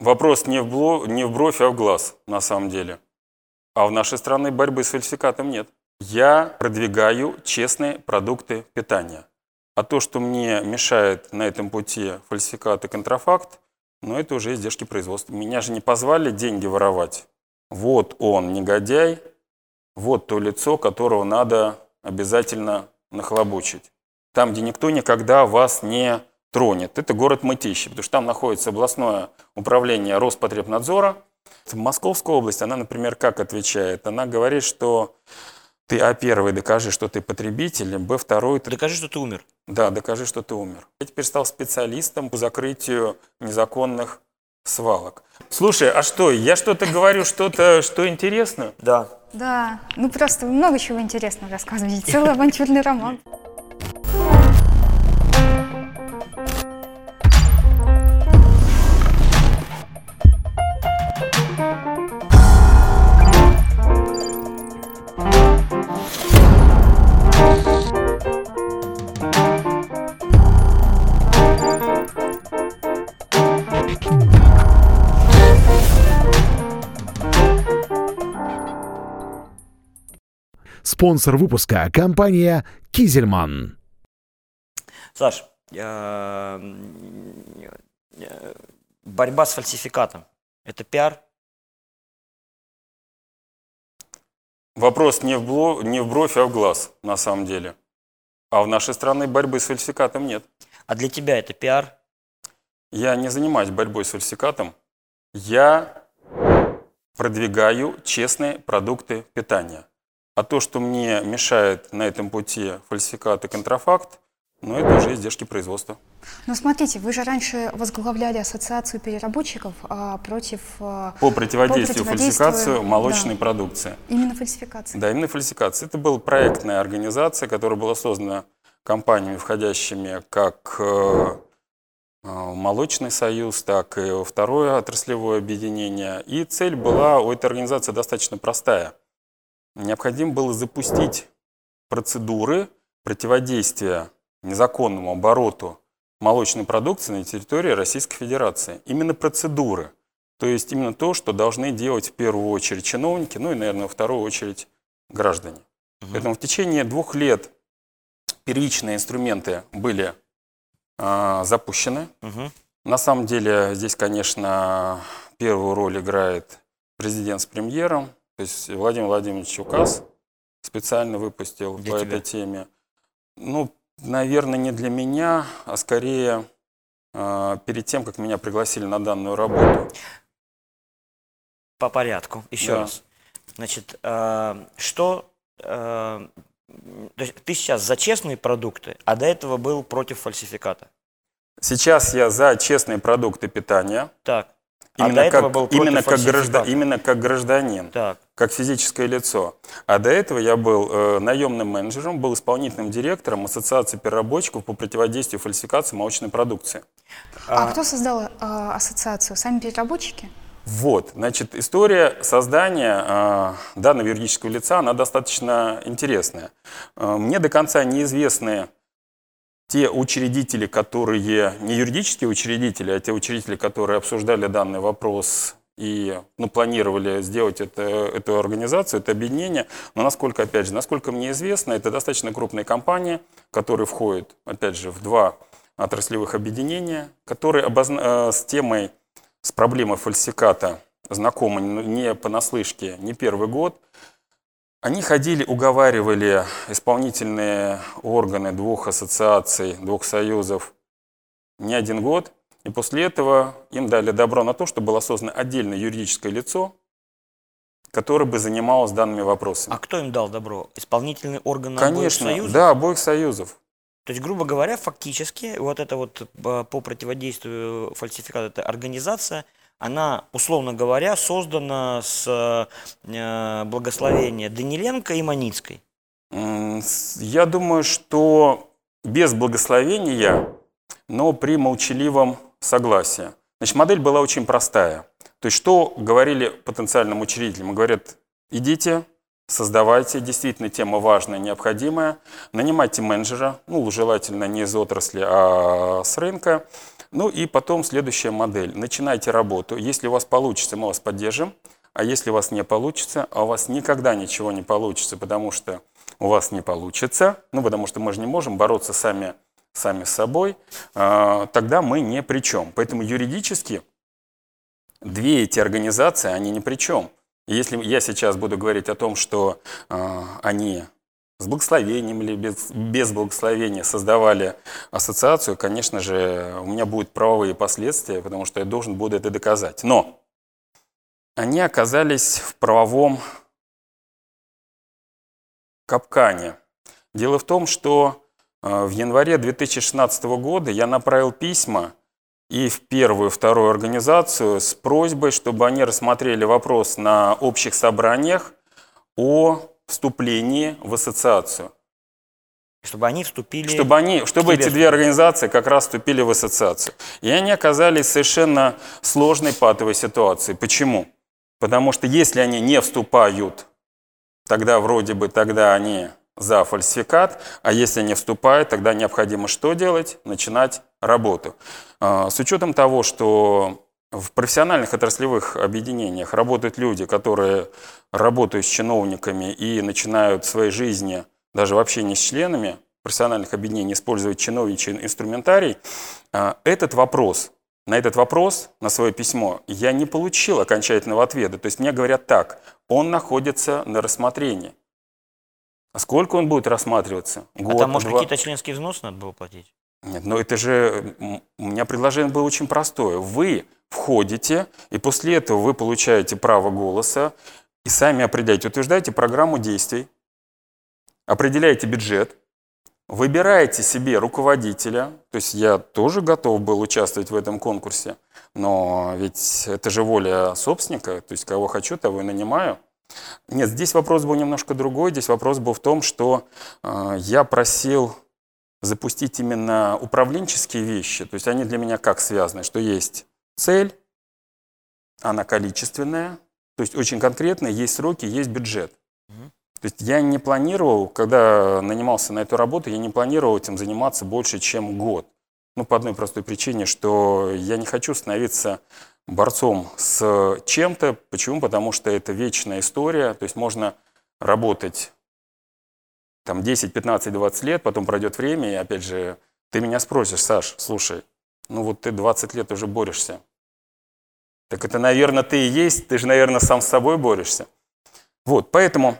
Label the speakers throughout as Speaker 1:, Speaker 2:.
Speaker 1: Вопрос не в, бло, не в бровь, а в глаз, на самом деле. А в нашей стране борьбы с фальсификатом нет. Я продвигаю честные продукты питания. А то, что мне мешает на этом пути фальсификат и контрафакт, ну это уже издержки производства. Меня же не позвали деньги воровать. Вот он, негодяй, вот то лицо, которого надо обязательно нахлобучить. Там, где никто никогда вас не тронет. Это город Мытищи, потому что там находится областное управление Роспотребнадзора. В Московской области она, например, как отвечает? Она говорит, что ты, а, первый, докажи, что ты потребитель, б, второй... Ты...
Speaker 2: Докажи, что ты умер.
Speaker 1: Да, докажи, что ты умер. Я теперь стал специалистом по закрытию незаконных свалок. Слушай, а что, я что-то говорю, что-то, что интересно?
Speaker 2: Да.
Speaker 3: Да, ну просто много чего интересного рассказываете. Целый авантюрный роман.
Speaker 4: Спонсор выпуска – компания «Кизельман».
Speaker 2: Саш, э, э, борьба с фальсификатом – это пиар?
Speaker 1: Вопрос не в, бло, не в бровь, а в глаз, на самом деле. А в нашей стране борьбы с фальсификатом нет.
Speaker 2: А для тебя это пиар?
Speaker 1: Я не занимаюсь борьбой с фальсификатом. Я продвигаю честные продукты питания. А то, что мне мешает на этом пути фальсификат и контрафакт, ну, это уже издержки производства.
Speaker 3: Ну, смотрите, вы же раньше возглавляли ассоциацию переработчиков а, против... а,
Speaker 1: По противодействию,
Speaker 3: по
Speaker 1: фальсификации молочной
Speaker 3: да.
Speaker 1: продукции.
Speaker 3: Именно фальсификации.
Speaker 1: Да, именно фальсификация. Это была проектная организация, которая была создана компаниями, входящими как э, э, Молочный союз, так и второе отраслевое объединение. И цель была у этой организации достаточно простая. Необходимо было запустить процедуры противодействия незаконному обороту молочной продукции на территории Российской Федерации. Именно процедуры. То есть именно то, что должны делать в первую очередь чиновники, ну и, наверное, во вторую очередь граждане. Угу. Поэтому в течение двух лет первичные инструменты были э, запущены. Угу. На самом деле здесь, конечно, первую роль играет президент с премьером. То есть Владимир Владимирович указ специально выпустил
Speaker 2: Для
Speaker 1: по
Speaker 2: тебя.
Speaker 1: этой теме. Ну, наверное, не для меня, а скорее э, перед тем, как меня пригласили на данную работу.
Speaker 2: По порядку, еще
Speaker 1: Да.
Speaker 2: раз. Значит, э, что... э, ты сейчас за честные продукты, а до этого был против фальсификата.
Speaker 1: Сейчас я за честные продукты питания.
Speaker 2: Так. А
Speaker 1: Именно,
Speaker 2: до этого
Speaker 1: как,
Speaker 2: был против
Speaker 1: именно, как граждан, именно как гражданин,
Speaker 2: Так.
Speaker 1: как физическое лицо. А до этого я был э, наемным менеджером, был исполнительным директором Ассоциации переработчиков по противодействию фальсификации молочной продукции.
Speaker 3: А, кто создал а, ассоциацию? Сами переработчики?
Speaker 1: Вот, значит, история создания э, данного юридического лица, она достаточно интересная. Э, мне до конца неизвестны те учредители, которые, не юридические учредители, а те учредители, которые обсуждали данный вопрос и ну, планировали сделать это, эту организацию, это объединение. Но насколько, опять же, насколько мне известно, это достаточно крупные компании, которые входят, опять же, в два отраслевых объединения, которые обозна- э, с темой с проблемой фальсификата знакомы не понаслышке, не первый год. Они ходили, уговаривали исполнительные органы двух ассоциаций, двух союзов не один год. И после этого им дали добро на то, что было создано отдельное юридическое лицо, которое бы занималось данными вопросами.
Speaker 2: А кто им дал добро? Исполнительный орган обоих
Speaker 1: Конечно,
Speaker 2: союзов?
Speaker 1: да, обоих союзов.
Speaker 2: То есть, грубо говоря, фактически вот эта вот э, по противодействию фальсификату эта организация, она, условно говоря, создана с э, благословения Даниленко и Маницкой.
Speaker 1: Я думаю, что без благословения, но при молчаливом согласии. Значит, модель была очень простая. То есть, что говорили потенциальным учредителям? Говорят, идите, создавайте, действительно тема важная, необходимая, нанимайте менеджера, ну, желательно не из отрасли, а с рынка, ну и потом следующая модель. Начинайте работу. Если у вас получится, мы вас поддержим, а если у вас не получится, а у вас никогда ничего не получится, потому что у вас не получится, ну, потому что мы же не можем бороться сами, сами с собой, а, тогда мы ни при чем. Поэтому юридически две эти организации, они ни при чем. Если я сейчас буду говорить о том, что э, они с благословением или без, без благословения создавали ассоциацию, конечно же, у меня будут правовые последствия, потому что я должен буду это доказать. Но они оказались в правовом капкане. Дело в том, что э, в январе 2016 года я направил письма и в первую, вторую организацию с просьбой, чтобы они рассмотрели вопрос на общих собраниях о вступлении в ассоциацию.
Speaker 2: Чтобы они вступили...
Speaker 1: Чтобы, они, чтобы эти две организации как раз вступили в ассоциацию. И они оказались в совершенно сложной патовой ситуации. Почему? Потому что если они не вступают, тогда вроде бы тогда они за фальсификат, а если не вступают, тогда необходимо что делать? Начинать работу. А, с учетом того, что в профессиональных отраслевых объединениях работают люди, которые работают с чиновниками и начинают в своей жизни, даже вообще не с членами профессиональных объединений, использовать чиновничий инструментарий, а, этот вопрос, на этот вопрос, на свое письмо, я не получил окончательного ответа. То есть мне говорят так, он находится на рассмотрении. А сколько он будет рассматриваться?
Speaker 2: Год, а там, может, какие-то членские взносы надо было платить?
Speaker 1: Нет, но это же... У меня предложение было очень простое. Вы входите, и после этого вы получаете право голоса, и сами определяете, утверждаете программу действий, определяете бюджет, выбираете себе руководителя, то есть я тоже готов был участвовать в этом конкурсе, но ведь это же воля собственника, то есть кого хочу, того и нанимаю. Нет, здесь вопрос был немножко другой. Здесь вопрос был в том, что э, я просил запустить именно управленческие вещи. То есть они для меня как связаны, что есть цель, она количественная, то есть очень конкретная, есть сроки, есть бюджет. То есть я не планировал, когда нанимался на эту работу, я не планировал этим заниматься больше, чем год. Ну, по одной простой причине, что я не хочу становиться борцом с чем-то. Почему? Потому что это вечная история. То есть можно работать там 10, 15, 20 лет, потом пройдет время, и опять же, ты меня спросишь, Саш, слушай, ну вот ты 20 лет уже борешься. Так это, наверное, ты и есть, ты же, наверное, сам с собой борешься. Вот, поэтому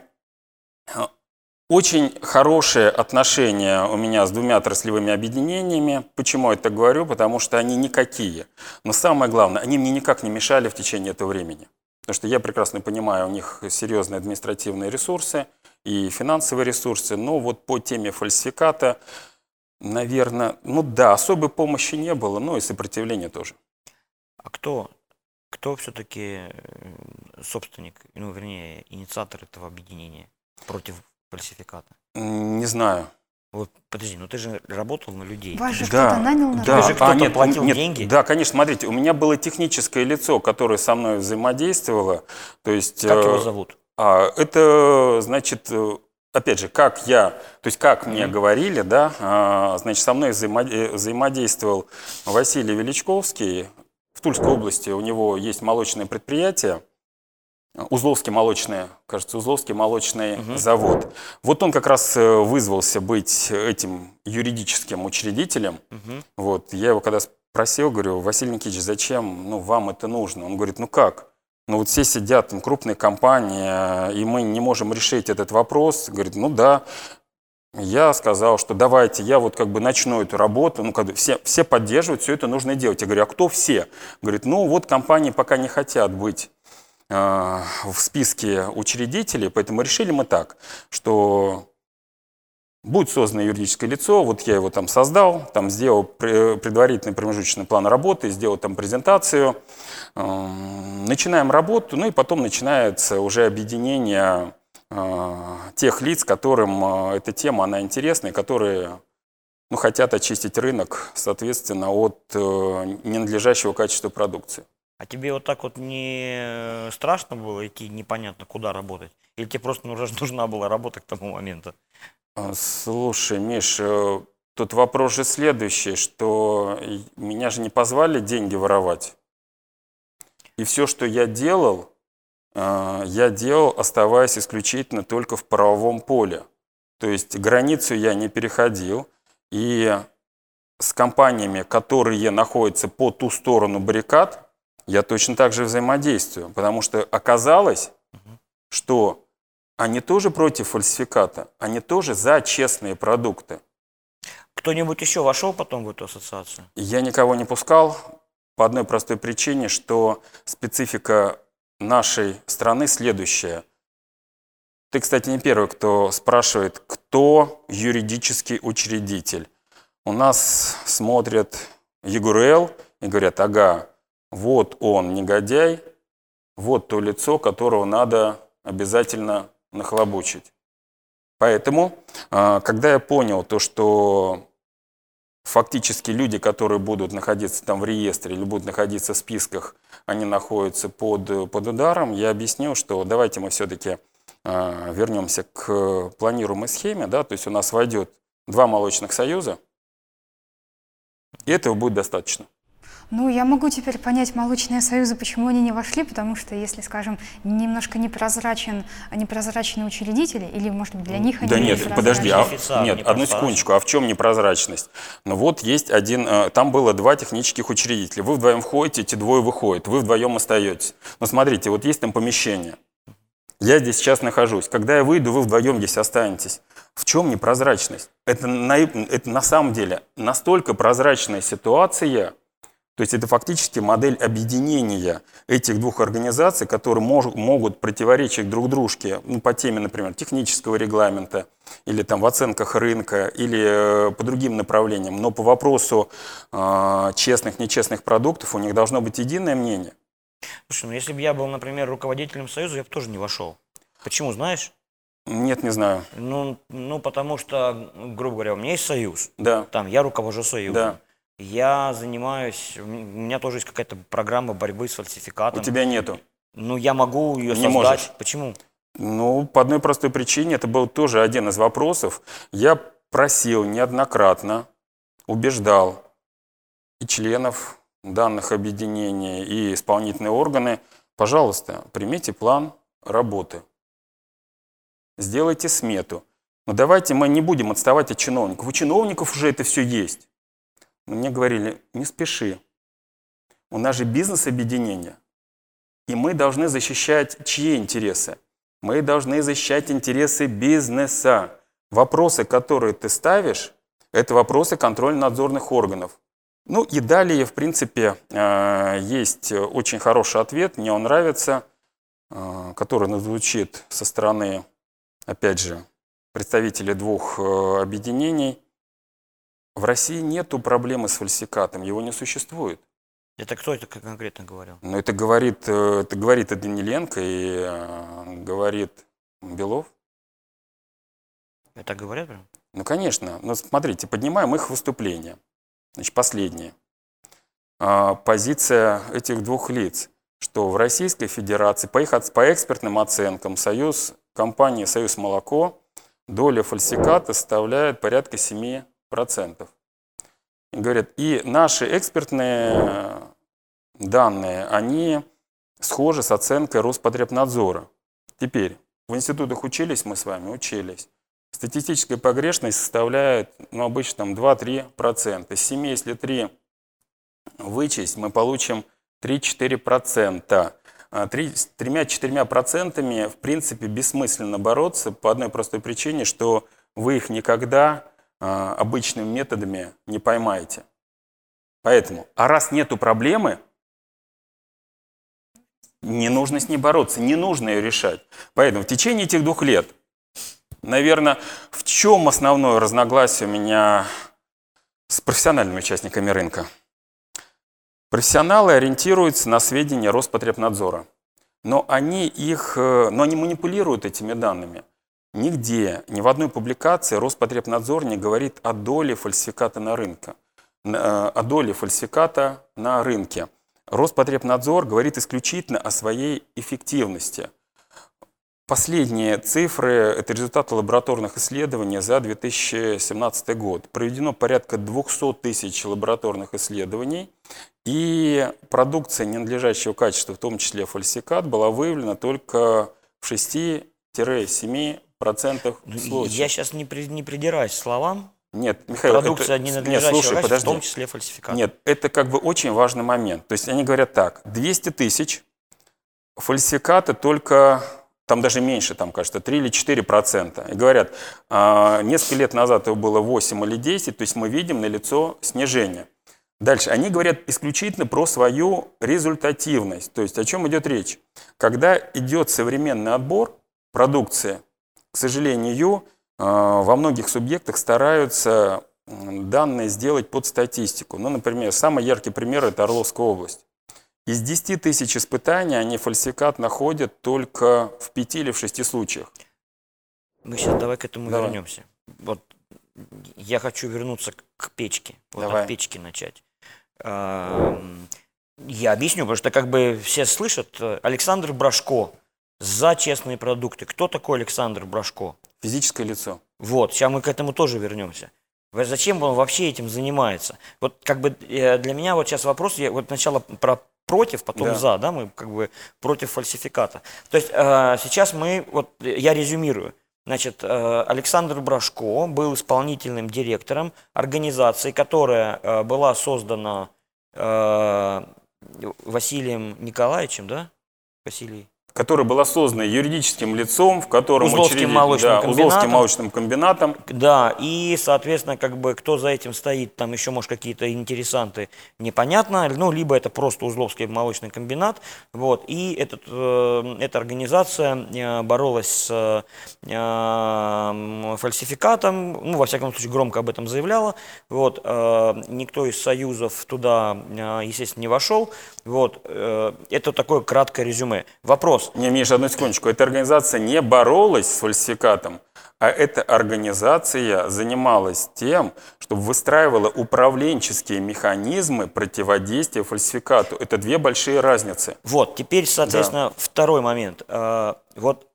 Speaker 1: очень хорошие отношения у меня с двумя отраслевыми объединениями. Почему я это говорю? Потому что они никакие. Но самое главное, они мне никак не мешали в течение этого времени. Потому что я прекрасно понимаю, у них серьезные административные ресурсы и финансовые ресурсы. Но вот по теме фальсификата, наверное, ну да, особой помощи не было, но и сопротивления тоже.
Speaker 2: А кто, кто все-таки э, собственник, ну, вернее, инициатор этого объединения против фальсификата?
Speaker 1: Не знаю.
Speaker 2: Вот, подожди, ну ты же работал на людей.
Speaker 3: Вас же да, кто-то нанял на
Speaker 2: да. Ты же кто-то а, нет, платил нет, деньги?
Speaker 1: Да, конечно, смотрите, у меня было техническое лицо, которое со мной взаимодействовало. То есть,
Speaker 2: как его э, зовут?
Speaker 1: А, это, значит, э, опять же, как я, то есть как мне говорили, да, а, значит, со мной взаимодействовал Василий Величковский в Тульской области. У него есть молочное предприятие, Узловский молочный, кажется, Узловский молочный угу. завод. Вот он как раз э, вызвался быть этим юридическим учредителем. Угу. Вот, я его когда спросил, говорю, Василий Никитич, зачем ну, вам это нужно? Он говорит, ну как? Ну вот все сидят, там крупные компании, и мы не можем решить этот вопрос. Говорит, ну да, я сказал, что давайте, я вот как бы начну эту работу, ну, когда все, все поддерживают, все это нужно делать. Я говорю, а кто все? Говорит, ну, вот компании пока не хотят быть Э, в списке учредителей, поэтому решили мы так, что будет создано юридическое лицо, вот я его там создал, там сделал предварительный промежуточный план работы, сделал там презентацию, эм, начинаем работу, ну и потом начинается уже объединение э, тех лиц, которым э, эта тема, она интересна, и которые ну, хотят очистить рынок, соответственно, от ненадлежащего качества продукции.
Speaker 2: А тебе вот так вот не страшно было идти непонятно куда работать? Или тебе просто нужна была работа к тому моменту?
Speaker 1: А, Слушай, Миш, э, тут вопрос же следующий, что меня же не позвали деньги воровать. И все, что я делал, э, я делал, оставаясь исключительно только в правовом поле. То есть границу я не переходил. И с компаниями, которые находятся по ту сторону баррикад, я точно так же взаимодействую. Потому что оказалось, что они тоже против фальсификата, они тоже за честные продукты.
Speaker 2: Кто-нибудь еще вошел потом в эту ассоциацию?
Speaker 1: Я никого не пускал по одной простой причине, что специфика нашей страны следующая. Ты, кстати, не первый, кто спрашивает, кто юридический учредитель. У нас смотрят ЕГРЛ и говорят, ага, вот он негодяй, вот то лицо, которого надо обязательно нахлобучить. Поэтому, а, когда я понял то, что фактически люди, которые будут находиться там в реестре или будут находиться в списках, они находятся под, под ударом, я объяснил, что давайте мы все-таки вернемся к планируемой схеме, да, то есть у нас войдет два молочных союза, и этого будет достаточно.
Speaker 3: Ну, я могу теперь понять молочные союзы, почему они не вошли, потому что, если, скажем, немножко непрозрачен, непрозрачные учредители, или, может быть, для них они
Speaker 1: Да нет,
Speaker 3: непрозрачны.
Speaker 1: подожди, а,
Speaker 2: Официально,
Speaker 1: нет,
Speaker 2: не
Speaker 1: одну секундочку, а в чем непрозрачность? Ну вот есть один, э, там было два технических учредителя, вы вдвоем входите, эти двое выходят, вы вдвоем остаетесь. Но смотрите, вот есть там помещение, я здесь сейчас нахожусь, когда я выйду, вы вдвоем здесь останетесь. В чем непрозрачность? Это на, это на самом деле настолько прозрачная ситуация, то есть это фактически модель объединения этих двух организаций, которые мож- могут противоречить друг дружке ну, по теме, например, технического регламента, или там в оценках рынка, или э, по другим направлениям. Но по вопросу э, честных, нечестных продуктов у них должно быть единое мнение.
Speaker 2: Слушай, ну если бы я был, например, руководителем союза, я бы тоже не вошел. Почему, знаешь?
Speaker 1: Нет, не знаю.
Speaker 2: Ну, ну, потому что, грубо говоря, у меня есть союз.
Speaker 1: Да,
Speaker 2: Там я руковожу союзом.
Speaker 1: Да.
Speaker 2: Я занимаюсь, у меня тоже есть какая-то программа борьбы с фальсификатом.
Speaker 1: у тебя нету.
Speaker 2: Ну, я могу ее
Speaker 1: Не
Speaker 2: создать.
Speaker 1: можешь.
Speaker 2: Почему?
Speaker 1: Ну, по одной простой причине, это был тоже один из вопросов. Я просил неоднократно, убеждал и членов данных объединений, и исполнительные органы, пожалуйста, примите план работы. Сделайте смету. Но давайте мы не будем отставать от чиновников. У чиновников уже это все есть. Мне говорили, не спеши. У нас же бизнес-объединение. И мы должны защищать чьи интересы? Мы должны защищать интересы бизнеса. Вопросы, которые ты ставишь, это вопросы контрольно-надзорных органов. Ну и далее, в принципе, э, есть очень хороший ответ, мне он нравится, э, который звучит со стороны, опять же, представителей двух э, объединений. В России нету проблемы с фальсификатом, его не существует.
Speaker 2: Это кто это конкретно говорил?
Speaker 1: Но это говорит, э, это говорит Даниленко, и э, говорит Белов.
Speaker 2: Это говорят прям?
Speaker 1: Ну, конечно. Но смотрите, поднимаем их выступления. Значит, последнее. А, Позиция этих двух лиц, что в Российской Федерации по, их, по экспертным оценкам союз компании «Союз Молоко» доля фальсификата составляет порядка 7%. И говорят, и наши экспертные э, данные, они схожи с оценкой Роспотребнадзора. Теперь, в институтах учились мы с вами? Учились. Статистическая погрешность составляет ну, обычно там 2-3%. Из 7, если 3 вычесть, мы получим 3-4%. А три- с тремя-четырьмя процентами, в принципе, бессмысленно бороться по одной простой причине, что вы их никогда а, обычными методами не поймаете. Поэтому, а раз нету проблемы, не нужно с ней бороться, не нужно ее решать. Поэтому в течение этих двух лет, наверное, в чем основное разногласие у меня с профессиональными участниками рынка? Профессионалы ориентируются на сведения Роспотребнадзора, но они их, э, но они манипулируют этими данными. Нигде, ни в одной публикации Роспотребнадзор не говорит о доле фальсификата на рынке, э, о доле фальсификата на рынке. Роспотребнадзор говорит исключительно о своей эффективности. Последние цифры – это результаты лабораторных исследований за 2017 год. Проведено порядка 200 тысяч лабораторных исследований, и продукция ненадлежащего качества, в том числе фальсификат, была выявлена только в 6-7%
Speaker 2: Ну,
Speaker 1: случаев.
Speaker 2: Я сейчас не, при- не придираюсь к словам.
Speaker 1: Нет, Михаил,
Speaker 2: Продукция
Speaker 1: это-
Speaker 2: ненадлежащего
Speaker 1: нет, слушай,
Speaker 2: качества,
Speaker 1: подожди.
Speaker 2: в том числе фальсификат.
Speaker 1: Нет, это как бы очень важный момент. То есть они говорят так, 200 тысяч, фальсификаты только, там даже меньше, там, кажется, 3 или 4 процента. И говорят, а, несколько лет назад его было 8 или 10, то есть мы видим налицо снижение. Дальше, они говорят исключительно про свою результативность. То есть о чем идет речь? Когда идет современный отбор продукции, к сожалению, э, во многих субъектах стараются данные сделать под статистику. Ну, например, самый яркий пример – это Орловская область. Из 10 тысяч испытаний они фальсификат находят только в 5 или в 6 случаях.
Speaker 2: Мы сейчас давай к этому
Speaker 1: Давай.
Speaker 2: вернемся. Вот я хочу вернуться к- печке. Вот
Speaker 1: Давай.
Speaker 2: от печки начать. Ам, Я объясню, потому что как бы все слышат Александр Брашко за честные продукты. Кто такой Александр Брашко?
Speaker 1: Физическое лицо.
Speaker 2: Вот, сейчас мы к этому тоже вернемся. Зачем он вообще этим занимается? Вот как бы э, для меня вот сейчас вопрос, я вот сначала про против, потом
Speaker 1: Да.
Speaker 2: за, да, мы как бы против фальсификата. То есть э, сейчас мы, вот я резюмирую. Значит, э, Александр Брашко был исполнительным директором организации, которая э, была создана э, Василием Николаевичем, да? Василий?
Speaker 1: Которая была создана юридическим лицом, в котором
Speaker 2: Узловским
Speaker 1: учредитель-
Speaker 2: молочным
Speaker 1: да, Узловским
Speaker 2: комбинатом.
Speaker 1: молочным комбинатом.
Speaker 2: Да, и, соответственно, как бы кто за этим стоит, там еще, может, какие-то интересанты, непонятно, ну, либо это просто Узловский молочный комбинат, вот, и этот, э, эта организация э, боролась с э, фальсификатом, ну, во всяком случае, громко об этом заявляла, вот, э, никто из союзов туда, э, естественно, не вошел, вот, э, это такое краткое резюме. Вопрос,
Speaker 1: Не, Миша, одну секундочку. Эта организация не боролась с фальсификатом, а эта организация занималась тем, что выстраивала управленческие механизмы противодействия фальсификату. Это две большие разницы.
Speaker 2: Вот, теперь, соответственно, второй момент. Э, Вот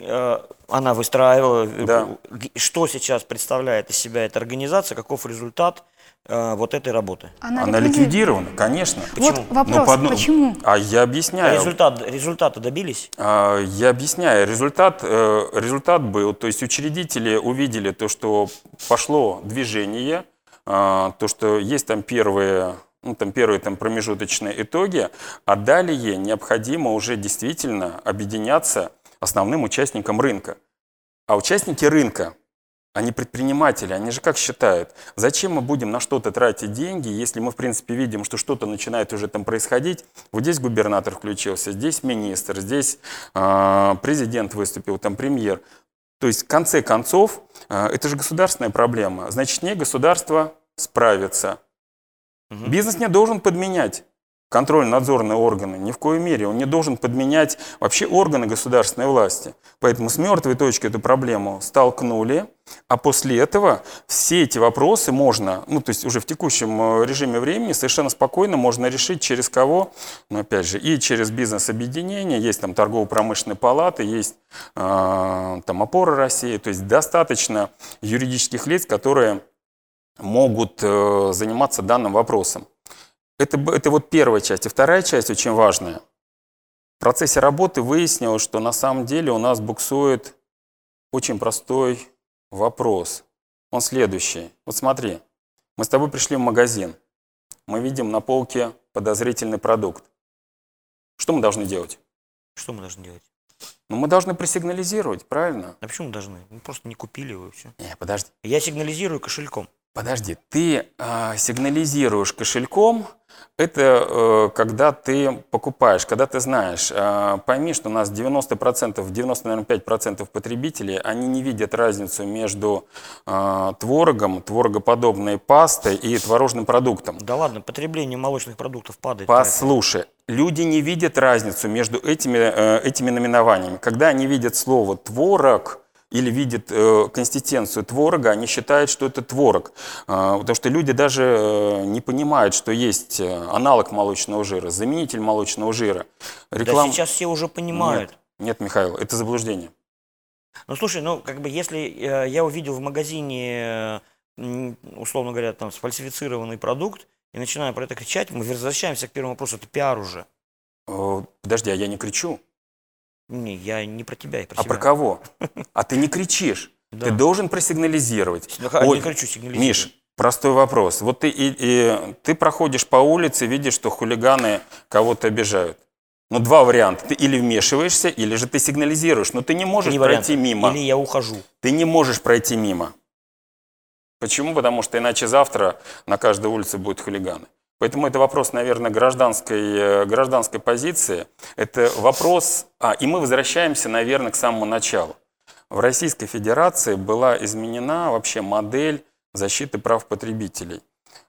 Speaker 2: э, она выстраивала,
Speaker 1: Да.
Speaker 2: что сейчас представляет из себя эта организация, каков результат э, вот этой работы.
Speaker 3: Она,
Speaker 1: Она
Speaker 3: ликвидирована.
Speaker 1: конечно.
Speaker 3: Вот
Speaker 2: Почему?
Speaker 3: вопрос,
Speaker 1: Но по
Speaker 3: почему?
Speaker 1: А я объясняю.
Speaker 2: Результат, результата добились?
Speaker 1: А, Я объясняю. Результат, э, результат был, то есть учредители увидели то, что пошло движение, а, то, что есть там первые, ну, там первые там промежуточные итоги, а далее необходимо уже действительно объединяться основным участникам рынка. А участники рынка, они предприниматели, они же как считают, зачем мы будем на что-то тратить деньги, если мы, в принципе, видим, что что-то начинает уже там происходить. Вот здесь губернатор включился, здесь министр, здесь э, президент выступил, там премьер. То есть, в конце концов, э, это же государственная проблема. Значит, не государство справится.
Speaker 2: Мгм.
Speaker 1: Бизнес не должен подменять контрольно-надзорные органы, ни в коей мере. Он не должен подменять вообще органы государственной власти. Поэтому с мертвой точки эту проблему столкнули, а после этого все эти вопросы можно, ну то есть уже в текущем э, режиме времени совершенно спокойно можно решить через кого, ну опять же, и через бизнес-объединения, есть там торгово-промышленные палаты, есть э, там опора России, то есть достаточно юридических лиц, которые могут э, заниматься данным вопросом. Это, это вот первая часть. И вторая часть очень важная. В процессе работы выяснилось, что на самом деле у нас буксует очень простой вопрос. Он следующий. Вот смотри, мы с тобой пришли в магазин. Мы видим на полке подозрительный продукт. Что мы должны делать?
Speaker 2: Что мы должны делать?
Speaker 1: Ну, мы должны просигнализировать, правильно?
Speaker 2: А почему должны? Мы просто не купили его и все.
Speaker 1: Не, подожди.
Speaker 2: Я сигнализирую кошельком.
Speaker 1: Подожди, ты а, сигнализируешь кошельком, это э, когда ты покупаешь, когда ты знаешь. А, пойми, что у нас 90%, 90-95% потребителей, они не видят разницу между а, творогом, творогоподобной пастой и творожным продуктом.
Speaker 2: Да ладно, потребление молочных продуктов падает.
Speaker 1: Послушай, люди не видят разницу между этими, э, этими наименованиями. Когда они видят слово «творог», или видят э, консистенцию творога, они считают, что это творог. Э, потому что люди даже э, не понимают, что есть э, аналог молочного жира, заменитель молочного жира.
Speaker 2: Да сейчас все уже понимают.
Speaker 1: Нет, нет, Михаил, это заблуждение.
Speaker 2: Ну слушай, ну как бы если э, я увидел в магазине, э, условно говоря, там сфальсифицированный продукт и начинаю про это кричать, мы возвращаемся к первому вопросу, это пиар уже.
Speaker 1: Э, Подожди, а я не кричу.
Speaker 2: Не, я не про тебя, я про
Speaker 1: А
Speaker 2: себя.
Speaker 1: про кого? А ты не кричишь.
Speaker 2: Да.
Speaker 1: Ты должен просигнализировать.
Speaker 2: Ха-
Speaker 1: Ой,
Speaker 2: не кричу, сигнализирую.
Speaker 1: Миш, простой вопрос. Вот ты, и, и ты проходишь по улице, видишь, что хулиганы кого-то обижают. Ну, два варианта. Ты или вмешиваешься, или же ты сигнализируешь. Но ты не можешь
Speaker 2: Не
Speaker 1: пройти
Speaker 2: вариант.
Speaker 1: мимо.
Speaker 2: Или я ухожу.
Speaker 1: Ты не можешь пройти мимо. Почему? Потому что иначе завтра на каждой улице будут хулиганы. Поэтому это вопрос, наверное, гражданской, э, гражданской позиции. Это вопрос... А, и мы возвращаемся, наверное, к самому началу. В Российской Федерации была изменена вообще модель защиты прав потребителей.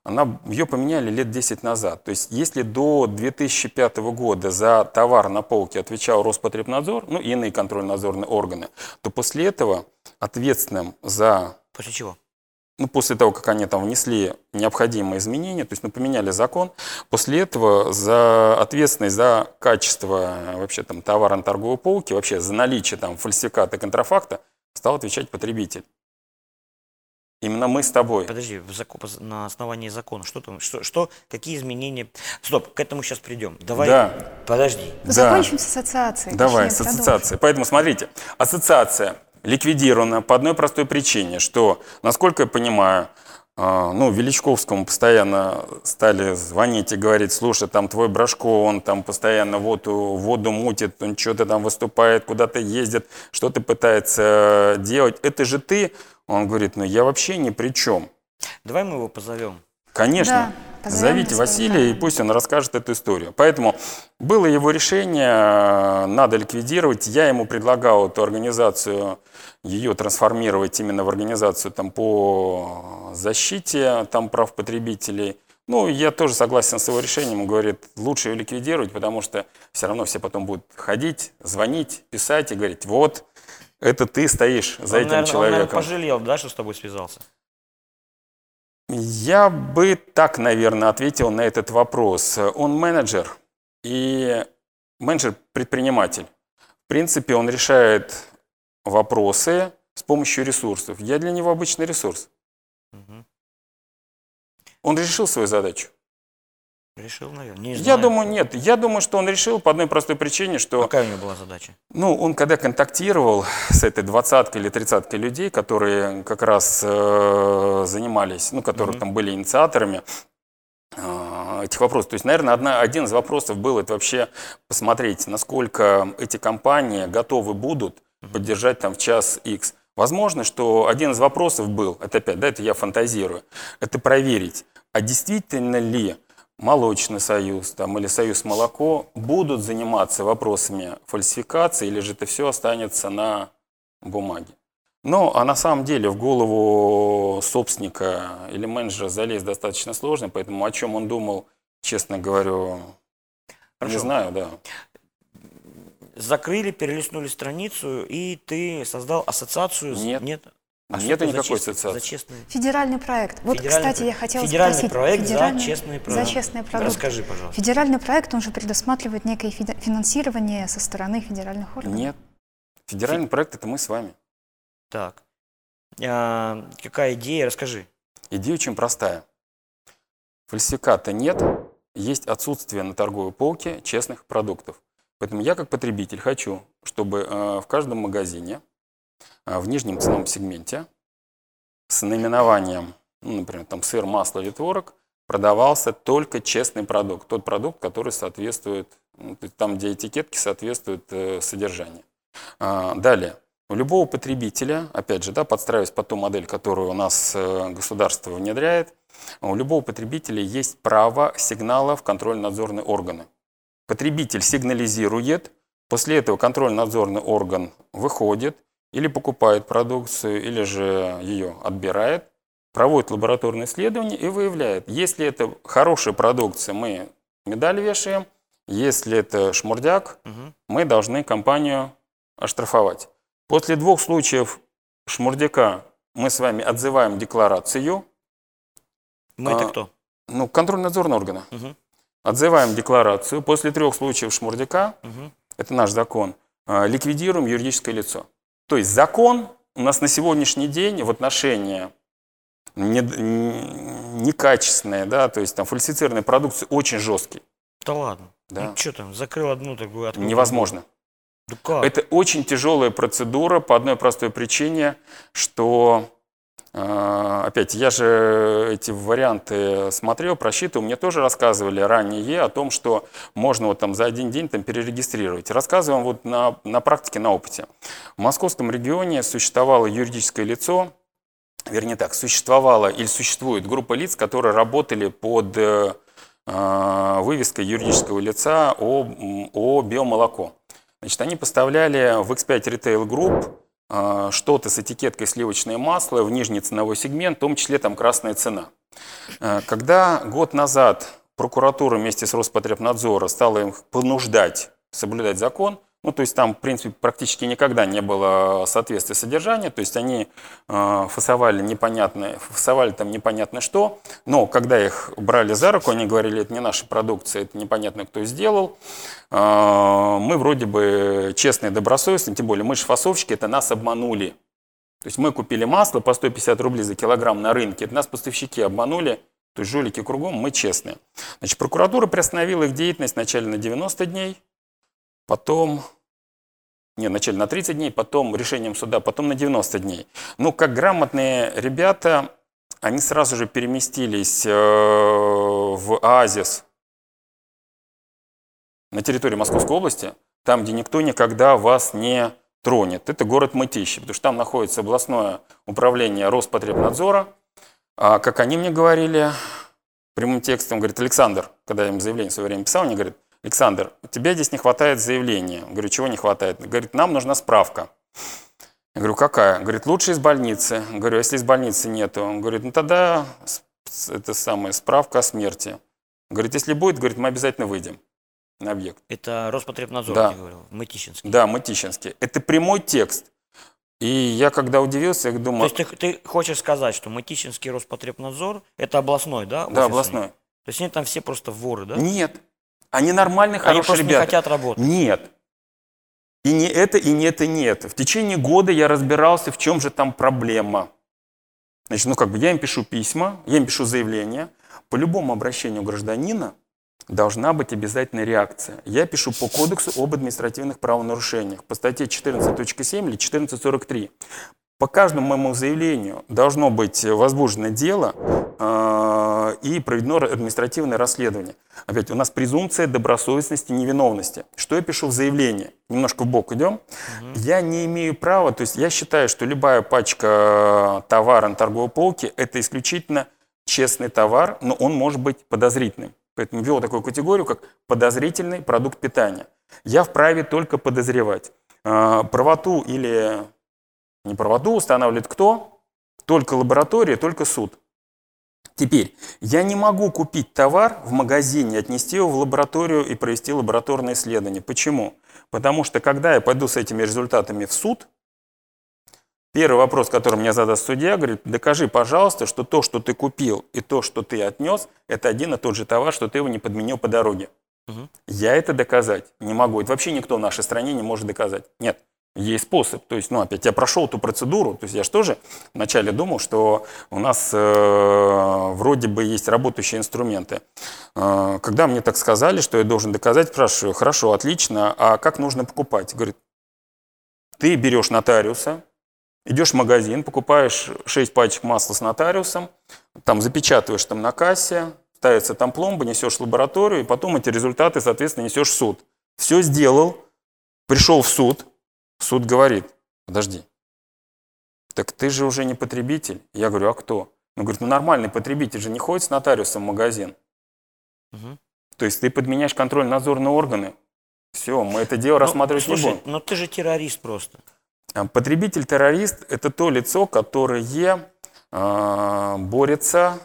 Speaker 1: Она, ее поменяли лет 10 назад. То есть если до 2005 года за товар на полке отвечал Роспотребнадзор, ну и иные контрольно-надзорные органы, то после этого ответственным за
Speaker 2: После чего?
Speaker 1: Ну, после того, как они там внесли необходимые изменения, то есть ну, поменяли закон, после этого за ответственность за качество э, вообще там товара на торговой полке, вообще за наличие там фальсификата и контрафакта стал отвечать потребитель. Именно мы с тобой.
Speaker 2: Подожди, на основании закона. Что там? Что, что? Какие изменения? Стоп, к этому сейчас придем. Давай.
Speaker 1: Да.
Speaker 2: Подожди.
Speaker 1: Да.
Speaker 3: Закончим с ассоциацией.
Speaker 1: Давай,
Speaker 3: точнее,
Speaker 1: с
Speaker 3: продолжим.
Speaker 1: ассоциацией. Поэтому смотрите, ассоциация ликвидирована по одной простой причине, что, насколько я понимаю, а, ну, Величковскому постоянно стали звонить и говорить, слушай, там твой Брашко, он там постоянно воду, воду мутит, он что-то там выступает, куда-то ездит, что-то пытается делать. Это же ты. Он говорит, ну я вообще ни при чем.
Speaker 2: Давай мы его позовем.
Speaker 1: Конечно.
Speaker 3: Да, позовем
Speaker 1: Зовите Василия, и пусть он расскажет эту историю. Поэтому было его решение, э, надо ликвидировать. Я ему предлагал эту организацию, ее трансформировать именно в организацию там, по защите там, прав потребителей. Ну, я тоже согласен с его решением. Он говорит, лучше ее ликвидировать, потому что все равно все потом будут ходить, звонить, писать и говорить, вот, это ты стоишь за
Speaker 2: он,
Speaker 1: этим
Speaker 2: наверное, он, наверное,
Speaker 1: человеком.
Speaker 2: пожалел, да, что с тобой связался?
Speaker 1: Я бы так, наверное, ответил на этот вопрос. Он менеджер и менеджер-предприниматель. В принципе, он решает вопросы с помощью ресурсов. Я для него обычный ресурс.
Speaker 2: Мгм.
Speaker 1: Он решил свою задачу.
Speaker 2: Решил, наверное. Не
Speaker 1: Я
Speaker 2: знаю.
Speaker 1: думаю, нет. Я думаю, что он решил по одной простой причине, что
Speaker 2: Какая у него была задача?
Speaker 1: Ну, он когда контактировал с этой двадцаткой или тридцаткой людей, которые как раз э, занимались, ну, которые там были инициаторами э, этих вопросов. То есть, наверное, одна, один из вопросов был это вообще посмотреть, насколько эти компании готовы будут поддержать там в час X. Возможно, что один из вопросов был, это опять, да, это я фантазирую, это проверить, а действительно ли молочный союз там, или союз молоко будут заниматься вопросами фальсификации, или же это все останется на бумаге. Ну, а на самом деле в голову собственника или менеджера залезть достаточно сложно, поэтому о чем он думал, честно говорю, не
Speaker 2: Хорошо.
Speaker 1: знаю, да.
Speaker 2: Закрыли, перелистнули страницу, и ты создал ассоциацию?
Speaker 1: Нет.
Speaker 2: Нет? А
Speaker 1: Нету
Speaker 2: это за
Speaker 1: никакой
Speaker 2: честный-
Speaker 1: ассоциации.
Speaker 2: За честный,
Speaker 3: Федеральный проект. Вот,
Speaker 2: Федеральный
Speaker 3: кстати, я
Speaker 2: проект.
Speaker 3: хотела
Speaker 2: Федеральный
Speaker 3: спросить.
Speaker 2: проект за
Speaker 3: федеральный-
Speaker 2: честные
Speaker 3: За
Speaker 2: продукты.
Speaker 3: честные продукты.
Speaker 2: Расскажи, пожалуйста.
Speaker 3: Федеральный проект, он же предусматривает некое финансирование со стороны федеральных органов.
Speaker 1: Нет. Федеральный проект – это мы с вами.
Speaker 2: Так. А, какая идея? Расскажи.
Speaker 1: Идея очень простая. Фальсификата нет, есть отсутствие на торговой полке честных продуктов. Поэтому я как потребитель хочу, чтобы э, в каждом магазине в нижнем ценовом сегменте с наименованием, ну, например, там сыр, масло или творог, продавался только честный продукт. Тот продукт, который соответствует, ну, там, где этикетки соответствуют э, содержанию. А, Далее. У любого потребителя, опять же, да, подстраиваясь под ту модель, которую у нас э, государство внедряет, у любого потребителя есть право сигнала в контрольно-надзорные органы. Потребитель сигнализирует, после этого контрольно-надзорный орган выходит или покупает продукцию, или же ее отбирает, проводит лабораторное исследование и выявляет, если это хорошая продукция, мы медаль вешаем, если это шмурдяк,
Speaker 2: Мгм.
Speaker 1: мы должны компанию оштрафовать. После двух случаев Шмурдяка мы с вами отзываем декларацию.
Speaker 2: Мы
Speaker 1: А,
Speaker 2: это кто?
Speaker 1: Ну, контрольно-надзорные органы.
Speaker 2: Мгм.
Speaker 1: Отзываем декларацию. После трех случаев шмурдяка,
Speaker 2: Мгм.
Speaker 1: это наш закон, а, ликвидируем юридическое лицо. То есть закон у нас на сегодняшний день в отношении не- некачественной, да, то есть там фальсифицированной продукции очень жесткий.
Speaker 2: Да ладно.
Speaker 1: Да.
Speaker 2: Ну что там, закрыл одну такую, открыл
Speaker 1: Невозможно.
Speaker 2: Да как?
Speaker 1: Это очень тяжелая процедура по одной простой причине, что, опять, я же эти варианты смотрел, просчитывал, мне тоже рассказывали ранее о том, что можно вот там за один день там перерегистрировать. Рассказываем вот на, на практике, на опыте. В московском регионе существовало юридическое лицо, вернее так, существовала или существует группа лиц, которые работали под э, э, вывеской юридического лица о, о биомолоко. Значит, они поставляли в X5 Retail Group что-то с этикеткой сливочное масло в нижний ценовой сегмент, в том числе там красная цена. Э, Когда год назад прокуратура вместе с Роспотребнадзора стала их понуждать соблюдать закон, ну, то есть там, в принципе, практически никогда не было соответствия содержания, то есть они э, фасовали непонятно, фасовали там непонятно что, но когда их брали за руку, они говорили, это не наша продукция, это непонятно кто сделал, Э, мы вроде бы честные, добросовестные, тем более мы же фасовщики, это нас обманули. То есть мы купили масло по 150 рублей за килограмм на рынке, это нас поставщики обманули, то есть жулики кругом, мы честные. Значит, прокуратура приостановила их деятельность вначале на 90 дней, потом, не, вначале на 30 дней, потом решением суда, потом на 90 дней. Ну, как грамотные ребята, они сразу же переместились э, в оазис на территории Московской области, там, где никто никогда вас не тронет. Это город Мытищи, потому что там находится областное управление Роспотребнадзора. А, как они мне говорили, прямым текстом, говорит, Александр, когда я им заявление в свое время писал, они говорят, Александр, у тебя здесь не хватает заявления. Говорю, чего не хватает? Говорит, нам нужна справка. Я говорю, какая? Говорит, лучше из больницы. Говорю, «А если из больницы нету? Он говорит, ну тогда это самая справка о смерти. Говорит, если будет, говорит, мы обязательно выйдем на объект.
Speaker 2: Это Роспотребнадзор,
Speaker 1: Да.
Speaker 2: я говорил, Мытищинский.
Speaker 1: Да, Мытищинский. Это прямой текст. И я когда удивился, я
Speaker 2: То
Speaker 1: думаю,
Speaker 2: есть ты, ты хочешь сказать, что Мытищинский Роспотребнадзор, это областной, да?
Speaker 1: да,
Speaker 2: офисный?
Speaker 1: областной.
Speaker 2: То есть они там все просто воры, да?
Speaker 1: Нет. Они нормальные,
Speaker 2: Они
Speaker 1: хорошие
Speaker 2: не
Speaker 1: ребята.
Speaker 2: хотят работать.
Speaker 1: Нет. И не это, и не это, и не это. В течение года я разбирался, в чем же там проблема. Значит, ну как бы я им пишу письма, я им пишу заявление. По любому обращению гражданина должна быть обязательная реакция. Я пишу по кодексу об административных правонарушениях, по статье 14.7 или 14.43. По каждому моему заявлению должно быть возбуждено дело и проведено административное расследование. Опять, у нас презумпция добросовестности, невиновности. Что я пишу в заявлении? Немножко в бок идем. Я не имею права, то есть я считаю, что любая пачка товара на торговой полке – это исключительно честный товар, но он может быть подозрительным. Поэтому ввел такую категорию, как подозрительный продукт питания. Я вправе только подозревать. Э, Правоту или неправоту устанавливает кто? Только лаборатория, только суд. Теперь, я не могу купить товар в магазине, отнести его в лабораторию и провести лабораторное исследование. Почему? Потому что, когда я пойду с этими результатами в суд, первый вопрос, который мне задаст судья, говорит, докажи, пожалуйста, что то, что ты купил и то, что ты отнес, это один и тот же товар, что ты его не подменил по дороге.
Speaker 2: Мгм.
Speaker 1: Я это доказать не могу. Это вообще никто в нашей стране не может доказать. Нет. Есть способ. То есть, ну, опять, я прошел эту процедуру. То есть, я же тоже вначале думал, что у нас э, вроде бы есть работающие инструменты. Э, когда мне так сказали, что я должен доказать, спрашиваю, хорошо, отлично, а как нужно покупать? Говорит, ты берешь нотариуса, идешь в магазин, покупаешь 6 пачек масла с нотариусом, там запечатываешь там на кассе, ставится там пломба, несешь в лабораторию, и потом эти результаты, соответственно, несешь в суд. Все сделал, пришел в суд, суд говорит, подожди, так ты же уже не потребитель. Я говорю, а кто? Он говорит, ну нормальный потребитель же не ходит с нотариусом в магазин.
Speaker 2: Мгм.
Speaker 1: То есть ты подменяешь контрольно-надзорные органы. Все, мы это дело
Speaker 2: Ну,
Speaker 1: рассматривать не
Speaker 2: слушай,
Speaker 1: будем.
Speaker 2: но ты же террорист просто.
Speaker 1: А Потребитель-террорист – это то лицо, которое э, борется,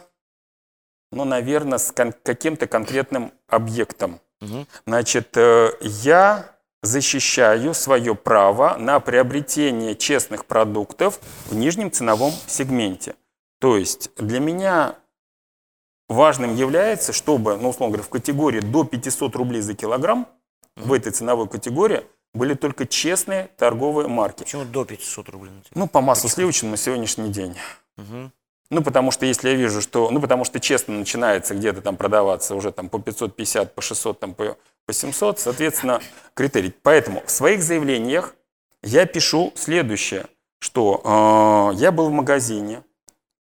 Speaker 1: ну, наверное, с кон- каким-то конкретным объектом.
Speaker 2: Мгм.
Speaker 1: Значит, э, я защищаю свое право на приобретение честных продуктов в нижнем ценовом сегменте. То есть для меня важным является, чтобы, ну, условно говоря, в категории до 500 рублей за килограмм, в этой ценовой категории, были только честные торговые марки.
Speaker 2: Почему до 500 рублей?
Speaker 1: Ну, по маслу сливочному на сегодняшний день.
Speaker 2: Мгм.
Speaker 1: Ну, потому что если я вижу, что... Ну, потому что честно начинается где-то там продаваться уже там по 550, по 600, там по, по 700, соответственно, критерий. Поэтому в своих заявлениях я пишу следующее, что э, я был в магазине,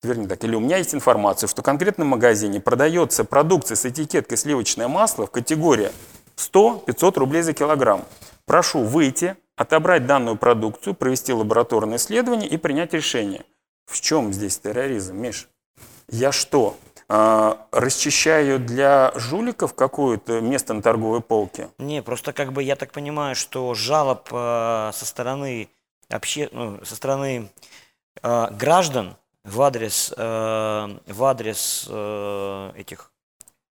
Speaker 1: вернее так, или у меня есть информация, что в конкретном магазине продается продукция с этикеткой сливочное масло в категории 100-500 рублей за килограмм. Прошу выйти, отобрать данную продукцию, провести лабораторное исследование и принять решение. В чем здесь терроризм, Миш? Я что, а, расчищаю для жуликов какое-то место на торговой полке?
Speaker 2: Не, просто как бы я так понимаю, что жалоб э, со стороны обще... ну, со стороны э, граждан в адрес, э, в адрес э, этих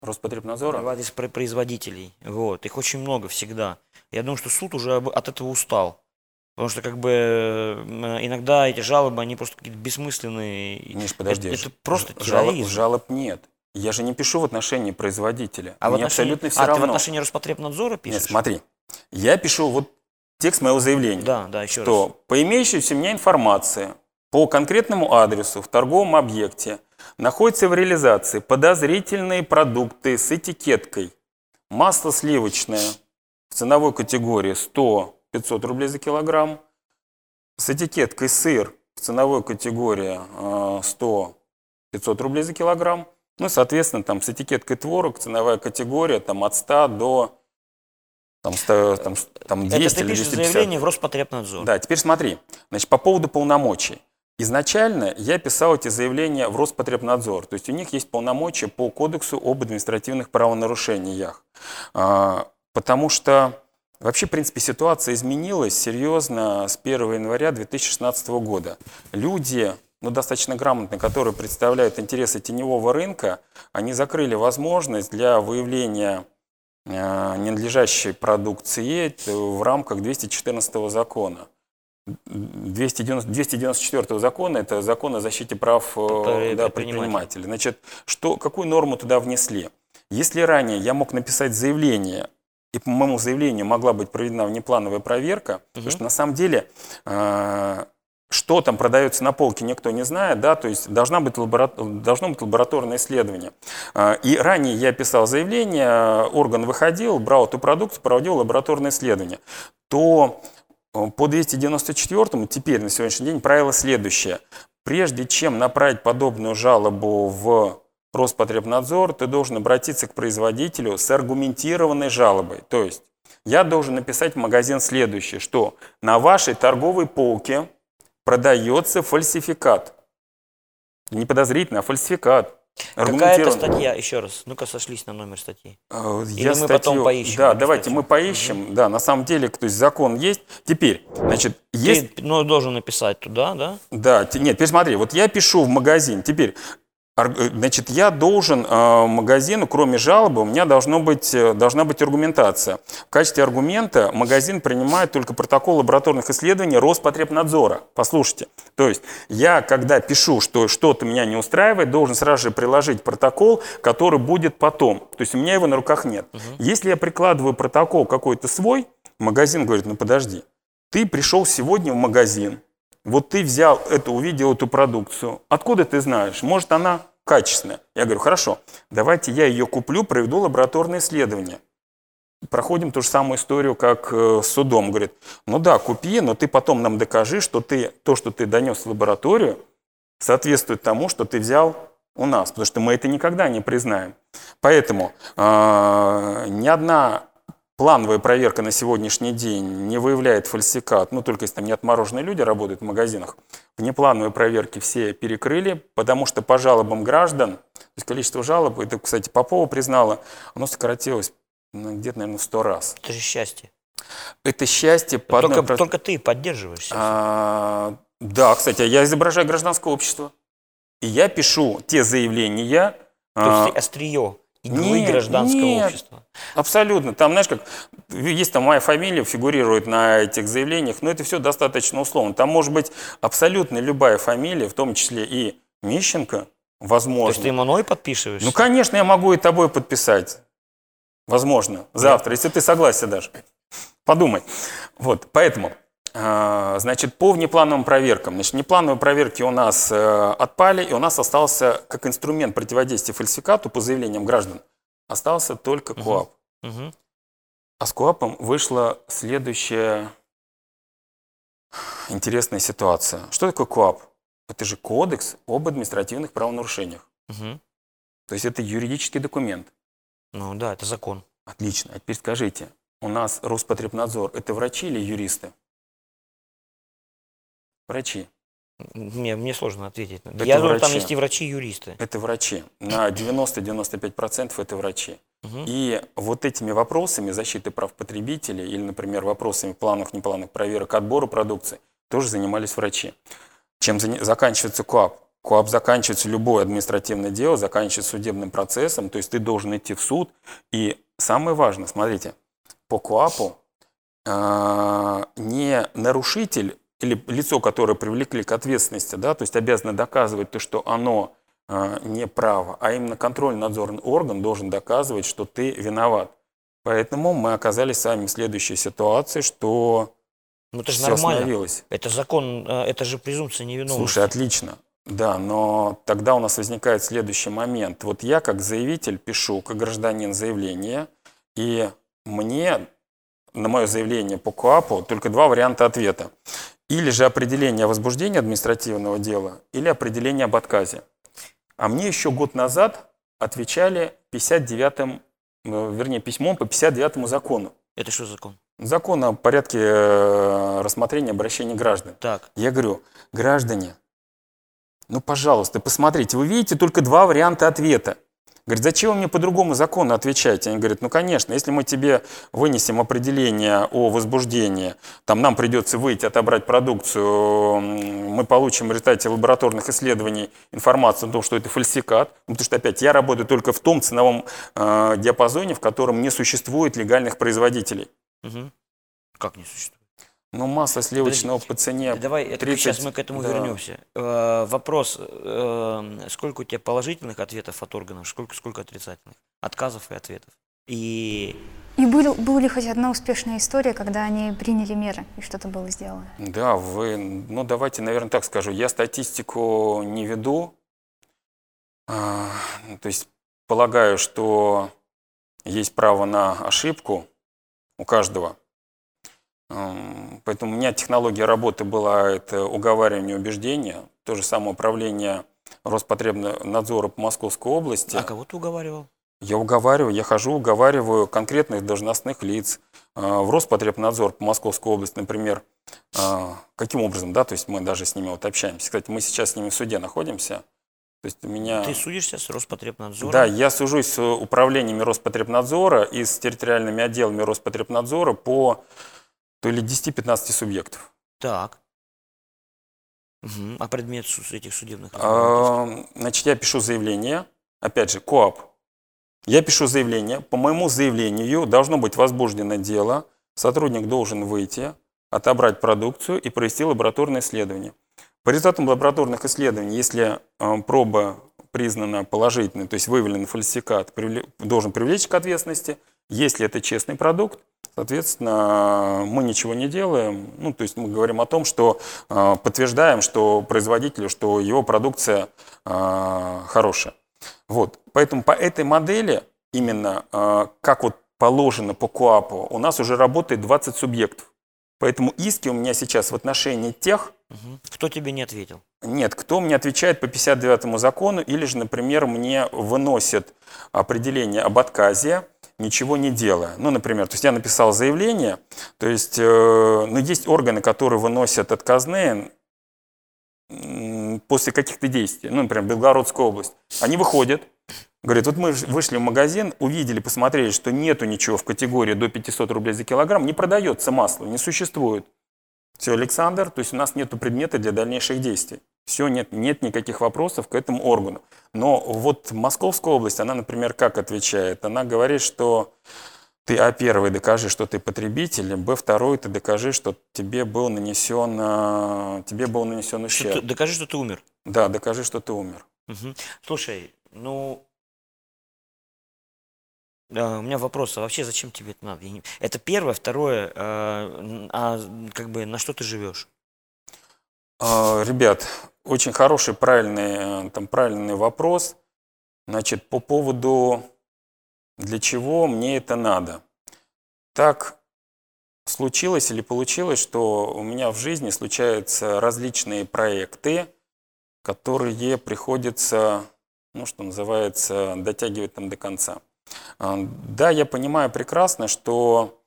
Speaker 1: Роспотребнадзора?
Speaker 2: в адрес пр- производителей. Вот. Их очень много всегда. Я думаю, что суд уже от этого устал. Потому что как бы иногда эти жалобы, они просто какие-то бессмысленные.
Speaker 1: Миш, подожди.
Speaker 2: Это, это просто
Speaker 1: жалоб,
Speaker 2: терроризм.
Speaker 1: жалоб нет. Я же не пишу в отношении производителя.
Speaker 2: А в
Speaker 1: Мне
Speaker 2: отношении,
Speaker 1: абсолютно все
Speaker 2: а, ты в
Speaker 1: равно.
Speaker 2: отношении Роспотребнадзора пишешь?
Speaker 1: Нет, смотри. Я пишу вот текст моего заявления.
Speaker 2: Да, да, еще раз.
Speaker 1: что по имеющейся у меня информации по конкретному адресу в торговом объекте находятся в реализации подозрительные продукты с этикеткой масло сливочное в ценовой категории 100-500 рублей за килограмм, с этикеткой сыр в ценовой категории э, 100-500 рублей за килограмм, ну, и, соответственно, там с этикеткой творог ценовая категория там, от 100 до там, 100, там, там 200
Speaker 2: Это ты
Speaker 1: или
Speaker 2: пишешь
Speaker 1: 250.
Speaker 2: заявление в Роспотребнадзор.
Speaker 1: Да, теперь смотри. Значит, по поводу полномочий. Изначально я писал эти заявления в Роспотребнадзор. То есть у них есть полномочия по кодексу об административных правонарушениях. А, Потому что вообще, в принципе, ситуация изменилась серьезно с 1 января 2016 года. Люди, ну, достаточно грамотные, которые представляют интересы теневого рынка, они закрыли возможность для выявления э, ненадлежащей продукции в рамках 214 закона. 290, 294 закона – это закон о защите прав э, да,
Speaker 2: предпринимателей.
Speaker 1: Значит, что, какую норму туда внесли? Если ранее я мог написать заявление, и по моему заявлению могла быть проведена внеплановая проверка, потому что на самом деле э, что там продается на полке, никто не знает, да, то есть должна быть лабора- должно быть лабораторное исследование. А, И ранее я писал заявление, орган выходил, брал эту продукцию, проводил лабораторное исследование, то э, по 294 теперь на сегодняшний день правило следующее. Прежде чем направить подобную жалобу в Роспотребнадзор, ты должен обратиться к производителю с аргументированной жалобой. То есть я должен написать в магазин следующее, что на вашей торговой полке продается фальсификат. Не подозрительно, а фальсификат.
Speaker 2: Какая-то
Speaker 1: Аргументированный.
Speaker 2: статья, еще раз, ну-ка сошлись на номер статьи.
Speaker 1: Э,
Speaker 2: Или мы потом поищем
Speaker 1: Да, давайте
Speaker 2: статью?
Speaker 1: мы поищем. Да, на самом деле, то есть закон есть. Теперь, значит, есть...
Speaker 2: Ты ну, должен написать туда, да?
Speaker 1: Да, нет, теперь смотри, вот я пишу в магазин, теперь, значит, я должен э, магазину, кроме жалобы, у меня должно быть, э, должна быть аргументация. В качестве аргумента магазин принимает только протокол лабораторных исследований Роспотребнадзора. Послушайте, то есть я, когда пишу, что что-то меня не устраивает, должен сразу же приложить протокол, который будет потом. То есть у меня его на руках нет. Если я прикладываю протокол какой-то свой, магазин говорит, ну подожди, ты пришел сегодня в магазин, вот ты взял эту, увидел эту продукцию. Откуда ты знаешь? Может, она качественная. Я говорю, хорошо, давайте я ее куплю, проведу лабораторное исследование. Проходим ту же самую историю, как э, с судом. Говорит, ну да, купи, но ты потом нам докажи, что ты, то, что ты донес в лабораторию, соответствует тому, что ты взял у нас, потому что мы это никогда не признаем. Поэтому э, ни одна плановая проверка на сегодняшний день не выявляет фальсификат, ну только если там не отмороженные люди работают в магазинах. Внеплановые проверки все перекрыли, потому что по жалобам граждан, то есть количество жалоб, это, кстати, Попова признала, оно сократилось ну, где-то, наверное, в сто раз.
Speaker 2: Это же счастье.
Speaker 1: Это счастье по одной
Speaker 2: Только,
Speaker 1: про-
Speaker 2: только ты поддерживаешь.
Speaker 1: а, да, кстати, я изображаю гражданское общество. И я пишу те заявления,
Speaker 2: То есть
Speaker 1: а,
Speaker 2: ты острие игры
Speaker 1: Нет,
Speaker 2: гражданского
Speaker 1: нет.
Speaker 2: общества.
Speaker 1: Абсолютно. Там, знаешь, как есть там моя фамилия, фигурирует на этих заявлениях, но это все достаточно условно. Там может быть абсолютно любая фамилия, в том числе и Мищенко,
Speaker 2: То
Speaker 1: возможно.
Speaker 2: есть ты мной подписываешься?
Speaker 1: Ну, конечно, я могу и тобой подписать. Возможно. Завтра, если ты согласен даже. Подумай. Вот, поэтому, значит, по внеплановым проверкам. Значит, внеплановые проверки у нас э, отпали, и у нас остался, как инструмент противодействия фальсификату по заявлениям граждан, остался только КОАП.
Speaker 2: Мгм.
Speaker 1: А с КОАПом вышла следующая интересная ситуация. Что такое КОАП? Это же кодекс об административных правонарушениях.
Speaker 2: Мгм.
Speaker 1: То есть это юридический документ.
Speaker 2: Ну да, это закон.
Speaker 1: Отлично. А теперь скажите, у нас Роспотребнадзор – это врачи или юристы? Врачи.
Speaker 2: Мне, мне сложно ответить.
Speaker 1: Это
Speaker 2: Я думаю, там есть и врачи, и юристы.
Speaker 1: Это врачи. На 90-95% это врачи.
Speaker 2: Мгм.
Speaker 1: И вот этими вопросами защиты прав потребителей или, например, вопросами плановых, неплановых проверок отбора продукции тоже занимались врачи. Чем заканчивается КОАП? КОАП заканчивается любое административное дело, заканчивается судебным процессом, то есть ты должен идти в суд. И самое важное, смотрите, по КОАПу э, не нарушитель или лицо, которое привлекли к ответственности, да, то есть обязано доказывать то, что оно э, не право, а именно контрольно-надзорный орган должен доказывать, что ты виноват. Поэтому мы оказались с вами в следующей ситуации, что
Speaker 2: Ну это же
Speaker 1: все
Speaker 2: нормально.
Speaker 1: остановилось.
Speaker 2: Это закон, э, это же презумпция невиновности.
Speaker 1: Слушай, отлично. Да, но тогда у нас возникает следующий момент. Вот я как заявитель пишу, как гражданин заявление, и мне на мое заявление по КОАПу только два варианта ответа. Или же определение о возбуждении административного дела, или определение об отказе. А мне еще год назад отвечали 59-м, э, вернее, письмом по 59-му закону.
Speaker 2: Это что за закон?
Speaker 1: Закон о порядке э, рассмотрения обращений граждан.
Speaker 2: Так,
Speaker 1: Я говорю, граждане, ну, пожалуйста, посмотрите, вы видите только два варианта ответа. Говорит, зачем вы мне по другому закону отвечаете? Они говорят, ну, конечно, если мы тебе вынесем определение о возбуждении, там нам придется выйти, отобрать продукцию, мы получим в результате лабораторных исследований информацию о том, что это фальсификат, Ну, потому что, опять, я работаю только в том ценовом э, диапазоне, в котором не существует легальных производителей.
Speaker 2: Мгм. как не существует?
Speaker 1: Ну, масло сливочного по цене
Speaker 2: Давай, это
Speaker 1: 30,
Speaker 2: сейчас мы к этому
Speaker 1: да.
Speaker 2: вернемся. Э, вопрос, э, сколько у тебя положительных ответов от органов, сколько, сколько отрицательных? Отказов и ответов. И
Speaker 3: И был, была ли хоть одна успешная история, когда они приняли меры и что-то было сделано?
Speaker 1: Да, вы, ну давайте, наверное, так скажу. Я статистику не веду. А, то есть полагаю, что есть право на ошибку у каждого. Ам, Поэтому у меня технология работы была это уговаривание убеждения. То же самое управление Роспотребнадзора по Московской области.
Speaker 2: а кого ты уговаривал?
Speaker 1: Я уговариваю, я хожу, уговариваю конкретных должностных лиц а, в Роспотребнадзор по Московской области, например. А, Каким образом, да, то есть мы даже с ними вот общаемся. Кстати, мы сейчас с ними в суде находимся. То есть у меня...
Speaker 2: Ты судишься с Роспотребнадзором?
Speaker 1: Да, я сужусь с управлениями Роспотребнадзора и с территориальными отделами Роспотребнадзора по то ли 10-15 субъектов.
Speaker 2: Так. Мгм. А предмет этих судебных разбирательств?
Speaker 1: А, Значит, я пишу заявление, опять же, КОАП. Я пишу заявление, по моему заявлению должно быть возбуждено дело, сотрудник должен выйти, отобрать продукцию и провести лабораторное исследование. По результатам лабораторных исследований, если э, проба признана положительной, то есть выявлен фальсификат, привле- должен привлечь к ответственности. Если это честный продукт, соответственно, мы ничего не делаем. Ну, то есть мы говорим о том, что э, подтверждаем, что производителю, что его продукция э, хорошая. Вот. Поэтому по этой модели, именно э, как вот положено по КОАПу, у нас уже работает 20 субъектов. Поэтому иски у меня сейчас в отношении тех.
Speaker 2: Кто тебе не ответил?
Speaker 1: нет, кто мне отвечает по 59 закону, или же, например, мне выносят определение об отказе, ничего не делая. Ну, например, то есть я написал заявление, то есть, э, ну, есть органы, которые выносят отказные после каких-то действий, ну, например, Белгородская область. Они выходят, говорят, вот мы вышли в магазин, увидели, посмотрели, что нету ничего в категории до 500 рублей за килограмм, не продается масло, не существует. Все, Александр, то есть у нас нет предмета для дальнейших действий. Все, нет, нет никаких вопросов к этому органу. Но вот Московская область, она, например, как отвечает? Она говорит, что ты, а, первый, докажи, что ты потребитель, б, второй, ты докажи, что тебе был нанесен, а, тебе был нанесен
Speaker 2: Что
Speaker 1: ущерб.
Speaker 2: ты- докажи, что ты умер.
Speaker 1: Да, докажи, что ты умер.
Speaker 2: Мгм. Слушай, ну... да, у меня вопрос, а вообще зачем тебе это надо? Не- Это первое, второе, а, а как бы на что ты живешь?
Speaker 1: А, Ребят, очень хороший, правильный, э, там, правильный вопрос. Значит, по поводу, для чего мне это надо. Так случилось или получилось, что у меня в жизни случаются различные проекты, которые приходится, ну, что называется, дотягивать там до конца. А, Да, я понимаю прекрасно, что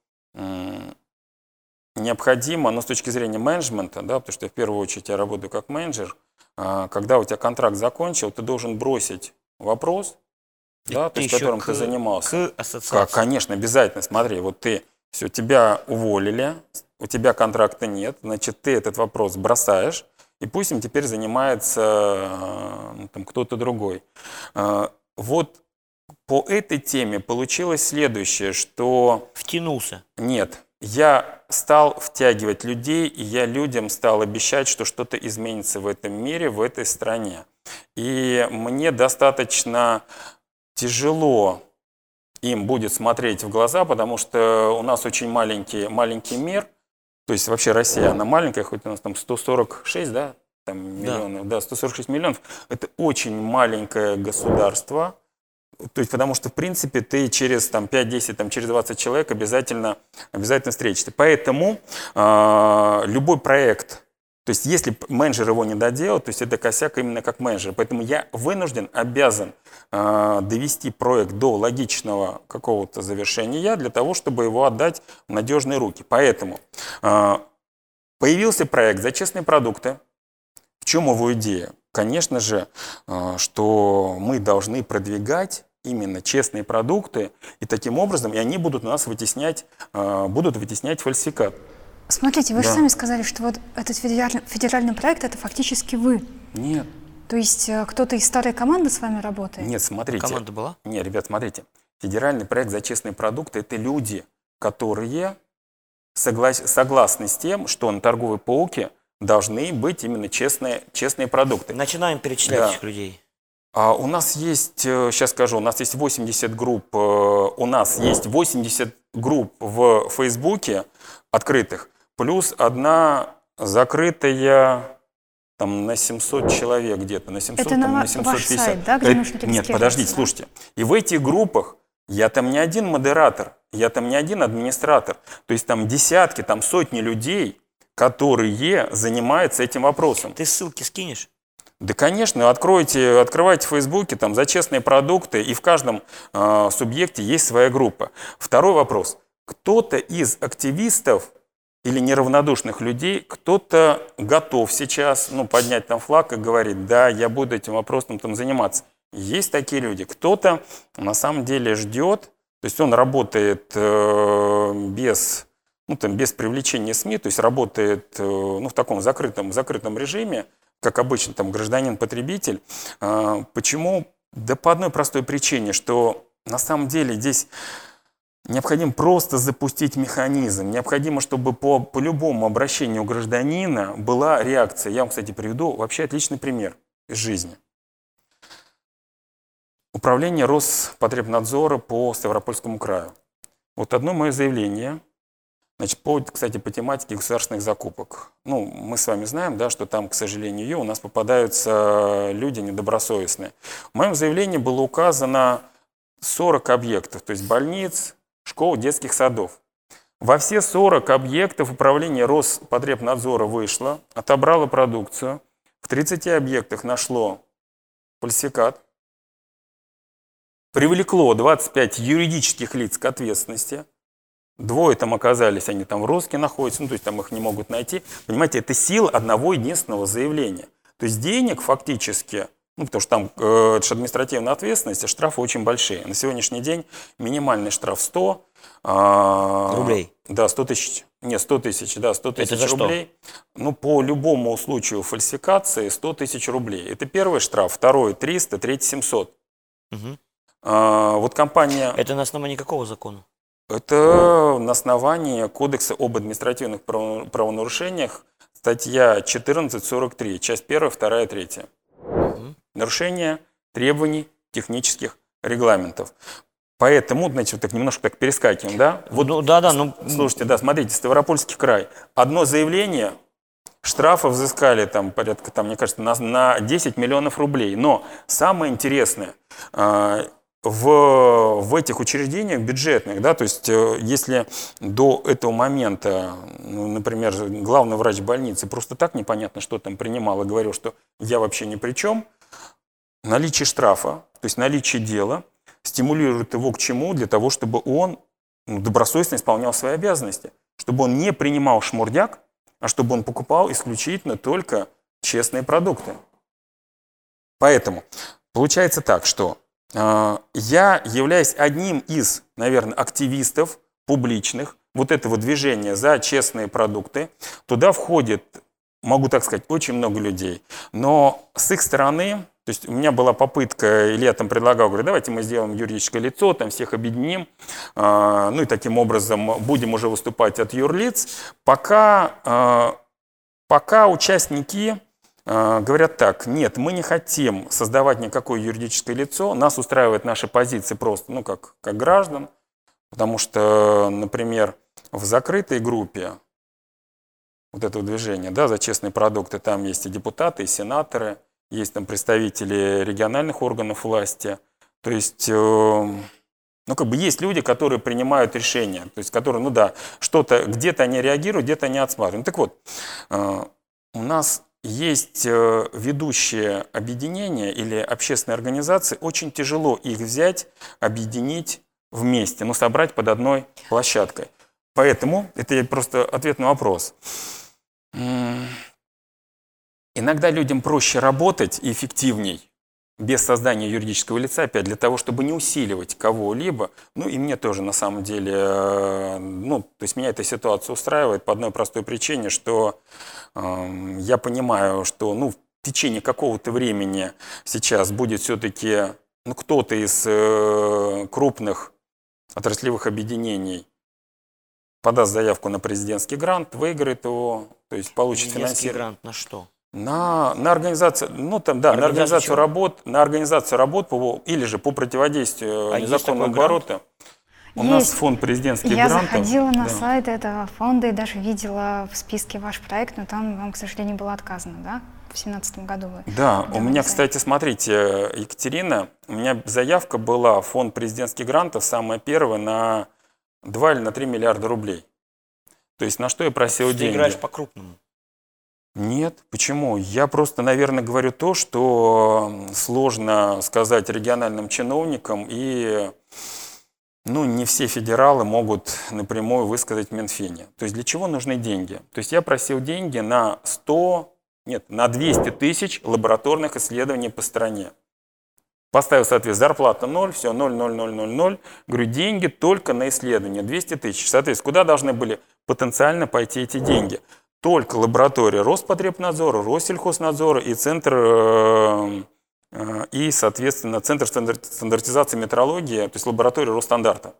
Speaker 1: необходимо, но с точки зрения менеджмента, да, потому что в первую очередь я работаю как менеджер, а, когда у тебя контракт закончил, ты должен бросить вопрос, да, то
Speaker 2: Ты
Speaker 1: есть,
Speaker 2: еще
Speaker 1: которым
Speaker 2: к-
Speaker 1: ты занимался.
Speaker 2: К ассоциации.
Speaker 1: Как, конечно, обязательно. Смотри, вот ты, все, тебя уволили, у тебя контракта нет, значит, ты этот вопрос бросаешь, и пусть им теперь занимается э, ну, там, кто-то другой. Э, Вот по этой теме получилось следующее, что
Speaker 2: Втянулся.
Speaker 1: нет, я стал втягивать людей, и я людям стал обещать, что что-то изменится в этом мире, в этой стране. И мне достаточно тяжело им будет смотреть в глаза, потому что у нас очень маленький, маленький мир. То есть вообще Россия, она маленькая, хоть у нас там 146, да, там миллионов, да, 146 миллионов. Это очень маленькое государство. То есть, потому что, в принципе, ты через там, 5-10, там, через 20 человек обязательно, обязательно встретишься. Поэтому э, любой проект, то есть если менеджер его не доделал, то есть это косяк именно как менеджер. Поэтому я вынужден, обязан э, довести проект до логичного какого-то завершения для того, чтобы его отдать в надежные руки. Поэтому э, появился проект за честные продукты. В чем его идея? Конечно же, э, что мы должны продвигать именно честные продукты, и таким образом и они будут нас вытеснять, э, будут вытеснять фальсификат.
Speaker 3: Смотрите, вы же
Speaker 1: Да.
Speaker 3: сами сказали, что вот этот федеральный, федеральный проект это фактически вы.
Speaker 1: Нет,
Speaker 3: То есть э, кто-то из старой команды с вами работает?
Speaker 1: нет, смотрите.
Speaker 2: Команда была?
Speaker 1: Не, ребят, смотрите. Федеральный проект за честные продукты – это люди, которые соглас- согласны с тем, что на торговой полке должны быть именно честные, честные продукты.
Speaker 2: Начинаем перечислять
Speaker 1: Да.
Speaker 2: людей.
Speaker 1: А у нас есть, сейчас скажу, у нас есть 80 групп, э, у нас есть 80 групп в Фейсбуке открытых, плюс одна закрытая там на 700 человек где-то, на 700,
Speaker 3: Это на
Speaker 1: там, на
Speaker 3: ваш
Speaker 1: 750.
Speaker 3: сайт, да, где
Speaker 1: Э,
Speaker 3: нужно
Speaker 1: Нет,
Speaker 3: регистрироваться,
Speaker 1: подождите, слушайте. И в этих группах я там не один модератор, я там не один администратор. То есть там десятки, там сотни людей, которые занимаются этим вопросом.
Speaker 2: Ты ссылки скинешь?
Speaker 1: Да, конечно, откройте, открывайте в Фейсбуке там за честные продукты, и в каждом э, субъекте есть своя группа. Второй вопрос. Кто-то из активистов или неравнодушных людей, кто-то готов сейчас ну, поднять там флаг и говорит, да, я буду этим вопросом там заниматься. Есть такие люди. Кто-то на самом деле ждет, то есть он работает э, без, ну, там, без привлечения СМИ, то есть работает э, ну, в таком закрытом, закрытом режиме, как обычно, там, гражданин-потребитель. А, Почему? Да по одной простой причине, что на самом деле здесь необходимо просто запустить механизм. Необходимо, чтобы по, по любому обращению гражданина была реакция. Я вам, кстати, приведу вообще отличный пример из жизни. Управление Роспотребнадзора по Ставропольскому краю. Вот одно мое заявление, Значит, по, кстати, по тематике государственных закупок. Ну, мы с вами знаем, да, что там, к сожалению, у нас попадаются люди недобросовестные. В моем заявлении было указано 40 объектов, то есть больниц, школ, детских садов. Во все 40 объектов управление Роспотребнадзора вышло, отобрало продукцию. В 30 объектах нашло фальсификат. Привлекло 25 юридических лиц к ответственности. Двое там оказались, они там в розыске находятся, ну, то есть там их не могут найти. Понимаете, это сила одного единственного заявления. То есть денег фактически Ну, потому что там э, это же административная ответственность, а штрафы очень большие. На сегодняшний день минимальный штраф 100 а,
Speaker 2: Рублей?
Speaker 1: Да, 100 тысяч. Нет, 100 тысяч, да, 100
Speaker 2: Это
Speaker 1: тысяч
Speaker 2: что?
Speaker 1: рублей. Ну, по любому случаю фальсификации 100 тысяч рублей. Это первый штраф, второй 300, третий 700.
Speaker 2: Мгм.
Speaker 1: А, вот компания...
Speaker 2: Это на основании какого закона?
Speaker 1: Это на основании Кодекса об административных право- правонарушениях, статья 1443, часть 1, 2, 3.
Speaker 2: Мгм.
Speaker 1: Нарушение требований технических регламентов. Поэтому, значит, вот так немножко так перескакиваем, да? Вот,
Speaker 2: ну да, да, ну
Speaker 1: слушайте, да, смотрите, Ставропольский край. Одно заявление, штрафа взыскали там порядка, там, мне кажется, на, на 10 миллионов рублей. Но самое интересное, а, в, в этих учреждениях бюджетных, да, то есть э, если до этого момента, ну, например, главный врач больницы просто так непонятно, что там принимал и говорил, что я вообще ни при чем, наличие штрафа, то есть наличие дела, стимулирует его к чему? Для того, чтобы он ну, добросовестно исполнял свои обязанности, чтобы он не принимал шмурдяк, а чтобы он покупал исключительно только честные продукты. Поэтому получается так, что я являюсь одним из, наверное, активистов публичных вот этого движения за честные продукты. Туда входит, могу так сказать, очень много людей. Но с их стороны, то есть у меня была попытка, или я там предлагал, говорю, давайте мы сделаем юридическое лицо, там всех объединим, э, ну и таким образом будем уже выступать от юрлиц, пока, э, пока участники говорят так, нет, мы не хотим создавать никакое юридическое лицо, нас устраивает наши позиции просто, ну, как, как граждан, потому что, например, в закрытой группе вот этого движения, да, за честные продукты, там есть и депутаты, и сенаторы, есть там представители региональных органов власти, то есть, э, ну, как бы есть люди, которые принимают решения, то есть, которые, ну да, что-то, где-то они реагируют, где-то они отсматривают. Так вот, э, у нас есть э, ведущие объединения или общественные организации, очень тяжело их взять, объединить вместе, ну, собрать под одной площадкой. Поэтому, это просто ответ на вопрос. Иногда людям проще работать и эффективней без создания юридического лица, опять для того, чтобы не усиливать кого-либо. Ну и мне тоже на самом деле, э, ну, то есть меня эта ситуация устраивает по одной простой причине, что я понимаю, что, ну, в течение какого-то времени сейчас будет все-таки, ну, кто-то из э, крупных отраслевых объединений подаст заявку на президентский грант, выиграет его, то есть получит финансирование.
Speaker 2: грант на что?
Speaker 1: На, на организацию, ну там, да, на
Speaker 2: Организацию
Speaker 1: организацию
Speaker 2: чего?
Speaker 1: работ, на организацию работ по, или же по противодействию
Speaker 2: А
Speaker 1: незаконного
Speaker 2: такой грант?
Speaker 1: У нас
Speaker 3: Есть.
Speaker 1: фонд президентских
Speaker 3: Я
Speaker 1: грантов.
Speaker 3: заходила на
Speaker 1: да.
Speaker 3: сайт этого фонда и даже видела в списке ваш проект, но там вам, к сожалению, было отказано, да? В семнадцатом году вы.
Speaker 1: Да, у меня, кстати, смотрите, Екатерина, у меня заявка была в фонд президентских грантов, самая первая, на 2 или на 3 миллиарда рублей. То есть на что я просил
Speaker 2: Ты
Speaker 1: деньги?
Speaker 2: играешь по-крупному.
Speaker 1: Нет, почему? Я просто, наверное, говорю то, что сложно сказать региональным чиновникам, и ну, не все федералы могут напрямую высказать в Минфине. То есть для чего нужны деньги? То есть я просил деньги на 100, нет, на 200 тысяч лабораторных исследований по стране. Поставил, соответственно, зарплата 0, все, 0, 0, 0, 0, 0. Говорю, деньги только на исследования, 200 тысяч. Соответственно, куда должны были потенциально пойти эти деньги? Только лаборатория Роспотребнадзора, Россельхознадзора и Центр, э, и, соответственно, Центр стандар- стандартизации метрологии, то есть лаборатория Росстандарта.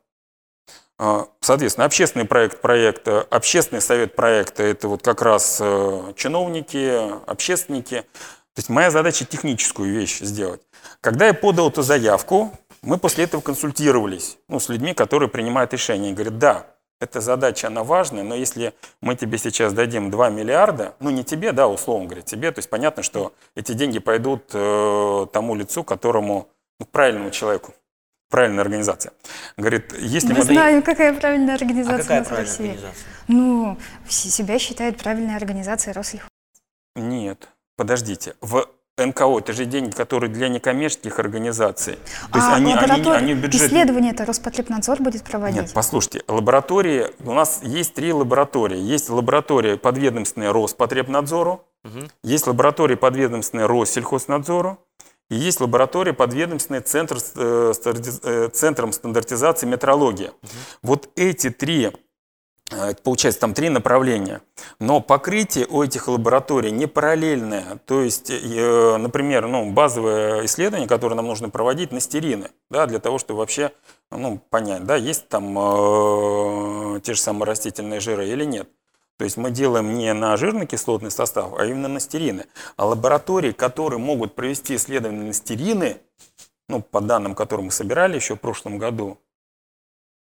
Speaker 1: Э, Соответственно, общественный проект проекта, общественный совет проекта – это вот как раз э, чиновники, общественники. То есть моя задача техническую вещь сделать. Когда я подал эту заявку, мы после этого консультировались ну, с людьми, которые принимают решения. И говорят, да, эта задача, она важная, но если мы тебе сейчас дадим 2 миллиарда, ну не тебе, да, условно говоря, тебе, то есть понятно, что эти деньги пойдут э, тому лицу, которому, ну, правильному человеку, правильная организация. Говорит, если
Speaker 3: Мы
Speaker 1: мы...
Speaker 3: знаем, какая правильная
Speaker 2: А
Speaker 3: организация у
Speaker 2: какая
Speaker 3: нас в
Speaker 2: правильная
Speaker 3: России.
Speaker 2: организация?
Speaker 3: Ну, себя считает правильной организацией Рослих.
Speaker 1: Нет, подождите. В НКО это же деньги, которые для некоммерческих организаций. То есть
Speaker 3: а
Speaker 1: они, они,
Speaker 3: лаборатория-
Speaker 1: они в бюджет...
Speaker 3: исследования это Роспотребнадзор будет проводить?
Speaker 1: Нет, послушайте, лаборатории, у нас есть три лаборатории. Есть лаборатория подведомственная Роспотребнадзору,
Speaker 2: Мгм.
Speaker 1: есть лаборатория подведомственная Россельхознадзору, и есть лаборатория подведомственная центр, э, э, центром стандартизации метрологии. Вот эти три Получается, там три направления. Но покрытие у этих лабораторий не параллельное. То есть, например, ну, базовое исследование, которое нам нужно проводить на стерины, да, для того, чтобы вообще ну, понять, да, есть там э, те же самые растительные жиры или нет. То есть мы делаем не на жирный кислотный состав, а именно на стерины. А лаборатории, которые могут провести исследования на стерины, ну, по данным, которые мы собирали еще в прошлом году,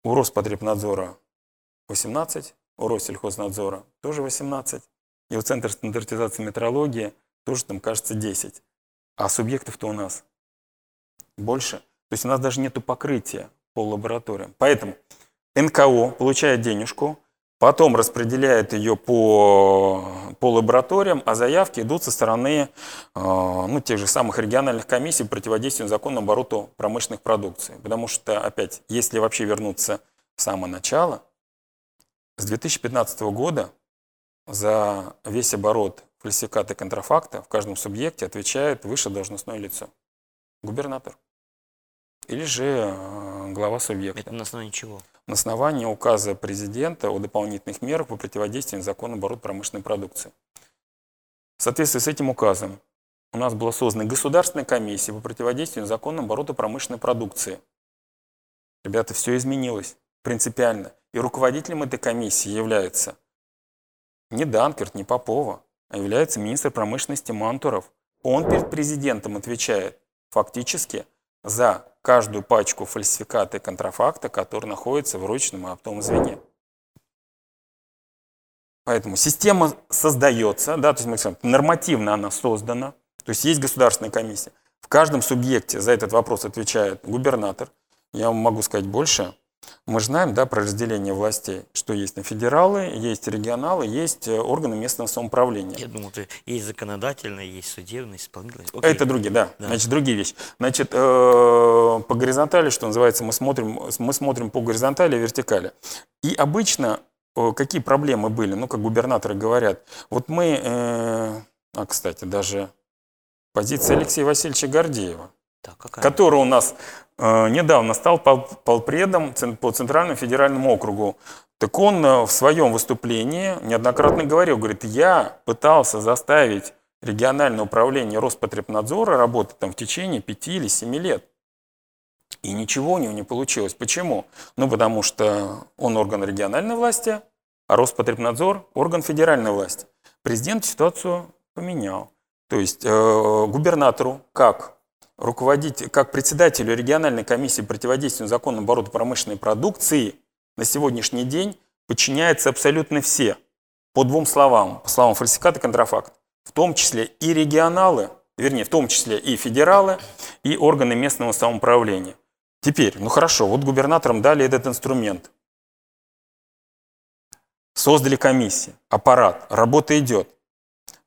Speaker 1: у Роспотребнадзора 18, у Россельхознадзора тоже 18, и у Центра стандартизации метрологии тоже там, кажется, 10. А субъектов-то у нас больше. То есть у нас даже нет покрытия по лабораториям. Поэтому НКО получает денежку, потом распределяет ее по, по лабораториям, а заявки идут со стороны э, ну, тех же самых региональных комиссий противодействию законному обороту промышленных продукций. Потому что, опять, если вообще вернуться в самое начало, с 2015 года за весь оборот фальсификата и контрафакта в каждом субъекте отвечает высшее должностное лицо. Губернатор. Или же э, глава субъекта.
Speaker 2: Это на основании чего?
Speaker 1: на основании указа президента о дополнительных мерах по противодействию незаконному обороту промышленной продукции. В соответствии с этим указом у нас была создана государственная комиссия по противодействию незаконному обороту промышленной продукции. Ребята, все изменилось принципиально. И руководителем этой комиссии является не Данкерт, не Попова, а является министр промышленности Мантуров. Он перед президентом отвечает фактически за каждую пачку фальсификата и контрафакта, который находится в ручном и оптовом звене. Поэтому система создается, да, то есть мы говорим, нормативно она создана, то есть есть государственная комиссия. В каждом субъекте за этот вопрос отвечает губернатор. Я вам могу сказать больше. Мы же знаем да, про разделение властей, что есть на федералы, есть регионалы, есть э, органы местного самоуправления.
Speaker 2: Я думал, ты есть законодательные, есть судебные, исполнительные.
Speaker 1: Окей. Это другие, да. да. Значит, другие вещи. Значит, э, по горизонтали, что называется, мы смотрим, мы смотрим по горизонтали и вертикали. И обычно э, какие проблемы были, ну, как губернаторы говорят, вот мы, э, а, кстати, даже позиция Алексея Васильевича Гордеева, так, который у нас э, недавно стал полпредом по Центральному федеральному округу. Так он э, в своем выступлении неоднократно говорил, говорит, я пытался заставить региональное управление Роспотребнадзора работать там в течение пяти или семи лет. И ничего у него не получилось. Почему? Ну, потому что он орган региональной власти, а Роспотребнадзор – орган федеральной власти. Президент ситуацию поменял. То есть э, губернатору, как руководить, как председателю региональной комиссии противодействия законному обороту промышленной продукции на сегодняшний день подчиняются абсолютно все. По двум словам, по словам фальсификат и контрафакт. В том числе и регионалы, вернее, в том числе и федералы, и органы местного самоуправления. Теперь, ну хорошо, вот губернаторам дали этот инструмент. Создали комиссии, аппарат, работа идет.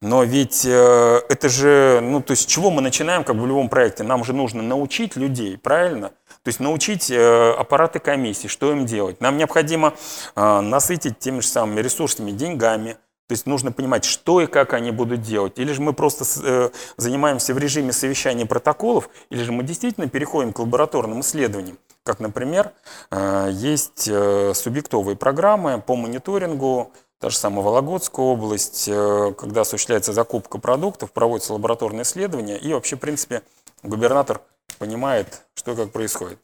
Speaker 1: Но ведь э, это же, ну, то есть, чего мы начинаем, как в любом проекте? Нам же нужно научить людей, правильно? То есть научить э, аппараты комиссии, что им делать. Нам необходимо э, насытить теми же самыми ресурсами, деньгами. То есть нужно понимать, что и как они будут делать. Или же мы просто э, занимаемся в режиме совещания протоколов, или же мы действительно переходим к лабораторным исследованиям. Как, например, э, есть э, субъектовые программы по мониторингу Та же самая Вологодская область, э, когда осуществляется закупка продуктов, проводятся лабораторные исследования, и вообще, в принципе, губернатор понимает, что и как происходит.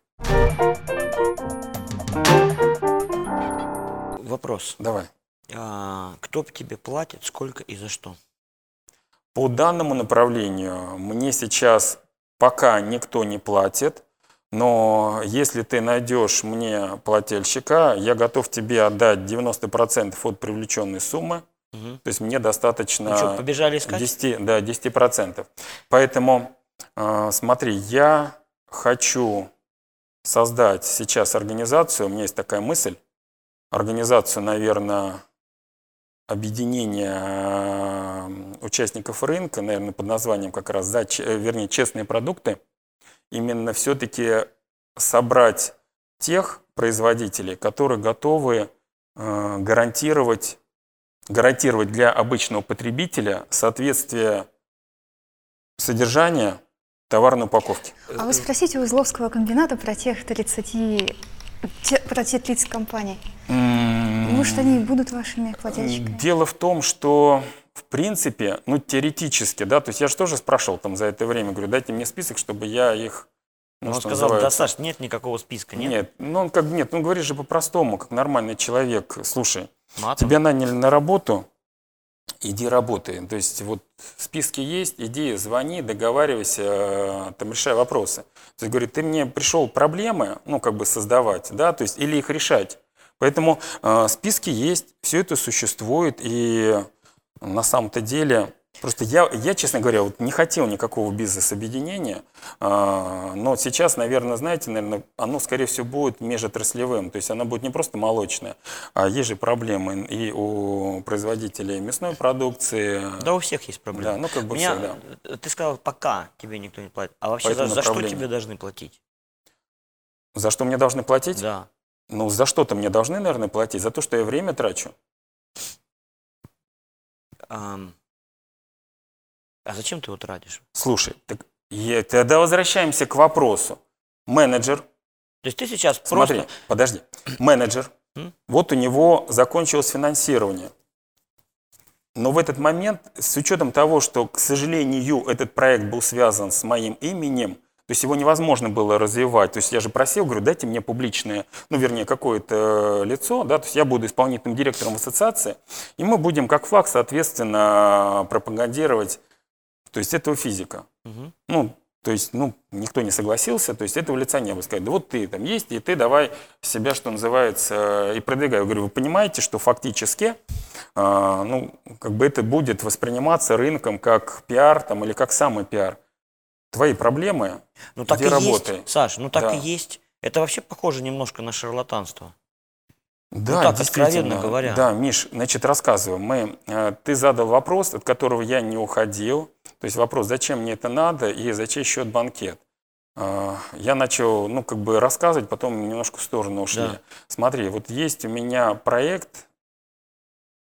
Speaker 2: Вопрос.
Speaker 1: Давай.
Speaker 2: А, кто тебе платит, сколько и за что?
Speaker 1: По данному направлению мне сейчас пока никто не платит. Но если ты найдешь мне плательщика, я готов тебе отдать 90% от привлеченной суммы. Угу. То есть мне достаточно... Ну
Speaker 2: что, побежали искать?
Speaker 1: 10, да, 10%. Поэтому э, смотри, я хочу создать сейчас организацию, у меня есть такая мысль, организацию, наверное, объединения участников рынка, наверное, под названием как раз, за, вернее, честные продукты – именно все-таки собрать тех производителей, которые готовы э, гарантировать, гарантировать для обычного потребителя соответствие содержания товарной упаковки.
Speaker 3: А вы спросите у Узловского комбината про тех 30, те- про те 30 компаний. Может, они будут вашими плательщиками?
Speaker 1: Дело в том, что принципе, ну теоретически, да, то есть я же тоже спрашивал там за это время, говорю, дайте мне список, чтобы я их, ну,
Speaker 2: Он сказал, да,
Speaker 1: называется,
Speaker 2: Саш, нет никакого списка, нет?
Speaker 1: Нет, ну он как нет, ну говоришь же по-простому, как нормальный человек. Слушай,
Speaker 2: Матом?
Speaker 1: тебя наняли на работу, иди работай. То есть вот списки есть, иди, звони, договаривайся, э, там решай вопросы. То есть говорит, ты мне пришел проблемы, ну как бы создавать, да, то есть или их решать. Поэтому э, списки есть, все это существует, и на самом-то деле Просто я, я, честно говоря, вот не хотел никакого бизнес-объединения, а, но сейчас, наверное, знаете, наверное, оно, скорее всего, будет межотраслевым. То есть оно будет не просто молочное, а есть же проблемы и у производителей мясной продукции.
Speaker 2: Да, у всех есть проблемы.
Speaker 1: Да, ну как бы
Speaker 2: Меня,
Speaker 1: всегда.
Speaker 2: э, Ты сказал, пока тебе никто не платит. А вообще за, за что тебе должны платить?
Speaker 1: За что мне должны платить?
Speaker 2: Да.
Speaker 1: Ну, за что-то мне должны, наверное, платить. За то, что я время трачу.
Speaker 2: Ам, А зачем ты его тратишь?
Speaker 1: Слушай, так я- тогда возвращаемся к вопросу. Менеджер,
Speaker 2: То есть ты сейчас
Speaker 1: Смотри,
Speaker 2: просто...
Speaker 1: подожди. Менеджер, вот у него закончилось финансирование. Но в этот момент, с учетом того, что, к сожалению, этот проект был связан с моим именем, то есть его невозможно было развивать. То есть я же просил, говорю, дайте мне публичное, ну, вернее, какое-то лицо, да, то есть я буду исполнительным директором ассоциации, и мы будем как флаг, соответственно, пропагандировать, то есть этого физика.
Speaker 2: Мгм.
Speaker 1: Ну, то есть, ну, никто не согласился, то есть этого лица не было. Сказать, да вот ты там есть, и ты давай себя, что называется, и продвигай. Я говорю, вы понимаете, что фактически, а, ну, как бы это будет восприниматься рынком как пиар там, или как самый пиар. Твои проблемы,
Speaker 2: Ну так и
Speaker 1: работай.
Speaker 2: есть, Саш, ну так
Speaker 1: Да.
Speaker 2: и есть. Это вообще похоже немножко на шарлатанство.
Speaker 1: Да,
Speaker 2: так,
Speaker 1: действительно.
Speaker 2: говоря.
Speaker 1: Да, Миш, значит, рассказываю. Мы, э, ты задал вопрос, от которого я не уходил. То есть вопрос, зачем мне это надо и за чей счет банкет. Э, Я начал, ну, как бы рассказывать, потом немножко в сторону ушли.
Speaker 2: Да.
Speaker 1: Смотри, вот есть у меня проект,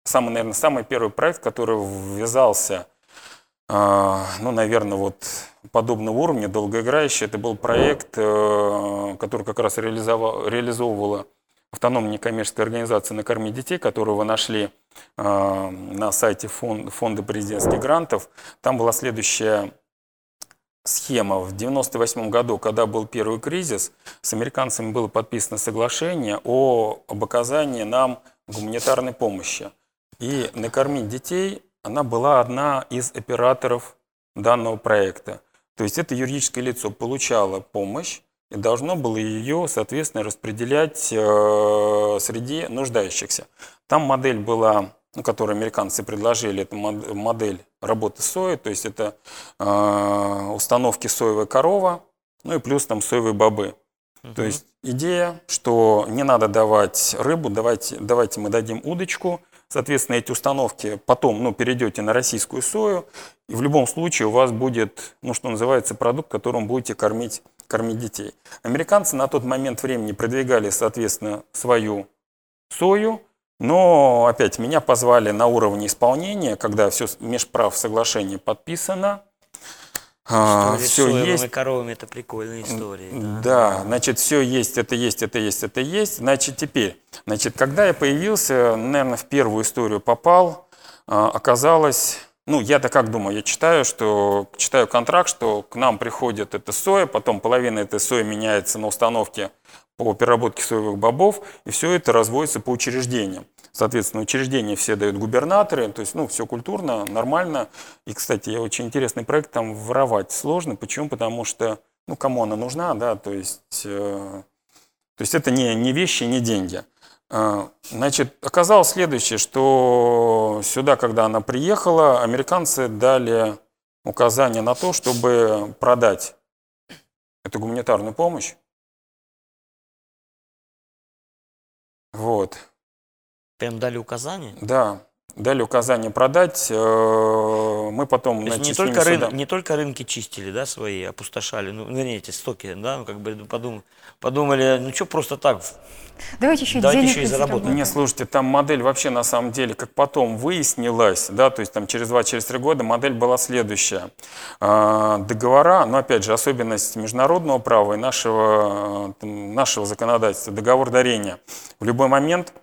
Speaker 1: самый, наверное, самый первый проект, который ввязался, э, ну, наверное, вот подобного уровня, долгоиграющий. Это был проект, э, который как раз реализовывала автономная некоммерческая организация «Накорми детей», которую вы нашли э, на сайте фон- фонда президентских грантов. Там была следующая схема. В 1998 году, когда был первый кризис, с американцами было подписано соглашение о, об оказании нам гуманитарной помощи. И «Накормить детей» она была одна из операторов данного проекта. То есть это юридическое лицо получало помощь и должно было ее, соответственно, распределять э, среди нуждающихся. Там модель была, ну, которую американцы предложили, это мод- модель работы сои, то есть это э, установки соевая корова, ну и плюс там соевые бобы. То есть идея, что не надо давать рыбу, давайте, давайте мы дадим удочку, соответственно, эти установки потом ну, перейдете на российскую сою, и в любом случае у вас будет, ну, что называется, продукт, которым будете кормить, кормить детей. Американцы на тот момент времени продвигали, соответственно, свою сою, но опять меня позвали на уровне исполнения, когда все межправ соглашение подписано,
Speaker 2: История с
Speaker 1: все есть,
Speaker 2: коровами это прикольная история. Да.
Speaker 1: да, значит, все есть, это есть, это есть, это есть. Значит, теперь, значит, когда я появился, наверное, в первую историю попал, а, оказалось, ну, я-то как думаю, я читаю, что, читаю контракт, что к нам приходит эта соя, потом половина этой сои меняется на установке по переработке соевых бобов, и все это разводится по учреждениям. Соответственно, учреждения все дают губернаторы, то есть, ну, все культурно, нормально. И, кстати, очень интересный проект, там воровать сложно. Почему? Потому что, ну, кому она нужна, да, то есть, э, то есть это не, не вещи, не деньги. Э, Значит, оказалось следующее, что сюда, когда она приехала, американцы дали указание на то, чтобы продать эту гуманитарную помощь. Вот.
Speaker 2: Прям дали указание?
Speaker 1: Да. Дали указание продать, э, мы потом...
Speaker 2: То есть не только, рын-
Speaker 1: сюда-
Speaker 2: не только рынки чистили, да, свои, опустошали, ну, вернее, эти стоки, да, ну, как бы подум- подумали, ну что просто так,
Speaker 3: Давайте еще
Speaker 2: Давайте
Speaker 3: денег
Speaker 2: еще и заработаем.
Speaker 1: Не, слушайте, там модель вообще на самом деле, как потом выяснилось, да, то есть там через 2-3 года модель была следующая. А, Договора, но опять же, особенность международного права и нашего, э, нашего законодательства, договор дарения. В любой момент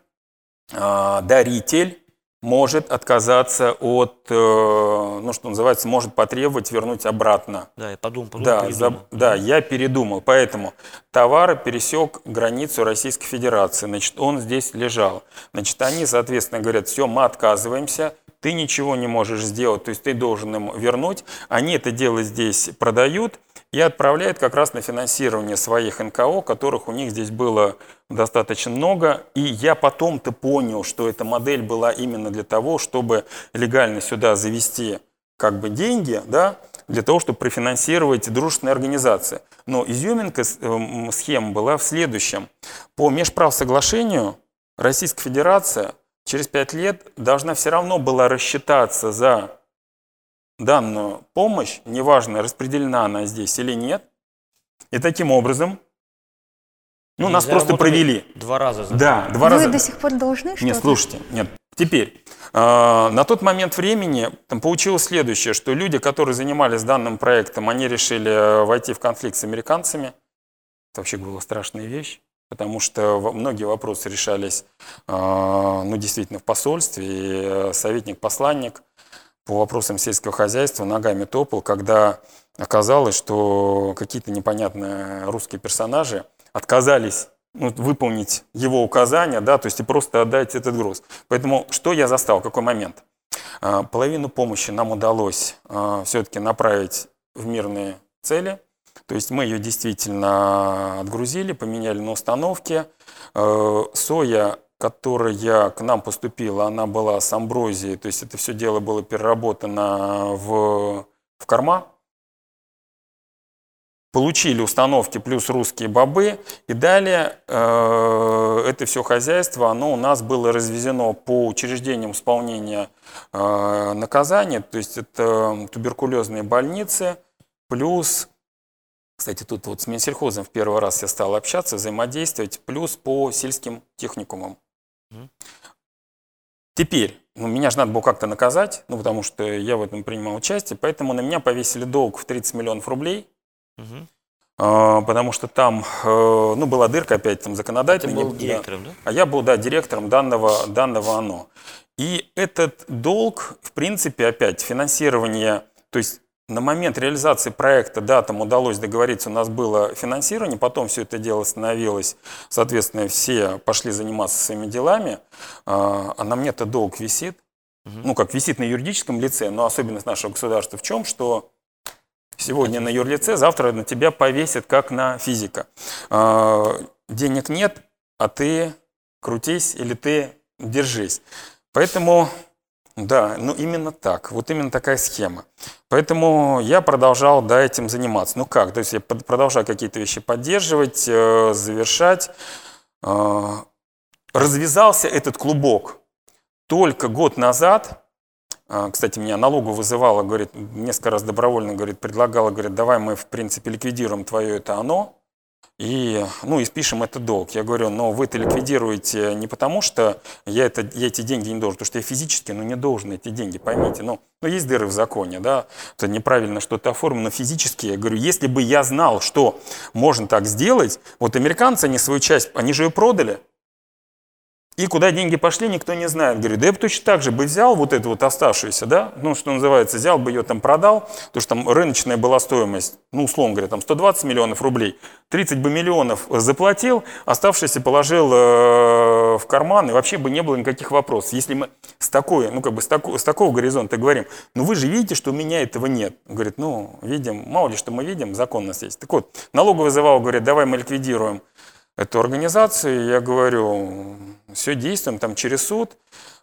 Speaker 1: а, даритель может отказаться от, э, ну что называется, может потребовать вернуть обратно.
Speaker 2: да, я подумал, подумал,
Speaker 1: Да,
Speaker 2: передумал.
Speaker 1: за- да, я передумал. Поэтому товар пересек границу Российской Федерации. Значит, он здесь лежал. Значит, они, соответственно, говорят, все, мы отказываемся, ты ничего не можешь сделать, то есть ты должен им вернуть. Они это дело здесь продают и отправляют как раз на финансирование своих НКО, которых у них здесь было достаточно много. И я потом-то понял, что эта модель была именно для того, чтобы легально сюда завести как бы деньги, да, для того, чтобы профинансировать дружественные организации. Но изюминка эм, схемы была в следующем. По межправсоглашению Российская Федерация через пять лет должна все равно была рассчитаться за данную помощь, неважно, распределена она здесь или нет. И таким образом, ну, нас просто провели.
Speaker 2: Два раза за
Speaker 1: Да, два
Speaker 3: Вы
Speaker 1: раза.
Speaker 3: до сих пор должны что-то?
Speaker 1: Нет, слушайте, нет. Теперь, э, на тот момент времени там получилось следующее, что люди, которые занимались данным проектом, они решили э, войти в конфликт с американцами. Это вообще была страшная вещь, потому что многие вопросы решались, э, ну, действительно, в посольстве, и э, советник-посланник по вопросам сельского хозяйства ногами топал, когда оказалось, что какие-то непонятные русские персонажи отказались ну, выполнить его указания, да, то есть и просто отдать этот груз. Поэтому что я застал, какой момент? А, Половину помощи нам удалось все-таки направить в мирные цели. То есть мы ее действительно отгрузили, поменяли на установке. Э, Соя, которая к нам поступила, она была с амброзией, то есть это все дело было переработано в, в корма. Получили установки плюс русские бобы, и далее э, это все хозяйство, оно у нас было развезено по учреждениям исполнения э, наказания, то есть это туберкулезные больницы, плюс, кстати, тут вот с Минсельхозом в первый раз я стал общаться, взаимодействовать, плюс по сельским техникумам. Теперь, ну, меня же надо было как-то наказать, ну, потому что я в этом принимал участие, поэтому на меня повесили долг в 30 миллионов рублей,
Speaker 2: Мгм.
Speaker 1: а, потому что там, э, ну, была дырка опять там
Speaker 2: Ты
Speaker 1: законодательная.
Speaker 2: был
Speaker 1: не- да.
Speaker 2: директором, да?
Speaker 1: А я был, да, директором данного, данного ОНО. И этот долг, в принципе, опять финансирование, то есть на момент реализации проекта, да, там удалось договориться, у нас было финансирование, потом все это дело становилось, соответственно, все пошли заниматься своими делами, а а на мне этот долг висит, ну, как висит на юридическом лице, но особенность нашего государства в чем, что сегодня на юрлице, завтра на тебя повесят как на физика. А, Денег нет, а ты крутись или ты держись. Поэтому, да, ну именно так, вот именно такая схема. Поэтому я продолжал, да, этим заниматься. Ну как, то есть я продолжаю какие-то вещи поддерживать, э, завершать. Э, Развязался этот клубок только год назад, а, Кстати, меня налогу вызывала, говорит, несколько раз добровольно, говорит, предлагала, говорит, давай мы, в принципе, ликвидируем твое это оно, и, ну, и спишем этот долг. Я говорю, но вы-то ликвидируете не потому, что я, это, я эти деньги не должен, потому что я физически, ну, не должен эти деньги, поймите. Ну, ну, есть дыры в законе, да, это неправильно что-то оформлено, но физически, я говорю, если бы я знал, что можно так сделать, вот американцы, они свою часть, они же ее продали, и куда деньги пошли, никто не знает. Говорит, да я бы точно так же бы взял вот эту вот оставшуюся, да, ну, что называется, взял бы ее там, продал, потому что там рыночная была стоимость, ну, условно говоря, там 120 миллионов рублей, 30 бы миллионов заплатил, оставшиеся положил э, в карман, и вообще бы не было никаких вопросов. Если мы с такой, ну, как бы с, тако- с такого горизонта говорим, ну, вы же видите, что у меня этого нет. Говорит, ну, видим, мало ли что мы видим, закон у нас есть. Так вот, налоговый вызывал, говорит, давай мы ликвидируем эту организацию. Я говорю, все действуем там через суд.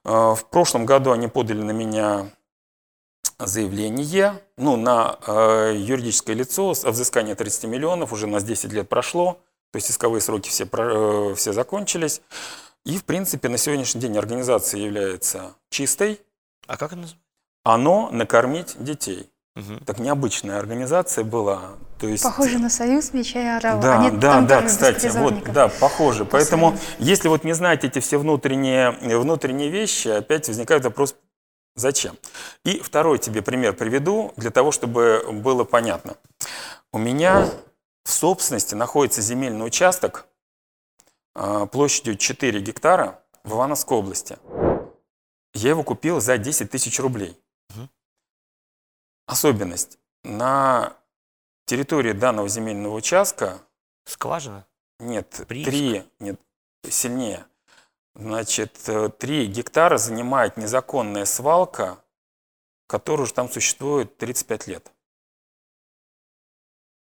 Speaker 1: Э, В прошлом году они подали на меня заявление, ну, на э, юридическое лицо о взыскании 30 миллионов, уже у нас 10 лет прошло, то есть исковые сроки все, э, все закончились. И, в принципе, на сегодняшний день организация является чистой.
Speaker 2: А как она называется?
Speaker 1: Оно накормить детей.
Speaker 2: Мгм.
Speaker 1: Так необычная организация была. То есть,
Speaker 3: Похоже на союз меча и орала.
Speaker 1: Да,
Speaker 3: Они
Speaker 1: да,
Speaker 3: там
Speaker 1: да, кстати, вот, да, похоже. Поэтому,
Speaker 3: Посмотрим.
Speaker 1: если вот не знать эти все внутренние, внутренние вещи, опять возникает вопрос, зачем? И второй тебе пример приведу, для того, чтобы было понятно. У меня в собственности находится земельный участок а, площадью 4 гектара в Ивановской области. Я его купил за 10 тысяч рублей. Особенность. На территории данного земельного участка
Speaker 2: Скважина?
Speaker 1: нет,
Speaker 2: Прииск.
Speaker 1: три, нет, сильнее. Значит, э, три гектара занимает незаконная свалка, которая уже там существует 35 лет.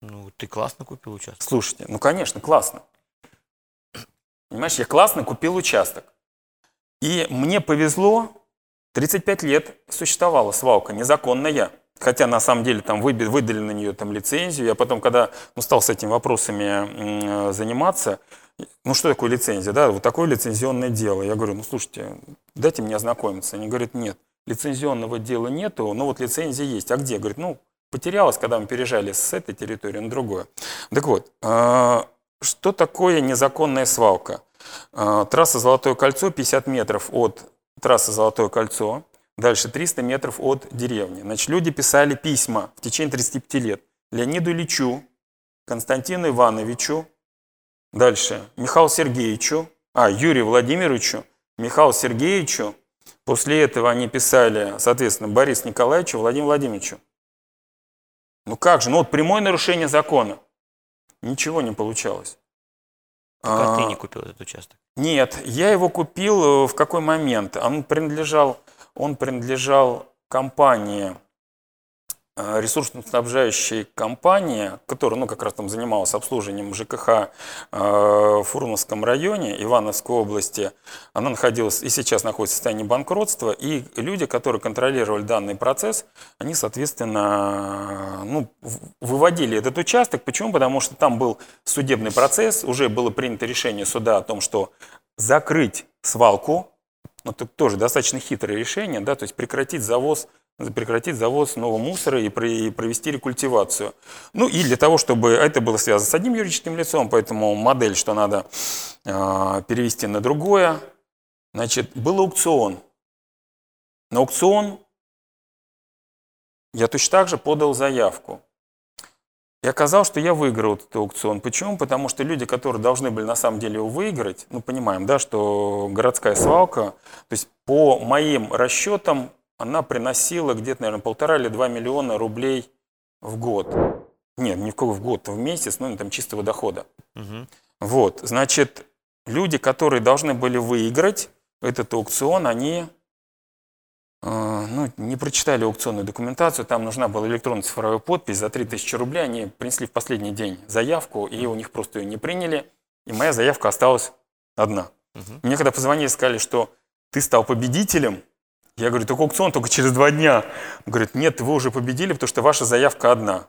Speaker 2: Ну, ты классно купил участок.
Speaker 1: Слушайте, ну, конечно, классно. Понимаешь, я классно купил участок. И мне повезло, 35 лет существовала свалка незаконная. Хотя на самом деле там выдали на нее там лицензию. Я потом, когда ну, стал с этими вопросами заниматься, ну что такое лицензия, да, вот такое лицензионное дело. Я говорю, ну слушайте, дайте мне ознакомиться. Они говорят, нет, лицензионного дела нету, но вот лицензия есть. А где? Говорит, ну потерялась, когда мы переезжали с этой территории на другую. Так вот, э, что такое незаконная свалка? Э, Трасса Золотое кольцо 50 метров от трассы Золотое кольцо, дальше 300 метров от деревни. Значит, люди писали письма в течение 35 лет Леониду Ильичу, Константину Ивановичу, дальше Михаилу Сергеевичу, а, Юрию Владимировичу, Михаилу Сергеевичу. После этого они писали, соответственно, Борису Николаевичу, Владимиру Владимировичу. Ну как же, ну вот прямое нарушение закона. Ничего не получалось.
Speaker 2: Как ты
Speaker 1: А,
Speaker 2: не купил этот участок?
Speaker 1: нет, я его купил э, в какой момент? Он принадлежал, он принадлежал компании, э, ресурсно-снабжающей компании, которая, ну, как раз там занималась обслуживанием ЖКХ э, в Фурманском районе Ивановской области. Она находилась и сейчас находится в состоянии банкротства, и люди, которые контролировали данный процесс, они, соответственно, ну, выводили этот участок. Почему? Потому что там был судебный процесс, уже было принято решение суда о том, что закрыть свалку, ну, это тоже достаточно хитрое решение, да, то есть прекратить завоз, прекратить завоз нового мусора и провести рекультивацию. Ну и для того, чтобы это было связано с одним юридическим лицом, поэтому модель, что надо э, перевести на другое, значит, был аукцион. На аукцион я точно так же подал заявку. И оказалось, что я выиграл этот аукцион. Почему? Потому что люди, которые должны были на самом деле его выиграть, ну, понимаем, да, что городская свалка, то есть по моим расчетам, она приносила где-то, наверное, полтора или два миллиона рублей в год. Нет, не в какой в год, в месяц, ну, там чистого дохода.
Speaker 2: Мгм.
Speaker 1: Вот, значит, люди, которые должны были выиграть этот аукцион, они ну, не прочитали аукционную документацию, там нужна была электронная цифровая подпись за 3000 рублей, они принесли в последний день заявку, и у них просто ее не приняли, и моя заявка осталась одна.
Speaker 2: Мгм.
Speaker 1: Мне когда позвонили, сказали, что ты стал победителем, я говорю, только аукцион только через два дня. Он говорит, нет, вы уже победили, потому что ваша заявка одна.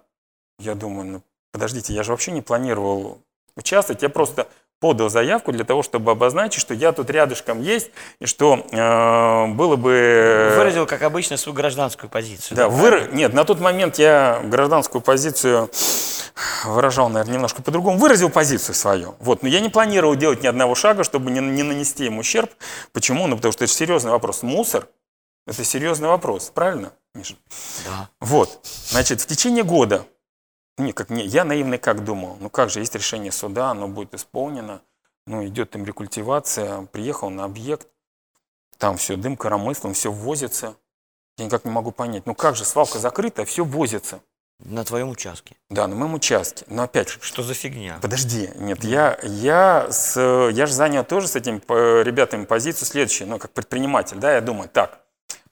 Speaker 1: Я думаю, ну подождите, я же вообще не планировал участвовать, я просто подал заявку для того, чтобы обозначить, что я тут рядышком есть, и что э, было бы...
Speaker 2: Выразил, как обычно, свою гражданскую позицию.
Speaker 1: Да, выра- Нет, на тот момент я гражданскую позицию выражал, наверное, немножко по-другому. Выразил позицию свою. Вот. Но я не планировал делать ни одного шага, чтобы не, не нанести им ущерб. Почему? Ну, потому что это серьезный вопрос. Мусор – это серьезный вопрос. Правильно, Миша?
Speaker 2: Да.
Speaker 1: Вот. Значит, в течение года, не, как, не, я наивный как думал, ну как же, есть решение суда, оно будет исполнено, ну идет им рекультивация, приехал на объект, там все дым коромыслом, все возится. Я никак не могу понять, ну как же, свалка закрыта, все возится.
Speaker 2: На твоем участке.
Speaker 1: Да, на моем участке. Но опять же,
Speaker 2: Что за фигня?
Speaker 1: Подожди, нет, я, я, с, я же занял тоже с этими ребятами позицию следующую, ну, как предприниматель, да, я думаю, так,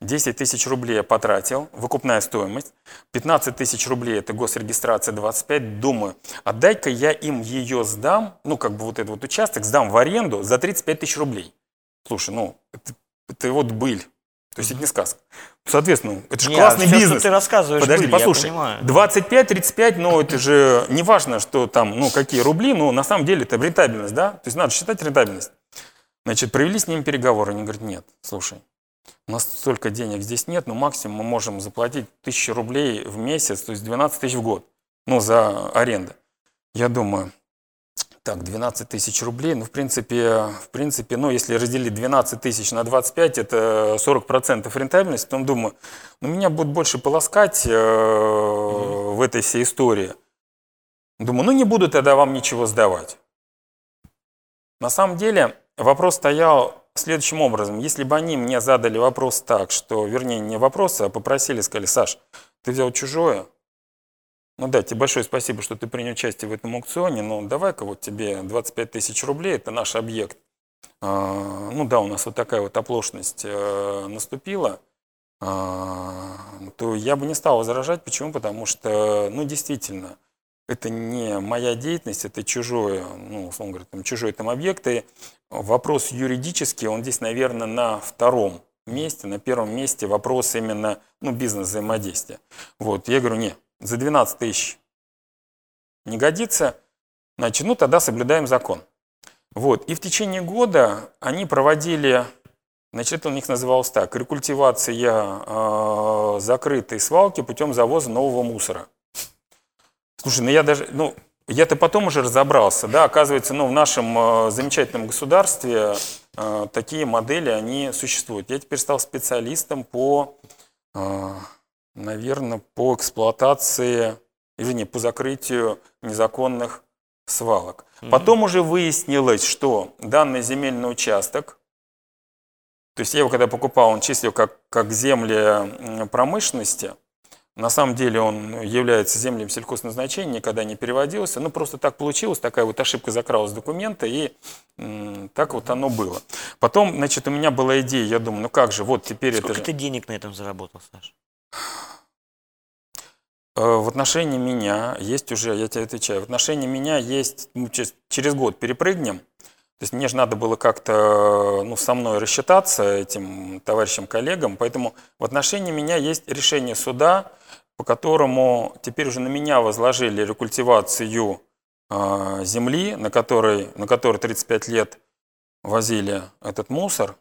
Speaker 1: 10 тысяч рублей я потратил, выкупная стоимость, 15 тысяч рублей это госрегистрация 25, думаю, отдай-ка я им ее сдам, ну, как бы вот этот вот участок сдам в аренду за 35 тысяч рублей. Слушай, ну, это, это вот быль, то есть это не сказка. Соответственно, это же
Speaker 2: Не,
Speaker 1: классный
Speaker 2: всё, что
Speaker 1: бизнес.
Speaker 2: ты рассказываешь,
Speaker 1: Подожди,
Speaker 2: были,
Speaker 1: послушай.
Speaker 2: понимаю.
Speaker 1: 25-35, ну это же не важно, что там, ну какие рубли, но на самом деле это рентабельность, да? То есть надо считать рентабельность. Значит, провели с ним переговоры. Они говорят, нет, слушай, у нас столько денег здесь нет, но максимум мы можем заплатить тысячу рублей в месяц, то есть 12 тысяч в год, ну, за аренду. Я думаю, так, 12 тысяч рублей, ну, в принципе, в принципе, ну, если разделить 12 тысяч на 25, это 40% рентабельности, потом думаю, ну, меня будут больше полоскать э, в этой всей истории. Думаю, ну, не буду тогда вам ничего сдавать. На самом деле, вопрос стоял следующим образом. Если бы они мне задали вопрос так, что, вернее, не вопрос, а попросили, сказали, Саш, ты взял чужое, ну да, тебе большое спасибо, что ты принял участие в этом аукционе, но давай-ка вот тебе 25 тысяч рублей, это наш объект. А, ну да, у нас вот такая вот оплошность э, наступила, а, то я бы не стал возражать. Почему? Потому что, ну действительно, это не моя деятельность, это чужое, ну, условно говоря, там, чужой там объект. И вопрос юридический, он здесь, наверное, на втором месте, на первом месте вопрос именно ну, бизнес-взаимодействия. Вот, я говорю, не, за 12 тысяч не годится, значит, ну тогда соблюдаем закон. Вот, и в течение года они проводили, значит, это у них называлось так, рекультивация э, закрытой свалки путем завоза нового мусора. Слушай, ну я даже, ну, я-то потом уже разобрался, да, оказывается, ну, в нашем э, замечательном государстве э, такие модели, они существуют. Я теперь стал специалистом по э, наверное, по эксплуатации, извини, по закрытию незаконных свалок. Mm-hmm. Потом уже выяснилось, что данный земельный участок, то есть я его когда покупал, он числил как, как земли промышленности, на самом деле он является землем сельхозназначения, никогда не переводился. Ну, просто так получилось, такая вот ошибка закралась в документы, и м, так вот оно было. Потом, значит, у меня была идея, я думаю, ну как же, вот теперь
Speaker 2: Сколько
Speaker 1: это же...
Speaker 2: ты денег на этом заработал, Саша?
Speaker 1: Э, в отношении меня есть уже, я тебе отвечаю, в отношении меня есть, ну, через, через год перепрыгнем, то есть мне же надо было как-то ну, со мной рассчитаться, этим товарищам-коллегам, поэтому в отношении меня есть решение суда, по которому теперь уже на меня возложили рекультивацию э, земли, на которой, на которой 35 лет возили этот мусор,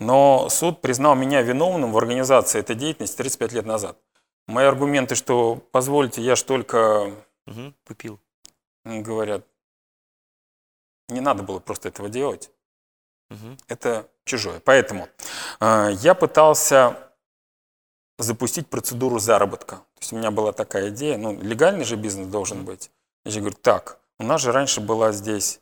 Speaker 1: но суд признал меня виновным в организации этой деятельности 35 лет назад. Мои аргументы, что позвольте, я ж только
Speaker 2: Угу, купил.
Speaker 1: говорят, не надо было просто этого делать.
Speaker 2: Угу.
Speaker 1: Это чужое. Поэтому э, я пытался запустить процедуру заработка. То есть у меня была такая идея, ну, легальный же бизнес должен быть. Я говорю, так, у нас же раньше была здесь,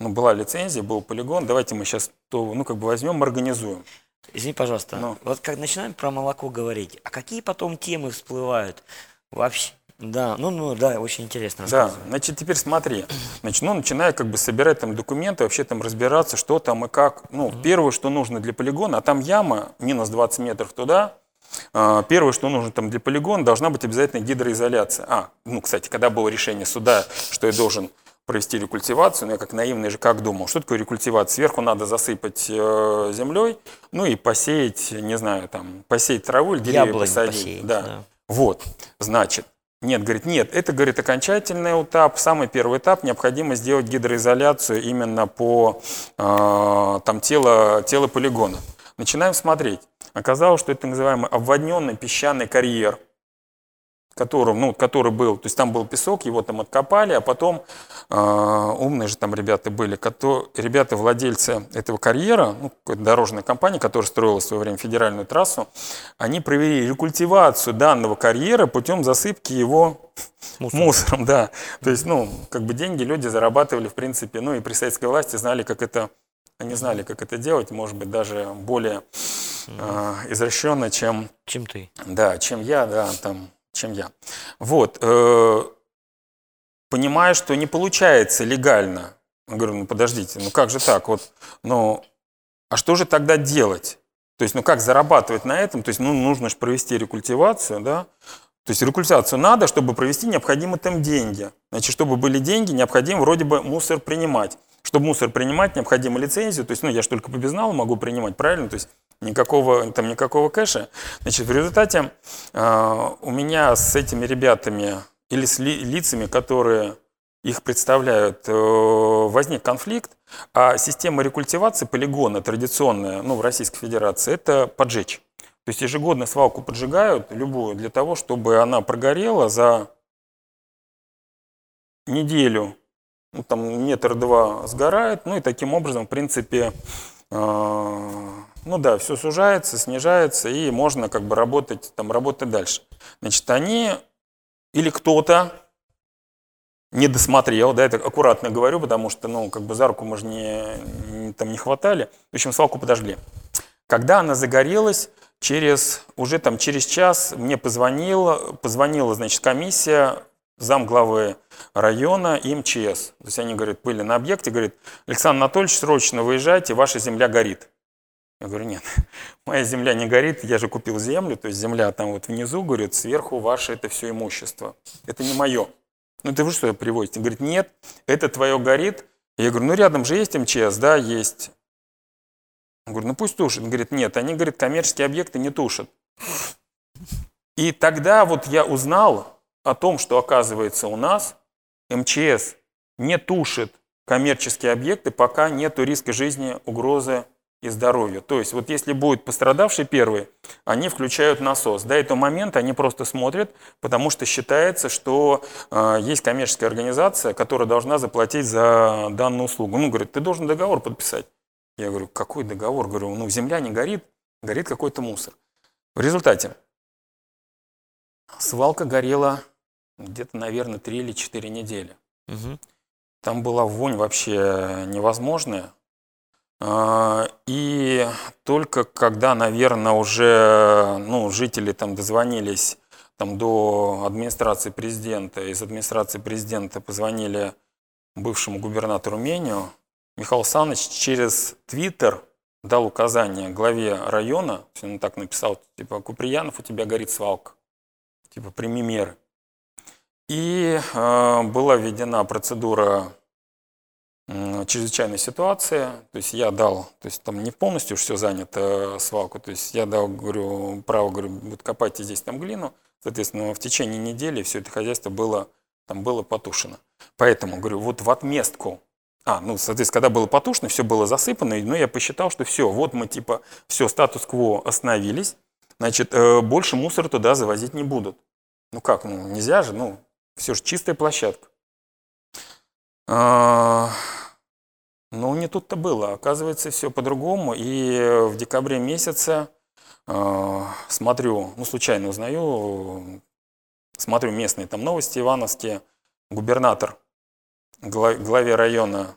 Speaker 1: ну, была лицензия, был полигон, давайте мы сейчас, то, ну, как бы возьмем, организуем.
Speaker 2: Извини, пожалуйста,
Speaker 1: Ну.
Speaker 2: вот как начинаем про молоко говорить, а какие потом темы всплывают вообще? Да, ну, ну, да, очень интересно.
Speaker 1: Да, значит, теперь смотри. Значит, ну, начинаю как бы собирать там документы, вообще там разбираться, что там и как. Ну, первое, что нужно для полигона, а там яма, минус 20 метров туда. А, Первое, что нужно там для полигона, должна быть обязательно гидроизоляция. А, ну, кстати, когда было решение суда, что я должен провести рекультивацию, ну, я как наивный же как думал, что такое рекультивация? Сверху надо засыпать э, землей, ну и посеять, не знаю, там, посеять траву или деревья
Speaker 2: Яблони
Speaker 1: посадить.
Speaker 2: посеять,
Speaker 1: да.
Speaker 2: да.
Speaker 1: Вот, значит, нет, говорит, нет, это, говорит, окончательный этап, самый первый этап, необходимо сделать гидроизоляцию именно по э, там тело, тело полигона. Начинаем смотреть. Оказалось, что это так называемый обводненный песчаный карьер, которым, ну, который был, то есть там был песок, его там откопали, а потом э, умные же там ребята были, которые, ребята, владельцы этого карьера, ну, дорожная компания, которая строила в свое время федеральную трассу, они провели рекультивацию данного карьера путем засыпки его
Speaker 2: Мусором.
Speaker 1: мусором, да. То есть, ну, как бы деньги люди зарабатывали, в принципе, ну, и при советской власти знали, как это, они знали, как это делать, может быть, даже более э, изощренно, чем
Speaker 2: Чем ты?
Speaker 1: да, чем я, да, там, чем я. Вот. Э, понимаю, что не получается легально. Говорю, ну подождите, ну как же так? Вот, ну, а что же тогда делать? То есть, ну как зарабатывать на этом? То есть, ну, нужно же провести рекультивацию, да? То есть рекультивацию надо, чтобы провести, необходимы там деньги. Значит, чтобы были деньги, необходимо вроде бы мусор принимать. Чтобы мусор принимать, необходима лицензия. То есть, ну, я же только по безналу могу принимать, правильно? То есть, никакого, там, никакого кэша. Значит, в результате э, у меня с этими ребятами или с ли- лицами, которые их представляют, э, возник конфликт, а система рекультивации полигона традиционная ну, в Российской Федерации – это поджечь. То есть ежегодно свалку поджигают, любую, для того, чтобы она прогорела за неделю, ну, там метр-два сгорает, ну и таким образом, в принципе, э, ну да, все сужается, снижается, и можно как бы работать, там, работать дальше. Значит, они или кто-то не досмотрел, да, это аккуратно говорю, потому что, ну, как бы за руку мы же не, не, там не хватали. В общем, свалку подожгли. Когда она загорелась, через, уже там через час мне позвонила, позвонила, значит, комиссия, зам главы района и МЧС. То есть они, говорят, были на объекте, говорит, Александр Анатольевич, срочно выезжайте, ваша земля горит. Я говорю, нет, моя земля не горит, я же купил землю, то есть земля там вот внизу, говорит, сверху ваше это все имущество. Это не мое. Ну ты вы что привозите? Он говорит, нет, это твое горит. Я говорю, ну рядом же есть МЧС, да, есть. Он говорит, ну пусть тушит. Он говорит, нет, они, говорит, коммерческие объекты не тушат. И тогда вот я узнал о том, что оказывается у нас МЧС не тушит коммерческие объекты, пока нет риска жизни, угрозы и здоровью. То есть вот если будет пострадавший первый, они включают насос. До этого момента они просто смотрят, потому что считается, что э, есть коммерческая организация, которая должна заплатить за данную услугу. Ну, говорит, ты должен договор подписать. Я говорю, какой договор? Говорю, ну земля не горит, горит какой-то мусор. В результате свалка горела где-то, наверное, 3 или 4 недели. Угу. Там была вонь вообще невозможная. А, и только когда, наверное, уже ну, жители там дозвонились там, до администрации президента, из администрации президента позвонили бывшему губернатору Меню, Михаил Александрович через Твиттер дал указание главе района, он так написал, типа, Куприянов, у тебя горит свалка, типа, прими меры. И э, была введена процедура чрезвычайной ситуации, то есть я дал, то есть там не полностью все занято свалку, то есть я дал, говорю, право, говорю, вот копайте здесь там глину, соответственно, в течение недели все это хозяйство было, там было потушено. Поэтому, говорю, вот в отместку, а, ну, соответственно, когда было потушено, все было засыпано, но я посчитал, что все, вот мы типа, все, статус-кво остановились, значит, э, больше мусора туда завозить не будут. Ну как, ну нельзя же, ну, все же чистая площадка. А, ну, не тут-то было. Оказывается, все по-другому. И в декабре месяце а, смотрю, ну, случайно узнаю, смотрю местные там новости ивановские. Губернатор главе района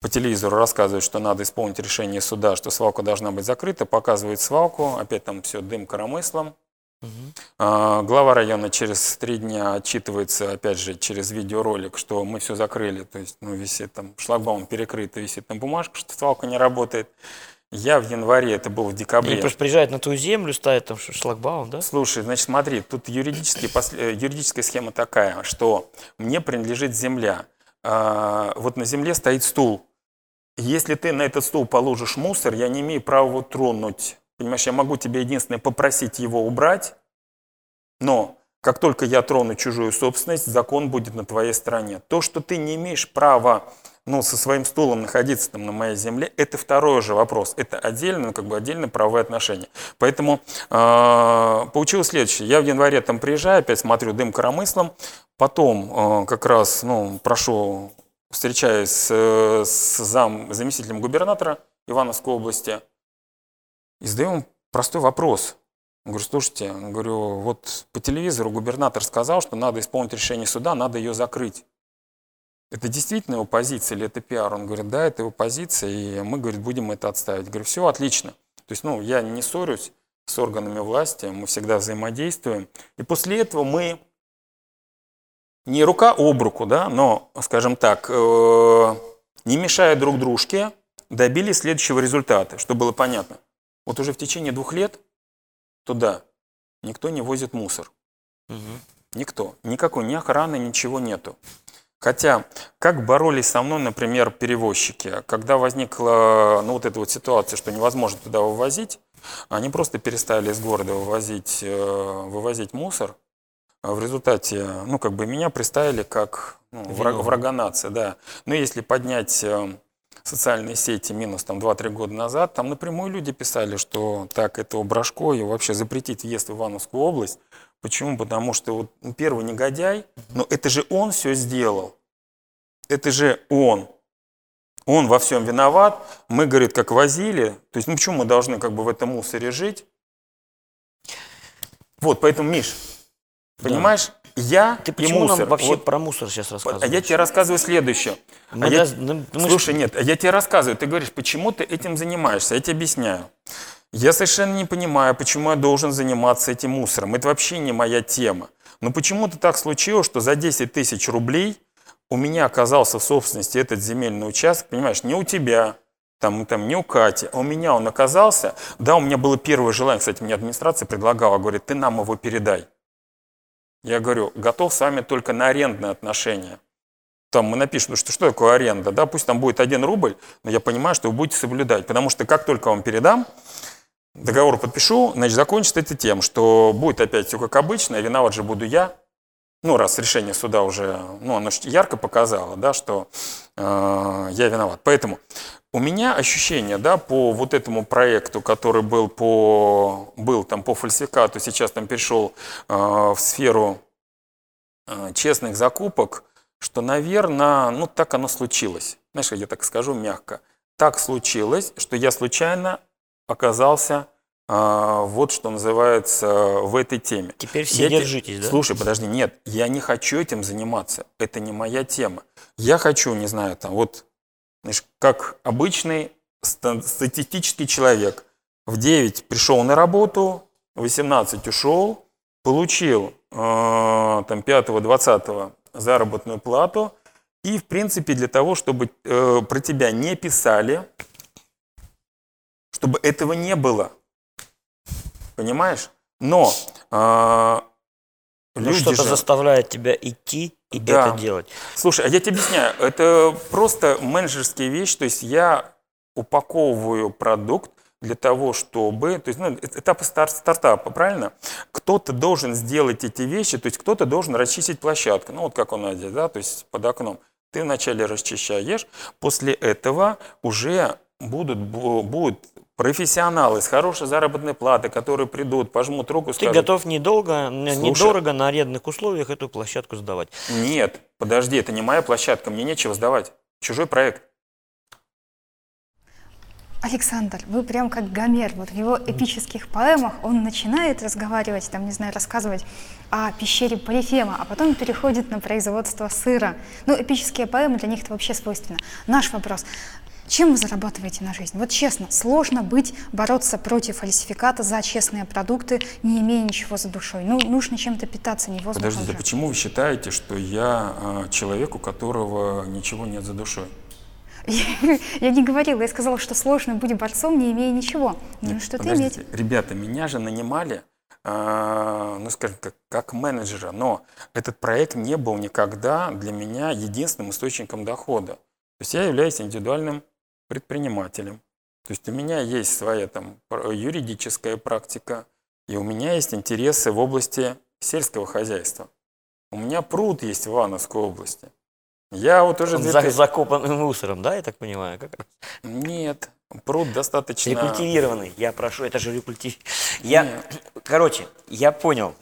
Speaker 1: по телевизору рассказывает, что надо исполнить решение суда, что свалка должна быть закрыта, показывает свалку, опять там все дым коромыслом. Угу. Глава района через три дня отчитывается, опять же, через видеоролик, что мы все закрыли, то есть ну, висит там шлагбаум перекрыт, висит там бумажка, что свалка не работает. Я в январе, это было в декабре.
Speaker 2: Они просто приезжают на ту землю, ставят там шлагбаум, да?
Speaker 1: Слушай, значит, смотри, тут юридически, э, юридическая схема такая, что мне принадлежит земля. А, вот на земле стоит стул. Если ты на этот стул положишь мусор, я не имею права его тронуть. Понимаешь, я могу тебе единственное попросить его убрать, но как только я трону чужую собственность, закон будет на твоей стороне. То, что ты не имеешь права ну, со своим стулом находиться там на моей земле, это второй же вопрос. Это отдельно, ну, как бы отдельно правовые отношения. Поэтому э, получилось следующее. Я в январе там приезжаю, опять смотрю дым коромыслом, потом э, как раз ну, прошу, встречаюсь с, с зам, заместителем губернатора Ивановской области, и задаем простой вопрос. говорю, слушайте, говорю, вот по телевизору губернатор сказал, что надо исполнить решение суда, надо ее закрыть. Это действительно его позиция или это пиар? Он говорит, да, это его позиция, и мы, говорит, будем это отставить. Говорю, все, отлично. То есть, ну, я не ссорюсь с органами власти, мы всегда взаимодействуем. И после этого мы не рука об руку, да, но, скажем так, э, не мешая друг дружке, добились следующего результата, чтобы было понятно. Вот уже в течение двух лет туда никто не возит мусор. Угу. Никто. Никакой ни охраны, ничего нету. Хотя, как боролись со мной, например, перевозчики, когда возникла ну, вот эта вот ситуация, что невозможно туда вывозить, они просто перестали из города вывозить, э, вывозить мусор, а в результате, ну, как бы меня представили как ну, враг, врага нации, да. Но если поднять э, социальные сети минус там 2-3 года назад, там напрямую люди писали, что так, этого Брашко и вообще запретить въезд в Ивановскую область. Почему? Потому что вот первый негодяй, но это же он все сделал. Это же он. Он во всем виноват. Мы, говорит, как возили. То есть, ну почему мы должны как бы в этом мусоре жить? Вот, поэтому, Миш, понимаешь, я
Speaker 2: Ты
Speaker 1: и
Speaker 2: почему
Speaker 1: мусор.
Speaker 2: нам вообще
Speaker 1: Вот,
Speaker 2: про мусор сейчас
Speaker 1: а
Speaker 2: рассказываешь?
Speaker 1: я тебе рассказываю следующее.
Speaker 2: Мы
Speaker 1: А я-
Speaker 2: даз- ну, мы ж-
Speaker 1: Слушай, нет, я тебе рассказываю, ты говоришь, почему ты этим занимаешься, я тебе объясняю. Я совершенно не понимаю, почему я должен заниматься этим мусором. Это вообще не моя тема. Но почему-то так случилось, что за 10 тысяч рублей у меня оказался в собственности этот земельный участок, понимаешь, не у тебя, там, там, не у Кати, а у меня он оказался. Да, у меня было первое желание, кстати, мне администрация предлагала, говорит, ты нам его передай. Я говорю, готов с вами только на арендные отношения. Там мы напишем, что, что такое аренда, да, пусть там будет один рубль, но я понимаю, что вы будете соблюдать, потому что как только вам передам, договор подпишу, значит, закончится это тем, что будет опять все как обычно, и виноват же буду я, ну, раз решение суда уже, ну, оно ярко показало, да, что э, я виноват. Поэтому у меня ощущение, да, по вот этому проекту, который был по, был там по фальсификату, сейчас там перешел э, в сферу э, честных закупок, что, наверное, ну, так оно случилось. Знаешь, я так скажу мягко. Так случилось, что я случайно оказался а, вот что называется в этой теме.
Speaker 2: Теперь все
Speaker 1: Я те-
Speaker 2: держитесь, да?
Speaker 1: Слушай, подожди, нет, я не хочу этим заниматься. Это не моя тема. Я хочу, не знаю, там вот, знаешь, как обычный ста- статистический человек. В 9 пришел на работу, в 18 ушел, получил э, там 5-20 заработную плату. И, в принципе, для того, чтобы э, про тебя не писали, чтобы этого не было. Понимаешь? Но э, люди
Speaker 2: что-то
Speaker 1: же-
Speaker 2: заставляет тебя идти и
Speaker 1: Да.
Speaker 2: это делать.
Speaker 1: Слушай, а я тебе объясняю, это просто менеджерские вещи, то есть я упаковываю продукт для того, чтобы, то есть ну, этапы стар- стартапа, правильно? Кто-то должен сделать эти вещи, то есть кто-то должен расчистить площадку, ну вот как у Нади, да, то есть под окном. Ты вначале расчищаешь, после этого уже будут, бу- будут профессионалы с хорошей заработной платой, которые придут, пожмут руку,
Speaker 2: Ты
Speaker 1: скажут,
Speaker 2: готов недолго,
Speaker 1: Слушай.
Speaker 2: недорого на арендных условиях эту площадку сдавать.
Speaker 1: нет, подожди, это не моя площадка, мне нечего сдавать, чужой проект.
Speaker 3: Александр, вы прям как Гомер. Вот в его эпических поэмах он начинает разговаривать, там, не знаю, рассказывать о пещере Полифема, а потом переходит на производство сыра. Ну, эпические поэмы для них это вообще свойственно. Наш вопрос. Чем вы зарабатываете на жизнь? Вот честно, сложно быть, бороться против фальсификата за честные продукты, не имея ничего за душой. Ну, нужно чем-то питаться, не воздухом
Speaker 1: Подождите,
Speaker 3: же.
Speaker 1: почему вы считаете, что я а, человек, у которого ничего нет за душой?
Speaker 3: Я не говорила, я сказала, что сложно быть борцом, не имея ничего. Ну,
Speaker 1: Нет,
Speaker 3: что-то
Speaker 1: подождите,
Speaker 3: иметь.
Speaker 1: Ребята, меня же нанимали, а, ну, скажем, как, как менеджера, но этот проект не был никогда для меня единственным источником дохода. То есть я являюсь индивидуальным предпринимателем. То есть у меня есть своя там юридическая практика, и у меня есть интересы в области сельского хозяйства. У меня пруд есть в Ивановской области. Я вот уже...
Speaker 2: Он
Speaker 1: две
Speaker 2: за-
Speaker 1: ты-
Speaker 2: закопанным мусором, да, я так понимаю? Как?
Speaker 1: Нет, пруд достаточно...
Speaker 2: Рекультивированный, я прошу, это же рекультив... Я,
Speaker 1: Нет.
Speaker 2: короче, я понял.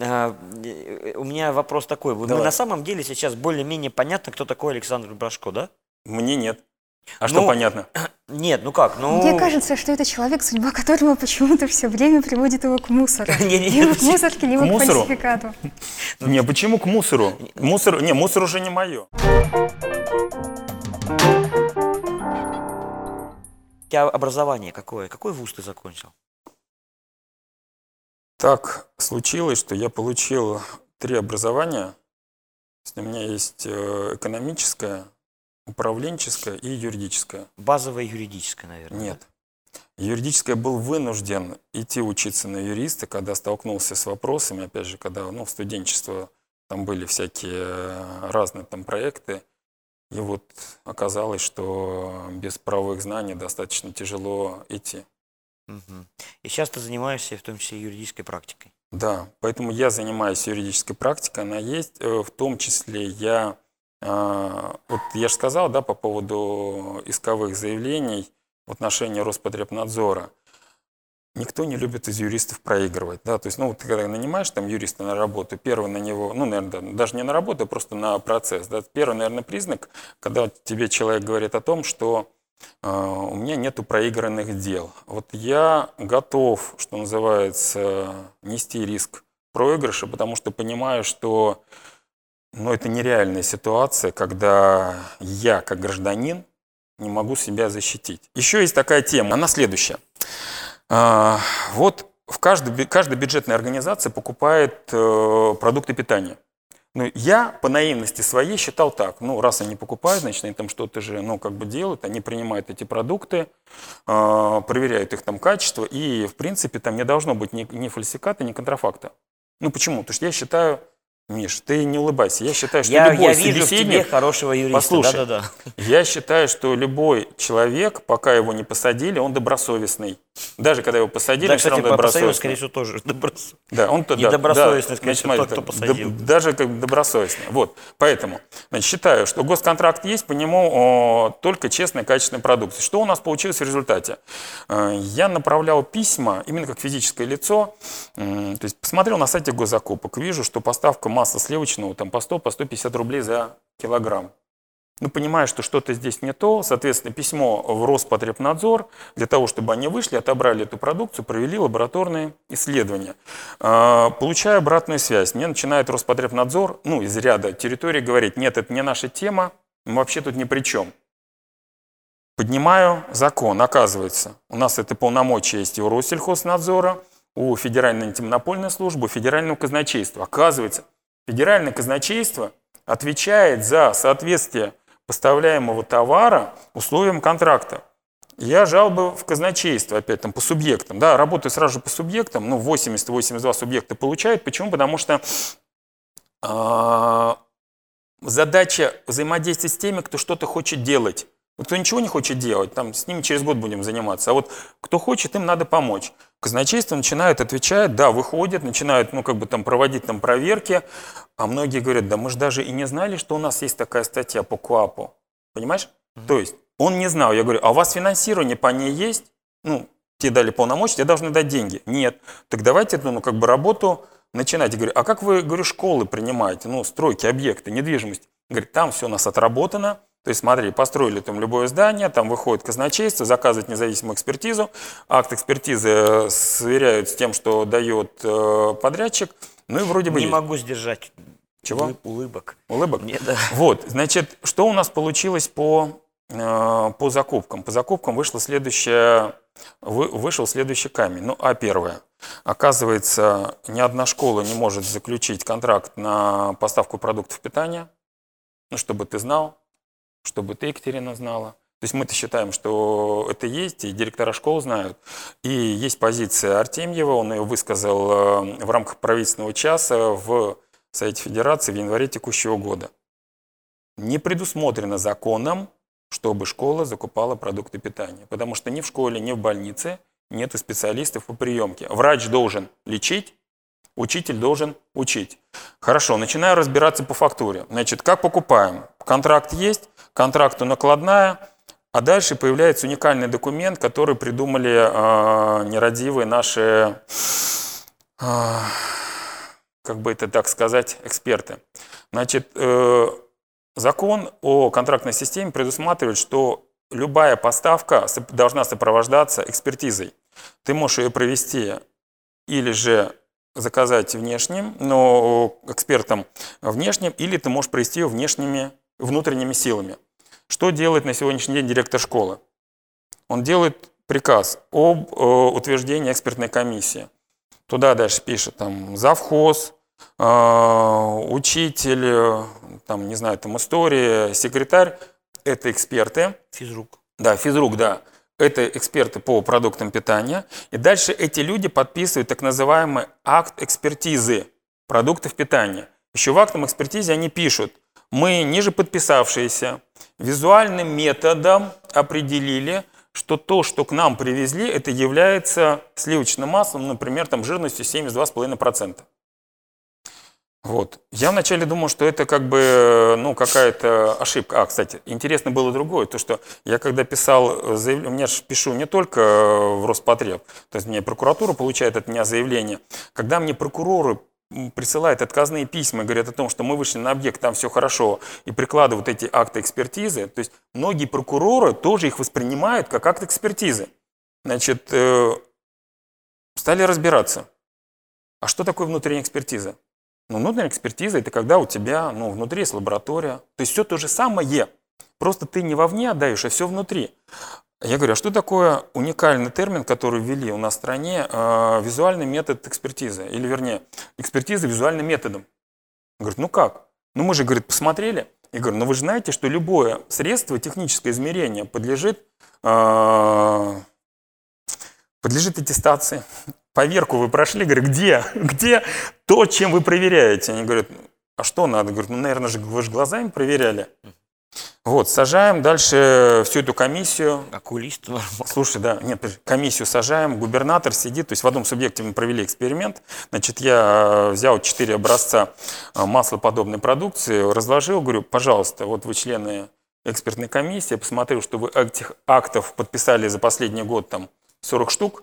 Speaker 2: А, э, У меня вопрос такой.
Speaker 1: Давай.
Speaker 2: на самом деле сейчас более-менее понятно, кто такой Александр Брашко, да?
Speaker 1: Мне нет. А что
Speaker 2: Ну,
Speaker 1: понятно?
Speaker 2: Нет, ну как, ну...
Speaker 3: Мне кажется, что это человек, судьба которого почему-то все время приводит его к мусору. Либо к мусорке, либо
Speaker 1: К
Speaker 3: фальсификату.
Speaker 1: Не, почему к мусору? Мусор, не, мусор уже не мое.
Speaker 2: У тебя образование какое? Какой вуз ты закончил?
Speaker 1: Так случилось, что я получил три образования. У меня есть э, экономическое, управленческое и юридическое.
Speaker 2: Базовое юридическое, наверное.
Speaker 1: Нет. Юридическое был вынужден идти учиться на юриста, когда столкнулся с вопросами, опять же, когда ну, в студенчество там были всякие э, разные там проекты. И вот оказалось, что без правовых знаний достаточно тяжело идти.
Speaker 2: Мгм. И сейчас ты занимаешься в том числе юридической практикой.
Speaker 1: Да, поэтому я занимаюсь юридической практикой, она есть, э, в том числе я, вот я же сказал, да, по поводу исковых заявлений в отношении Роспотребнадзора. Никто не любит из юристов проигрывать, да, то есть, ну, ты когда нанимаешь там юриста на работу, первый на него, ну, наверное, даже не на работу, а просто на процесс, да, первый, наверное, признак, когда тебе человек говорит о том, что э, у меня нету проигранных дел. Вот я готов, что называется, нести риск проигрыша, потому что понимаю, что ну, это нереальная ситуация, когда я, как гражданин, не могу себя защитить. Еще есть такая тема, она следующая. А, вот в каждой, каждая бюджетная организация покупает э, продукты питания. Ну, я по наивности своей считал так, ну, раз они покупают, значит, они там что-то же, ну, как бы делают, они принимают эти продукты, э, проверяют их там качество, и, в принципе, там не должно быть ни, ни фальсификата, ни контрафакта. Ну, почему? Потому что я считаю, Миш, ты не улыбайся. Я считаю, что
Speaker 2: Я,
Speaker 1: любой
Speaker 2: я вижу в
Speaker 1: собеседник...
Speaker 2: тебе хорошего юриста.
Speaker 1: Послушай,
Speaker 2: Да-да-да.
Speaker 1: Я считаю, что любой человек, пока его не посадили, он добросовестный. Даже когда его посадили,
Speaker 2: Да, кстати,
Speaker 1: равно
Speaker 2: по посадил,
Speaker 1: добросовестный.
Speaker 2: скорее всего, тоже добросовестный.
Speaker 1: Да, он то да,
Speaker 2: Недобросовестный,
Speaker 1: да,
Speaker 2: скорее всего, тот, кто посадил.
Speaker 1: доб- даже как добросовестный. Вот, поэтому, значит, считаю, что госконтракт есть, по нему о, только честная, качественная продукция. Что у нас получилось в результате? Э, Я направлял письма, именно как физическое лицо, то есть посмотрел на сайте госзакупок, вижу, что поставка масла сливочного там по 100, по 150 рублей за килограмм. Ну, понимая, что что-то здесь не то, соответственно, письмо в Роспотребнадзор для того, чтобы они вышли, отобрали эту продукцию, провели лабораторные исследования. А, Получаю обратную связь. Мне начинает Роспотребнадзор, ну, из ряда территорий говорить, нет, это не наша тема, мы вообще тут ни при чем. Поднимаю закон, оказывается, у нас это полномочия есть и у Россельхознадзора, у Федеральной антимонопольной службы, у Федерального казначейства. Оказывается, Федеральное казначейство отвечает за соответствие поставляемого товара условиям контракта. Я жалобы в казначейство, опять там по субъектам, да, работаю сразу же по субъектам, ну 80-82 субъекта получают. Почему? Потому что а, задача взаимодействия с теми, кто что-то хочет делать. Вот кто ничего не хочет делать, там с ними через год будем заниматься. А вот кто хочет, им надо помочь. Казначейство начинает отвечать, да, выходят, начинают, ну, как бы там проводить там проверки, а многие говорят, да мы же даже и не знали, что у нас есть такая статья по КУАПу. Понимаешь? То есть он не знал. Я говорю, а у вас финансирование по ней есть? Ну, тебе дали полномочия, тебе должны дать деньги. Нет. Так давайте эту, ну, как бы работу начинать. Я говорю, а как вы, говорю, школы принимаете, ну, стройки, объекты, недвижимость? Говорит, там все у нас отработано. То есть, смотри, построили там любое здание, там выходит казначейство, заказывает независимую экспертизу, акт экспертизы э, сверяют с тем, что дает э, подрядчик, ну и вроде бы
Speaker 2: Не
Speaker 1: есть.
Speaker 2: могу сдержать
Speaker 1: Чего?
Speaker 2: улыб- улыбок.
Speaker 1: Улыбок?
Speaker 2: Мне, да.
Speaker 1: Вот, значит, что у нас получилось по, э, по закупкам? По закупкам вышло следующее, вы- вышел следующий камень. Ну, а первое. Оказывается, ни одна школа не может заключить контракт на поставку продуктов питания. Ну, чтобы ты знал, чтобы ты, Екатерина, знала. То есть мы-то считаем, что это есть, и директора школ знают. И есть позиция Артемьева, он ее высказал э, в рамках правительственного часа в Совете Федерации в январе текущего года. Не предусмотрено законом, чтобы школа закупала продукты питания. Потому что ни в школе, ни в больнице нет специалистов по приемке. Врач должен лечить, учитель должен учить. Хорошо, начинаю разбираться по фактуре. Значит, как покупаем? Контракт есть, контракту накладная, а дальше появляется уникальный документ, который придумали э, нерадивые наши, э, как бы это так сказать, эксперты. Значит, э, закон о контрактной системе предусматривает, что любая поставка должна сопровождаться экспертизой. Ты можешь ее провести или же заказать внешним, но экспертом внешним, или ты можешь провести ее внешними, внутренними силами. Что делает на сегодняшний день директор школы? Он делает приказ об э, утверждении экспертной комиссии. Туда дальше пишет там завхоз, э, учитель, там, не знаю, там история, секретарь. Это эксперты.
Speaker 2: Физрук.
Speaker 1: Да, физрук, да. Это эксперты по продуктам питания. И дальше эти люди подписывают так называемый акт экспертизы продуктов питания. Еще в актом экспертизе они пишут, мы, ниже подписавшиеся, визуальным методом определили, что то, что к нам привезли, это является сливочным маслом, например, там жирностью 72,5%. Вот. Я вначале думал, что это как бы, ну, какая-то ошибка. А, кстати, интересно было другое, то, что я когда писал заявление, у меня же пишу не только в Роспотреб, то есть мне прокуратура получает от меня заявление. Когда мне прокуроры присылают отказные письма говорят о том, что мы вышли на объект, там все хорошо, и прикладывают эти акты экспертизы, то есть многие прокуроры тоже их воспринимают как акт экспертизы. Значит, э, стали разбираться. А что такое внутренняя экспертиза? Ну, внутренняя экспертиза – это когда у тебя ну, внутри есть лаборатория. То есть все то же самое, просто ты не вовне отдаешь, а все внутри. Я говорю, а что такое уникальный термин, который ввели у нас в стране, э, визуальный метод экспертизы, или вернее, экспертиза визуальным методом? Говорит, ну как? Ну мы же, говорит, посмотрели. Я говорю, ну вы же знаете, что любое средство, техническое измерение подлежит, э, подлежит аттестации. Поверку вы прошли, говорю, где? Где то, чем вы проверяете? Они говорят, а что надо? Говорят, ну, наверное, же, вы же глазами проверяли. Вот, сажаем дальше всю эту комиссию.
Speaker 2: Окулист.
Speaker 1: Слушай, да, нет, комиссию сажаем, губернатор сидит, то есть в одном субъекте мы провели эксперимент. Значит, я э, взял четыре образца э, маслоподобной продукции, разложил, говорю, пожалуйста, вот вы члены экспертной комиссии, посмотрел, что вы этих актов подписали за последний год там 40 штук,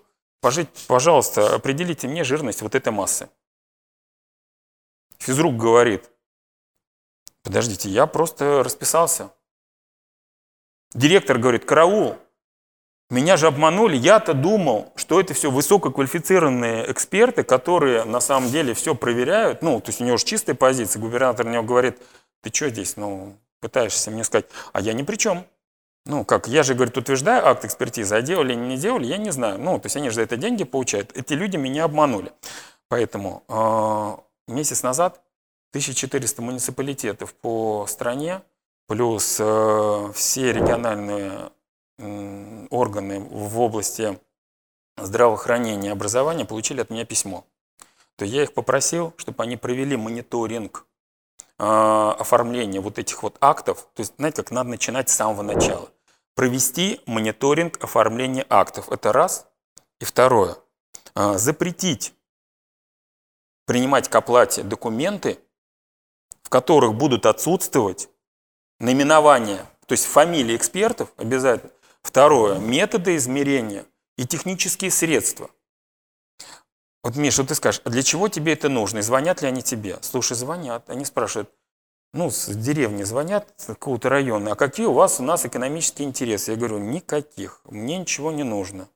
Speaker 1: пожалуйста, определите мне жирность вот этой массы. Физрук говорит, подождите, я просто расписался. Директор говорит, караул, меня же обманули, я-то думал, что это все высококвалифицированные эксперты, которые на самом деле все проверяют. Ну, то есть у него же чистая позиция, губернатор у него говорит, ты что здесь, ну, пытаешься мне сказать, а я ни при чем. Ну, как, я же, говорит, утверждаю акт экспертизы, а делали или не делали, я не знаю. Ну, то есть они же за это деньги получают. Эти люди меня обманули. Поэтому э, месяц назад 1400 муниципалитетов по стране плюс э, все региональные органы в области здравоохранения и образования получили от меня письмо. То я их попросил, чтобы они провели мониторинг э, оформления вот этих вот актов. То есть, знаете, как надо начинать с самого начала. Провести мониторинг оформления актов. Это раз. И второе. Э, запретить принимать к оплате документы, в которых будут отсутствовать наименование, то есть фамилии экспертов обязательно. Второе, методы измерения и технические средства. Вот, Миша, вот ты скажешь, а для чего тебе это нужно? И звонят ли они тебе? Слушай, звонят. Они спрашивают, ну, с деревни звонят, с какого-то района, а какие у вас, у нас экономические интересы? Я говорю, никаких, мне ничего не нужно.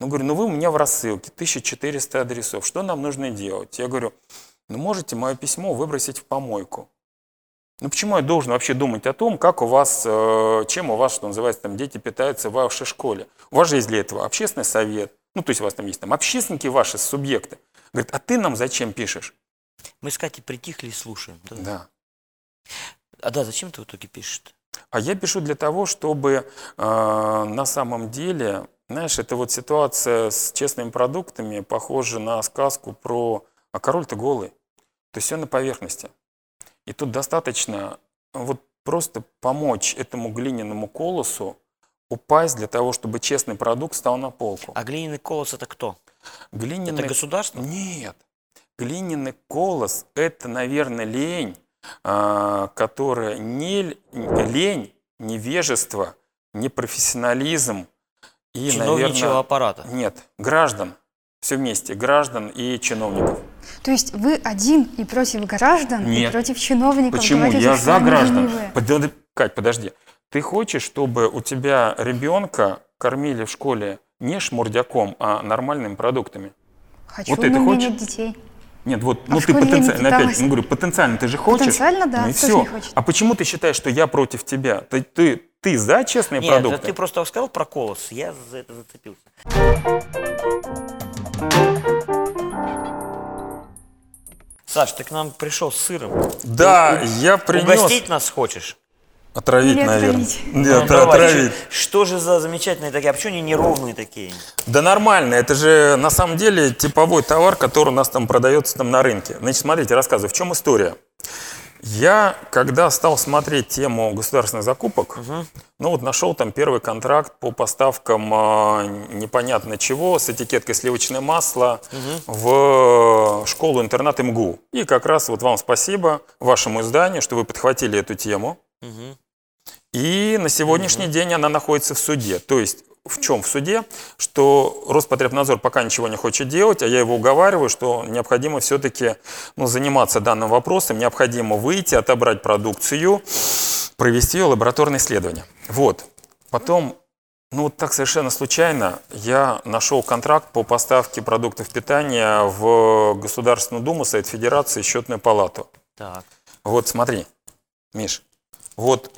Speaker 1: Ну, говорю, ну вы у меня в рассылке, 1400 адресов, что нам нужно делать? Я говорю, ну можете мое письмо выбросить в помойку. Ну почему я должен вообще думать о том, как у вас, э, чем у вас, что называется, там дети питаются в вашей школе? У вас же есть для этого общественный совет, ну то есть у вас там есть там общественники ваши, субъекты. Говорит, а ты нам зачем пишешь?
Speaker 2: Мы с Катей притихли и слушаем. Да.
Speaker 1: Да.
Speaker 2: А да, зачем ты в итоге пишешь?
Speaker 1: А я пишу для того, чтобы э, на самом деле, знаешь, это вот ситуация с честными продуктами похожа на сказку про «А король-то голый». То есть все на поверхности. И тут достаточно вот просто помочь этому глиняному колосу упасть для того, чтобы честный продукт стал на полку.
Speaker 2: А глиняный колос это кто?
Speaker 1: Глиняный...
Speaker 2: Это государство?
Speaker 1: Нет. Глиняный колос – это, наверное, лень, а, которая не лень, невежество, непрофессионализм и,
Speaker 2: Чиновничьего
Speaker 1: наверное,
Speaker 2: аппарата?
Speaker 1: Нет, граждан. Все вместе, граждан и чиновников.
Speaker 3: То есть вы один и против граждан,
Speaker 1: Нет.
Speaker 3: и против чиновников
Speaker 1: Почему?
Speaker 3: говорите,
Speaker 1: Я
Speaker 3: что
Speaker 1: за граждан. Подожди, Кать, подожди. Ты хочешь, чтобы у тебя ребенка кормили в школе не шмурдяком, а нормальными продуктами?
Speaker 3: Хочу,
Speaker 1: Вот это
Speaker 3: но у меня
Speaker 1: хочешь?
Speaker 3: нет детей.
Speaker 1: Нет, вот,
Speaker 3: А
Speaker 1: ну ты потенциально, опять, ну говорю, потенциально ты же хочешь.
Speaker 3: Потенциально, да,
Speaker 1: Ну и все.
Speaker 3: не хочет?
Speaker 1: А почему ты считаешь, что я против тебя? Ты, ты, ты за честные
Speaker 2: Нет,
Speaker 1: продукты?
Speaker 2: да ты просто сказал про колос, я за это зацепился. Саш, ты к нам пришел с сыром.
Speaker 1: Да,
Speaker 2: У-
Speaker 1: я принес.
Speaker 2: Угостить нас хочешь?
Speaker 1: Отравить,
Speaker 3: Или
Speaker 1: наверное.
Speaker 3: отравить.
Speaker 1: Нет,
Speaker 2: Ну, давай,
Speaker 1: отравить.
Speaker 2: Что, что же за замечательные такие, а почему они неровные такие?
Speaker 1: Да нормально, это же на самом деле типовой товар, который у нас там продается там на рынке. Значит, смотрите, рассказываю, в чем история. Я, когда стал смотреть тему государственных закупок,
Speaker 2: Мгм.
Speaker 1: ну вот нашел там первый контракт по поставкам а, непонятно чего с этикеткой сливочное масло в школу-интернат МГУ. И как раз вот вам спасибо, вашему изданию, что вы подхватили эту тему.
Speaker 2: Мгм.
Speaker 1: И на сегодняшний день она находится в суде. То есть в чем в суде? Что Роспотребнадзор пока ничего не хочет делать, а я его уговариваю, что необходимо все-таки ну, заниматься данным вопросом, необходимо выйти, отобрать продукцию, провести лабораторное исследование. Вот. Потом, ну вот так совершенно случайно, я нашел контракт по поставке продуктов питания в Государственную Думу, Совет Федерации, Счетную палату.
Speaker 2: Так.
Speaker 1: Вот смотри, Миш, вот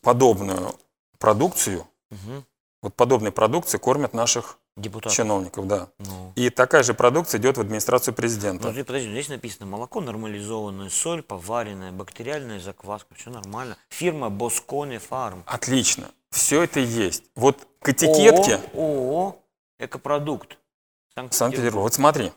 Speaker 1: подобную продукцию,
Speaker 2: Мгм.
Speaker 1: Вот подобной продукции кормят наших
Speaker 2: Депутат.
Speaker 1: чиновников, да.
Speaker 2: Ну.
Speaker 1: И такая же продукция идет в администрацию президента.
Speaker 2: Подожди, подожди, здесь написано молоко нормализованное, соль поваренная, бактериальная закваска, все нормально. Фирма Босконе Фарм.
Speaker 1: Отлично. Все это есть. Вот к этикетке,
Speaker 2: ООО «Экопродукт».
Speaker 1: Санкт-Петербург, вот смотри,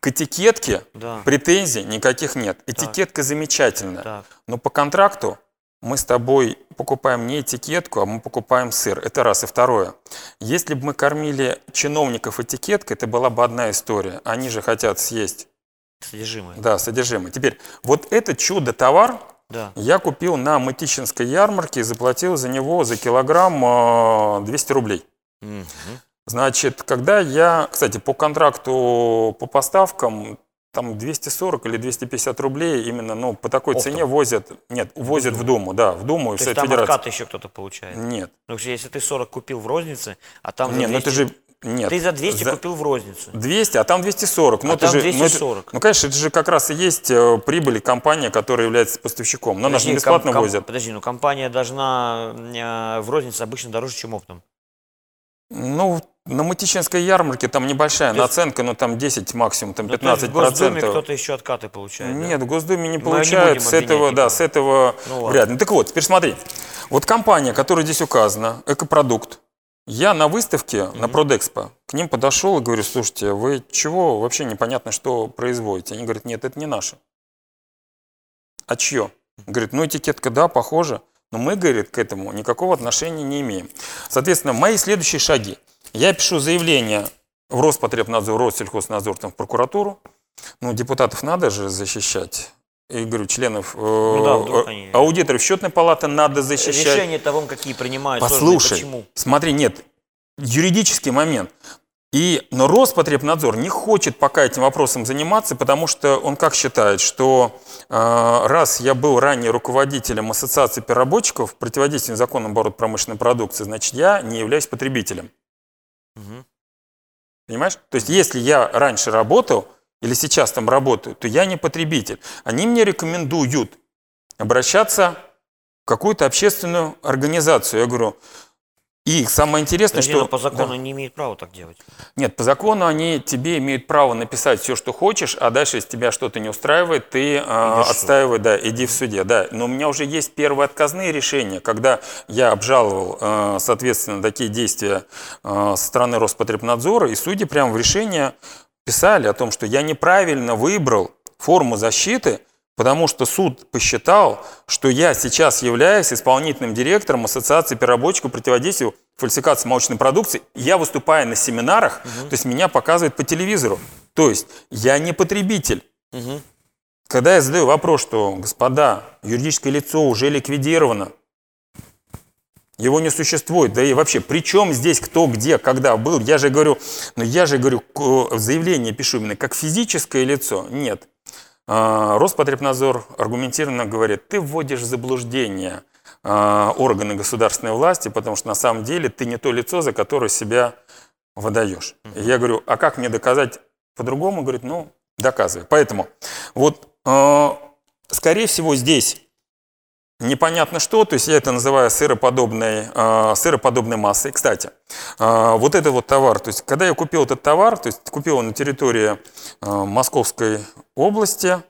Speaker 1: к этикетке
Speaker 2: Да.
Speaker 1: претензий никаких нет. Этикетка замечательная.
Speaker 2: Так.
Speaker 1: Но по контракту мы с тобой покупаем не этикетку, а мы покупаем сыр. Это раз. И второе. Если бы мы кормили чиновников этикеткой, это была бы одна история. Они же хотят съесть,
Speaker 2: Содержимое.
Speaker 1: да, содержимое. Теперь, вот этот чудо-товар
Speaker 2: Да.
Speaker 1: я купил на Мытищинской ярмарке и заплатил за него за килограмм э, 200 рублей.
Speaker 2: Мгм.
Speaker 1: Значит, когда я, кстати, по контракту по поставкам, там 240 или 250 рублей именно, ну, по такой
Speaker 2: Оптом.
Speaker 1: цене возят, нет, возят в Думу, да, в Думу и в
Speaker 2: То есть
Speaker 1: Совет
Speaker 2: там
Speaker 1: Федерации.
Speaker 2: откат еще кто-то получает.
Speaker 1: Нет,
Speaker 2: Ну, если ты 40 купил в рознице, а там за
Speaker 1: нет, ну
Speaker 2: 200
Speaker 1: же, нет.
Speaker 2: Ты за 200
Speaker 1: За-
Speaker 2: купил в розницу.
Speaker 1: 200, а там 240. Ну,
Speaker 2: А
Speaker 1: это
Speaker 2: там
Speaker 1: же, ну, это-
Speaker 2: 240.
Speaker 1: Ну, конечно, это же как раз и есть э, прибыль компании, которая является поставщиком. Но она же не
Speaker 2: Подожди,
Speaker 1: бесплатно
Speaker 2: ком- ком-
Speaker 1: возят.
Speaker 2: Подожди, ну компания должна э, в рознице обычно дороже, чем оптом.
Speaker 1: Ну, на Мытищинской ярмарке там небольшая
Speaker 2: есть-
Speaker 1: наценка, но там 10 максимум, там
Speaker 2: Ну, то есть
Speaker 1: 15
Speaker 2: в Госдуме
Speaker 1: процентов.
Speaker 2: кто-то еще откаты получает. да?
Speaker 1: Нет, в Госдуме не
Speaker 2: Мы не
Speaker 1: получают, с этого,
Speaker 2: обвинять
Speaker 1: да,
Speaker 2: никого.
Speaker 1: с этого
Speaker 2: Ну,
Speaker 1: вряд ли. Ну, так вот, теперь смотри. Вот компания, которая здесь указана, Экопродукт, я на выставке на Продэкспо к ним подошел и говорю, слушайте, вы чего, вообще непонятно, что производите? Они говорят, нет, это не наше. А чье? Говорит, ну этикетка, да, похоже, но мы, говорит, к этому никакого отношения не имеем. Соответственно, мои следующие шаги. Я пишу заявление в Роспотребнадзор, Россельхознадзор, там, в прокуратуру. Ну, депутатов надо же защищать. И говорю, членов э,
Speaker 2: да, вдруг
Speaker 1: э,
Speaker 2: они-
Speaker 1: аудиторов счетной палаты надо защищать.
Speaker 2: Решение того, какие принимают сложные,
Speaker 1: Послушай,
Speaker 2: почему?
Speaker 1: смотри, нет, юридический момент. И, но Роспотребнадзор не хочет пока этим вопросом заниматься, потому что он как считает, что раз я был ранее руководителем Ассоциации переработчиков противодействия незаконному обороту промышленной продукции, значит, я не являюсь потребителем.
Speaker 2: Мгм.
Speaker 1: Понимаешь? То есть, если я раньше работал или сейчас там работаю, то я не потребитель. Они мне рекомендуют обращаться в какую-то общественную организацию. Я говорю, и самое интересное,
Speaker 2: Подожди,
Speaker 1: что...
Speaker 2: по закону
Speaker 1: Да.
Speaker 2: не имеет права так делать.
Speaker 1: Нет, по закону они тебе имеют право написать все, что хочешь, а дальше, если тебя что-то не устраивает, ты э, отстаивай, да, иди в суде, да. Но у меня уже есть первые отказные решения, когда я обжаловал, э, соответственно, такие действия э, со стороны Роспотребнадзора, и судьи прямо в решение писали о том, что я неправильно выбрал форму защиты, потому что суд посчитал, что я сейчас являюсь исполнительным директором Ассоциации переработчиков противодействию фальсификации молочной продукции. Я выступаю на семинарах, то есть меня показывают по телевизору. То есть я не потребитель.
Speaker 2: Мгм.
Speaker 1: Когда я задаю вопрос, что, господа, юридическое лицо уже ликвидировано, его не существует, да и вообще, при чем здесь кто, где, когда был, я же говорю, ну я же говорю, заявление пишу именно как физическое лицо, нет. А, Роспотребнадзор аргументированно говорит, ты вводишь в заблуждение а, органы государственной власти, потому что на самом деле ты не то лицо, за которое себя выдаешь. И я говорю, а как мне доказать по-другому? Говорит, ну, доказывай. Поэтому вот, э, скорее всего, здесь непонятно что, то есть я это называю сыроподобной, э, сыроподобной массой. Кстати, э, вот это вот товар, то есть когда я купил этот товар, то есть купил его на территории э, Московской области,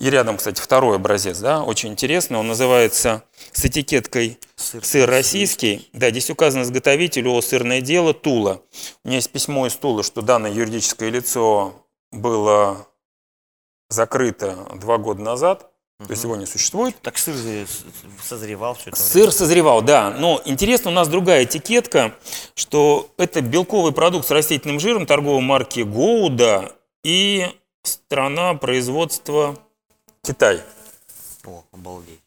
Speaker 1: и рядом, кстати, второй образец, да, очень интересный, он называется с этикеткой
Speaker 2: Сыр
Speaker 1: сыр российский. Да, здесь указано изготовитель ООО «Сырное дело» Тула. У меня есть письмо из Тулы, что данное юридическое лицо было закрыто два года назад. То есть его не существует.
Speaker 2: Так сыр созревал все это время.
Speaker 1: Сыр созревал, да. Но интересно, у нас другая этикетка, что это белковый продукт с растительным жиром торговой марки Гоуда и страна производства Китай.
Speaker 2: О, обалдеть.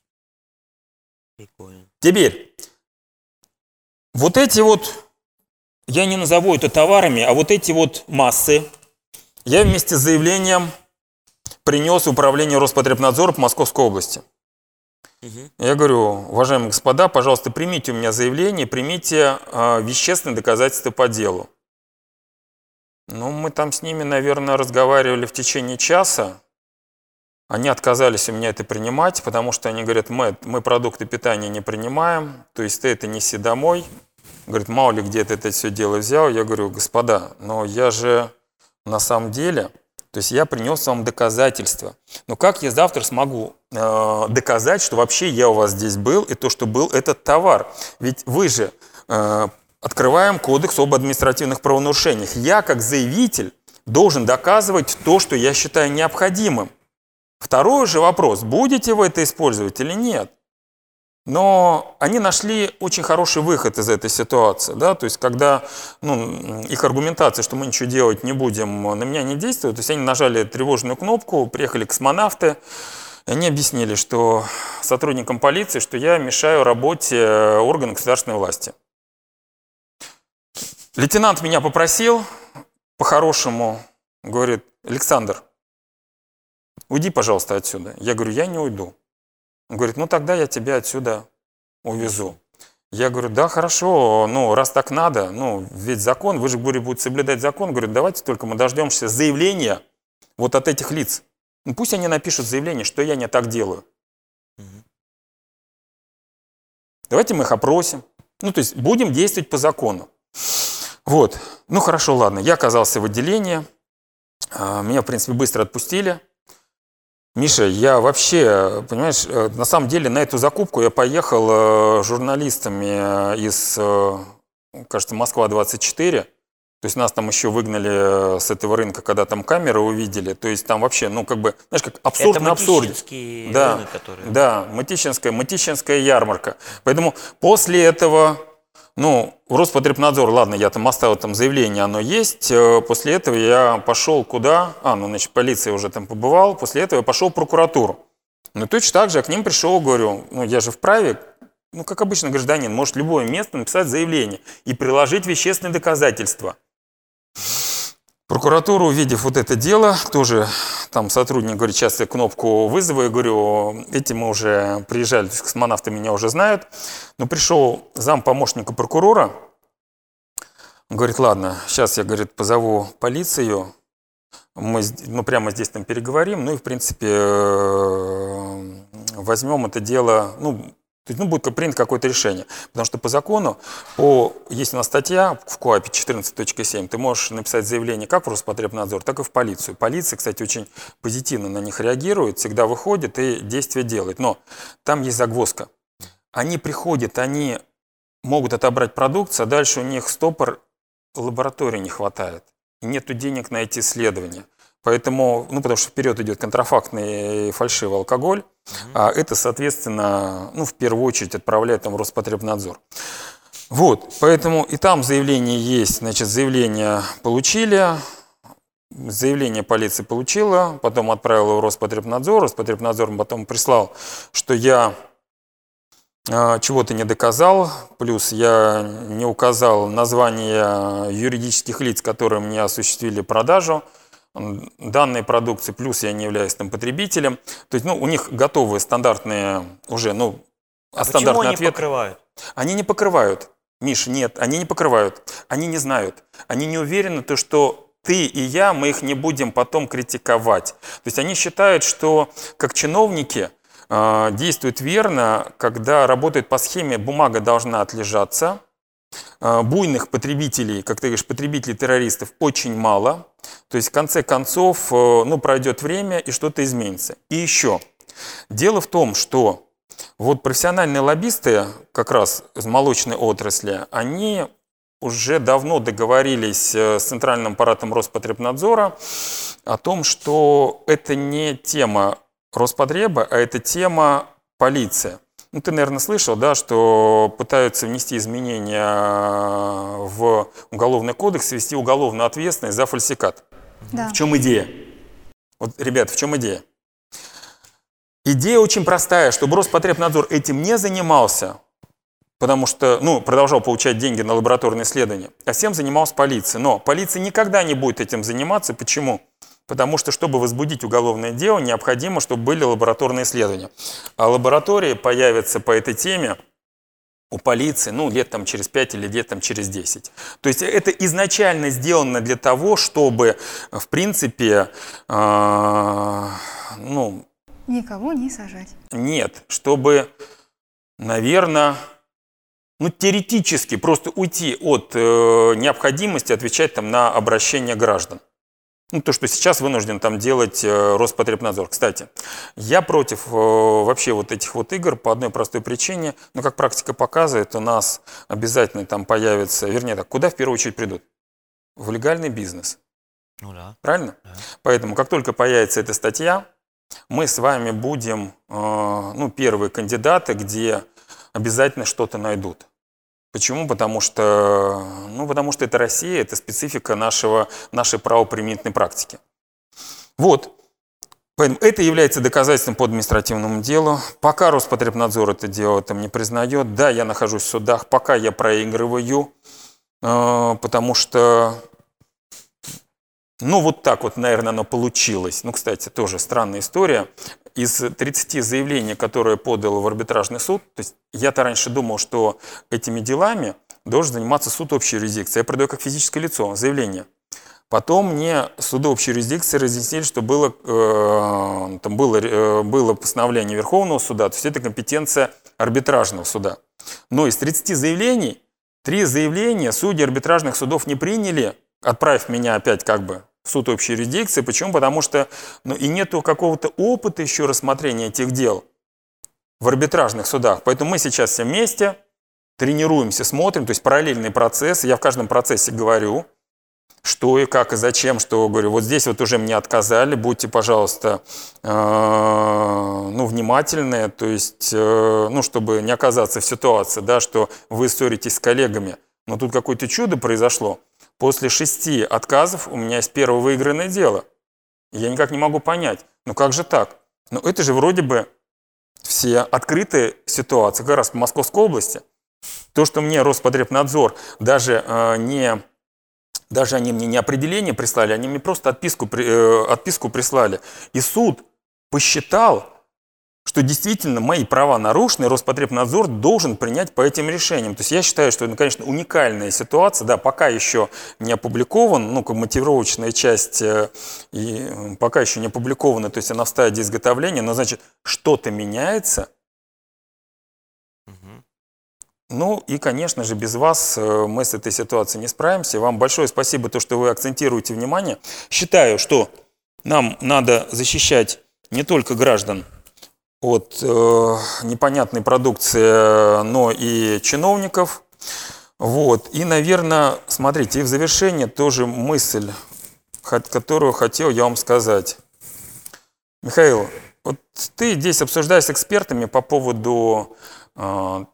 Speaker 2: Прикольно.
Speaker 1: Теперь, вот эти вот, я не назову это товарами, а вот эти вот массы я вместе с заявлением принес управление Роспотребнадзора по Московской области. Я говорю, уважаемые господа, пожалуйста, примите у меня заявление, примите э, вещественные доказательства по делу. Ну, мы там с ними, наверное, разговаривали в течение часа. Они отказались у меня это принимать, потому что они говорят, мы, мы продукты питания не принимаем, то есть ты это неси домой. Говорит, мало ли где ты это все дело взял. Я говорю, господа, но я же на самом деле, то есть я принес вам доказательства. Но как я завтра смогу э, доказать, что вообще я у вас здесь был, и то, что был этот товар? Ведь вы же э, открываем кодекс об административных правонарушениях. Я, как заявитель, должен доказывать то, что я считаю необходимым. Второй же вопрос, будете вы это использовать или нет? Но они нашли очень хороший выход из этой ситуации, да, то есть когда ну, их аргументация, что мы ничего делать не будем, на меня не действует, то есть они нажали тревожную кнопку, приехали космонавты, и они объяснили, что сотрудникам полиции, что я мешаю работе органов государственной власти. Лейтенант меня попросил, по-хорошему, говорит, Александр, уйди, пожалуйста, отсюда. Я говорю, я не уйду. Он говорит, ну тогда я тебя отсюда увезу. Я говорю, да, хорошо, ну, раз так надо, ну, ведь закон, вы же, говорю, будете соблюдать закон. Говорю, давайте только мы дождемся заявления вот от этих лиц. Ну, пусть они напишут заявление, что я не так делаю. Давайте мы их опросим. Ну, то есть будем действовать по закону. Вот. Ну, хорошо, ладно. Я оказался в отделении. А, Меня, в принципе, быстро отпустили. Миша, я вообще, понимаешь, э, на самом деле на эту закупку я поехал э, журналистами э, из, кажется, Москва-24. То есть нас там еще выгнали с этого рынка, когда там камеры увидели. То есть там вообще, ну, как бы, знаешь, как абсурд
Speaker 2: это
Speaker 1: на абсурде. Да,
Speaker 2: рынок, который...
Speaker 1: да, Матищинская, Матищинская ярмарка. Поэтому после этого, ну, Роспотребнадзор, ладно, я там оставил там заявление, оно есть. Э, После этого я пошел куда? А, ну, значит, полиция уже там побывал. После этого я пошел в прокуратуру. Ну, точно так же я к ним пришел, говорю, ну, я же вправе, ну, как обычно гражданин, может любое место написать заявление и приложить вещественные доказательства. Прокуратура, увидев вот это дело, тоже там сотрудник говорит, сейчас я кнопку вызову, я говорю, эти мы уже приезжали, то есть космонавты меня уже знают. Но пришел зам помощника прокурора, он говорит, ладно, сейчас я, говорит, позову полицию, мы, мы прямо здесь там переговорим, ну и, в принципе, э, возьмем это дело, ну, то есть, ну, будет принято какое-то решение. Потому что по закону, по, есть у нас статья в КОАПе 14.7, ты можешь написать заявление как в Роспотребнадзор, так и в полицию. Полиция, кстати, очень позитивно на них реагирует, всегда выходит и действия делает. Но там есть загвоздка. Они приходят, они могут отобрать продукцию, а дальше у них стопор лаборатории не хватает. И нету денег на эти исследования. Поэтому, ну, потому что вперед идет контрафактный и фальшивый алкоголь, а это, соответственно, ну, в первую очередь отправляет там Роспотребнадзор. Вот, поэтому и там заявление есть, значит, заявление получили, заявление полиция получила, потом отправила в Роспотребнадзор, Роспотребнадзор потом прислал, что я а, чего-то не доказал, плюс я не указал название юридических лиц, которые мне осуществили продажу данной продукции, плюс я не являюсь там потребителем. То есть, ну, у них готовые стандартные уже, ну,
Speaker 2: А почему
Speaker 1: стандартный
Speaker 2: они
Speaker 1: ответ.
Speaker 2: покрывают?
Speaker 1: Они не покрывают. Миш, нет, они не покрывают. Они не знают. Они не уверены, то, что ты и я, мы их не будем потом критиковать. То есть они считают, что как чиновники э, действуют верно, когда работают по схеме «бумага должна отлежаться», буйных потребителей, как ты говоришь, потребителей-террористов очень мало. То есть в конце концов, э, ну, пройдет время и что-то изменится. И еще. Дело в том, что вот профессиональные лоббисты, как раз из молочной отрасли, они уже давно договорились э, с центральным аппаратом Роспотребнадзора о том, что это не тема Роспотреба, а это тема полиция. Ну, ты, наверное, слышал, да, что пытаются внести изменения в Уголовный кодекс, ввести уголовную ответственность за фальсификат.
Speaker 3: Да.
Speaker 1: В чем идея? Вот, ребят, в чем идея? Идея очень простая, чтобы Роспотребнадзор этим не занимался, потому что, ну, продолжал получать деньги на лабораторные исследования, а всем занималась полиция. Но полиция никогда не будет этим заниматься. Почему? Потому что, чтобы возбудить уголовное дело, необходимо, чтобы были лабораторные исследования. А лаборатории появятся по этой теме у полиции, ну, лет там через 5 или лет там через 10. То есть это изначально сделано для того, чтобы, в принципе, э, ну...
Speaker 3: Никого не сажать.
Speaker 1: Нет, чтобы, наверное, ну, теоретически просто уйти от э, необходимости отвечать там на обращения граждан. Ну, то, что сейчас вынужден там делать э, Роспотребнадзор. Кстати, я против э, вообще вот этих вот игр по одной простой причине. Ну, как практика показывает, у нас обязательно там появится, вернее так, куда в первую очередь придут? В легальный бизнес.
Speaker 2: Ну да.
Speaker 1: Правильно?
Speaker 2: Да.
Speaker 1: Поэтому, как только появится эта статья, мы с вами будем, э, ну, первые кандидаты, где обязательно что-то найдут. Почему? Потому что, ну, потому что это Россия, это специфика нашего, нашей правоприменительной практики. Вот. Поэтому это является доказательством по административному делу. Пока Роспотребнадзор это дело там не признает, да, я нахожусь в судах, пока я проигрываю, э, потому что, ну, вот так вот, наверное, оно получилось. Ну, кстати, тоже странная история из 30 заявлений, которые подал в арбитражный суд, то есть я-то раньше думал, что этими делами должен заниматься суд общей юрисдикции. Я продаю как физическое лицо заявление. Потом мне суды общей юрисдикции разъяснили, что было, э, там было, э, было постановление Верховного суда, то есть это компетенция арбитражного суда. Но из 30 заявлений, три заявления судьи арбитражных судов не приняли, отправив меня опять как бы суд общей юрисдикции. Почему? Потому что ну, и нету какого-то опыта еще рассмотрения этих дел в арбитражных судах. Поэтому мы сейчас все вместе тренируемся, смотрим, то есть параллельный процесс. Я в каждом процессе говорю, что и как и зачем, что говорю, вот здесь вот уже мне отказали, будьте, пожалуйста, э, ну, внимательны, то есть, э, ну, чтобы не оказаться в ситуации, да, что вы ссоритесь с коллегами, но тут какое-то чудо произошло. После шести отказов у меня есть первое выигранное дело. Я никак не могу понять, ну как же так? Ну это же вроде бы все открытые ситуации, как раз в Московской области. То, что мне Роспотребнадзор даже э, не даже они мне не определение прислали, они мне просто отписку, э, отписку прислали. И суд посчитал, что действительно мои права нарушены, Роспотребнадзор должен принять по этим решениям. То есть я считаю, что это, конечно, уникальная ситуация, да, пока еще не опубликован, ну, как мотивировочная часть, э, и пока еще не опубликована, то есть она в стадии изготовления, но, значит, что-то меняется. Ну и, конечно же, без вас э, мы с этой ситуацией не справимся. Вам большое спасибо, то, что вы акцентируете внимание. Считаю, что нам надо защищать не только граждан, от э, непонятной продукции, но и чиновников. Вот. И, наверное, смотрите, и в завершение тоже мысль, которую хотел я вам сказать. Михаил, вот ты здесь обсуждаешь с экспертами по поводу э,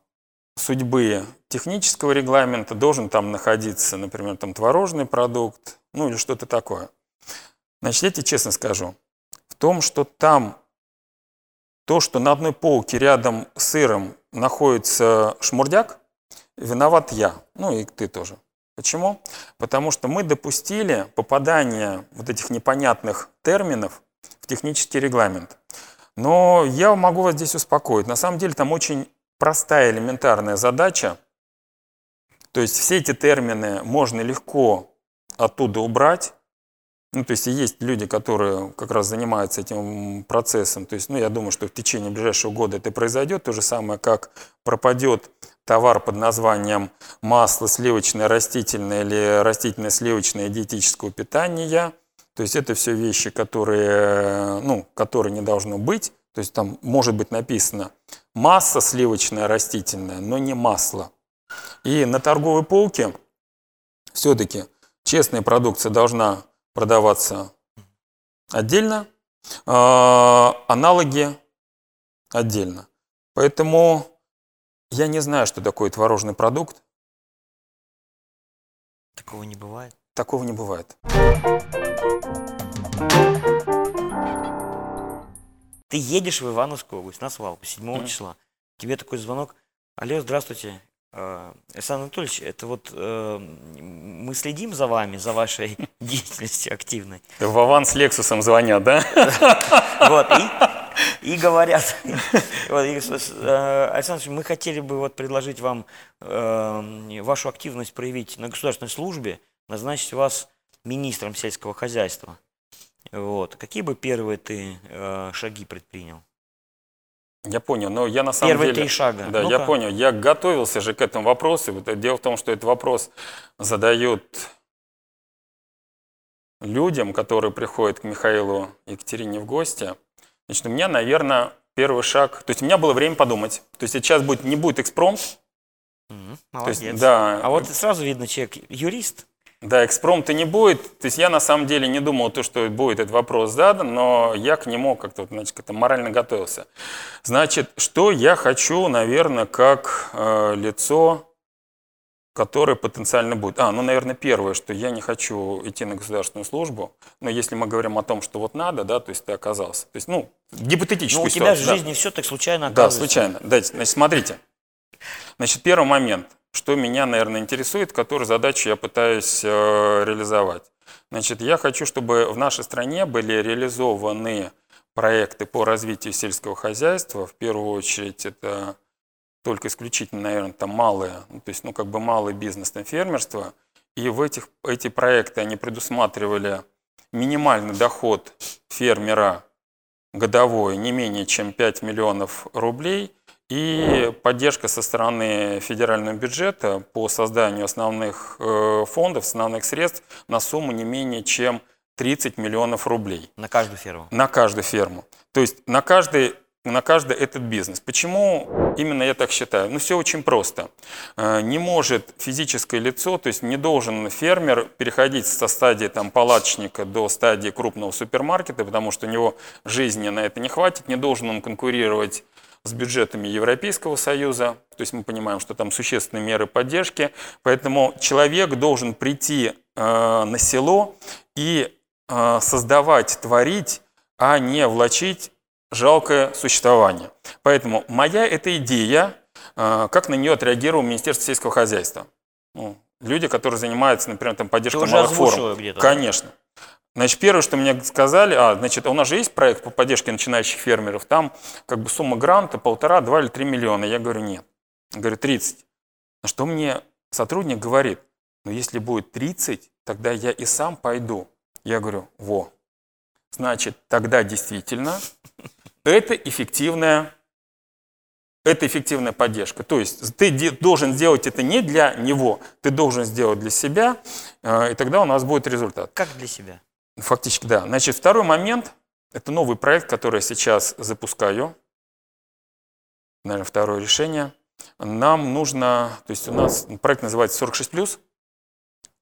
Speaker 1: судьбы технического регламента, должен там находиться, например, там творожный продукт, ну или что-то такое. Значит, я тебе честно скажу, в том, что там то, что на одной полке рядом с сыром находится шмурдяк, виноват я, ну и ты тоже. Почему? Потому что мы допустили попадание вот этих непонятных терминов в технический регламент. Но я могу вас здесь успокоить. На самом деле там очень простая элементарная задача. То есть все эти термины можно легко оттуда убрать, ну, то есть есть люди, которые как раз занимаются этим процессом. То есть, ну, я думаю, что в течение ближайшего года это произойдет. То же самое, как пропадет товар под названием масло сливочное растительное или растительное сливочное диетического питания. То есть это все вещи, которые, ну, которые не должно быть. То есть там может быть написано масса сливочная растительная, но не масло. И на торговой полке все-таки честная продукция должна продаваться отдельно, А, аналоги отдельно. Поэтому я не знаю, что такое творожный продукт.
Speaker 2: Такого не бывает.
Speaker 1: Такого не бывает.
Speaker 2: Ты едешь в Ивановскую область на свалку 7
Speaker 1: Мгм.
Speaker 2: числа. Тебе такой звонок. Алло, здравствуйте. Э, Александр Анатольевич, это вот э, мы следим за вами, за вашей деятельностью активной.
Speaker 1: В аванс с Лексусом звонят, да?
Speaker 2: Вот, и, и говорят, вот, и, э, Александр мы хотели бы вот предложить вам э, вашу активность проявить на государственной службе, назначить вас министром сельского хозяйства. Вот. Какие бы первые ты э, шаги предпринял?
Speaker 1: Я понял, но я на самом
Speaker 2: Первые
Speaker 1: деле...
Speaker 2: три шага.
Speaker 1: Да, я
Speaker 2: Ну-ка.
Speaker 1: понял. Я готовился же к этому вопросу. Дело в том, что этот вопрос задают людям, которые приходят к Михаилу Екатерине в гости. Значит, у меня, наверное, первый шаг... То есть у меня было время подумать. То есть сейчас будет, не будет экспромт.
Speaker 2: Мгм,
Speaker 1: То есть,
Speaker 2: Молодец.
Speaker 1: да,
Speaker 2: А вот сразу видно, человек юрист.
Speaker 1: Да, экспромта не будет. То есть я на самом деле не думал, то, что будет этот вопрос задан, но я к нему как-то значит, как-то морально готовился. Значит, что я хочу, наверное, как э, лицо, которое потенциально будет. А, ну, наверное, первое, что я не хочу идти на государственную службу. Но если мы говорим о том, что вот надо, да, то есть ты оказался. То есть, ну, гипотетическую
Speaker 2: Но у тебя в
Speaker 1: ситуацию, да.
Speaker 2: жизни все так случайно
Speaker 1: Да,
Speaker 2: оказывается.
Speaker 1: случайно. Дайте, значит, смотрите. Значит, первый момент, что меня, наверное, интересует, который задачу я пытаюсь э, реализовать. Значит, я хочу, чтобы в нашей стране были реализованы проекты по развитию сельского хозяйства. В первую очередь это только исключительно, наверное, там малое, ну, то есть, ну, как бы малый бизнес, там, фермерство. И в этих, эти проекты, они предусматривали минимальный доход фермера годовой не менее чем 5 миллионов рублей и поддержка со стороны федерального бюджета по созданию основных э, фондов, основных средств на сумму не менее чем 30 миллионов рублей
Speaker 2: На каждую ферму.
Speaker 1: на каждую ферму. То есть на каждый, на каждый этот бизнес. Почему именно я так считаю? Ну, все очень просто. Э, Не может физическое лицо, то есть не должен фермер переходить со стадии там, палаточника до стадии крупного супермаркета, потому что у него жизни на это не хватит, не должен он конкурировать с бюджетами Европейского Союза, то есть мы понимаем, что там существенные меры поддержки, поэтому человек должен прийти э, на село и э, создавать, творить, а не влачить жалкое существование. Поэтому моя эта идея, э, как на нее отреагировало Министерство сельского хозяйства. Ну, люди, которые занимаются, например, там, поддержкой малых форм. Конечно. Значит, первое, что мне сказали, а, значит, у нас же есть проект по поддержке начинающих фермеров, там как бы сумма гранта полтора, два или три миллиона. Я говорю, нет. Говорю, 30. На что мне сотрудник говорит, ну если будет 30, тогда я и сам пойду. Я говорю, во, значит, тогда действительно это эффективная это эффективная поддержка. То есть ты должен сделать это не для него, ты должен сделать для себя, э, и тогда у нас будет результат.
Speaker 2: Как для себя?
Speaker 1: Фактически, да. Значит, второй момент – это новый проект, который я сейчас запускаю. Наверное, второе решение. Нам нужно, то есть у нас проект называется 46+.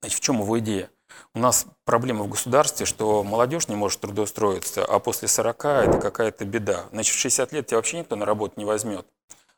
Speaker 1: Значит, в чем его идея? У нас проблема в государстве, что молодежь не может трудоустроиться, а после 40 это какая-то беда. Значит, в 60 лет тебя вообще никто на работу не возьмет.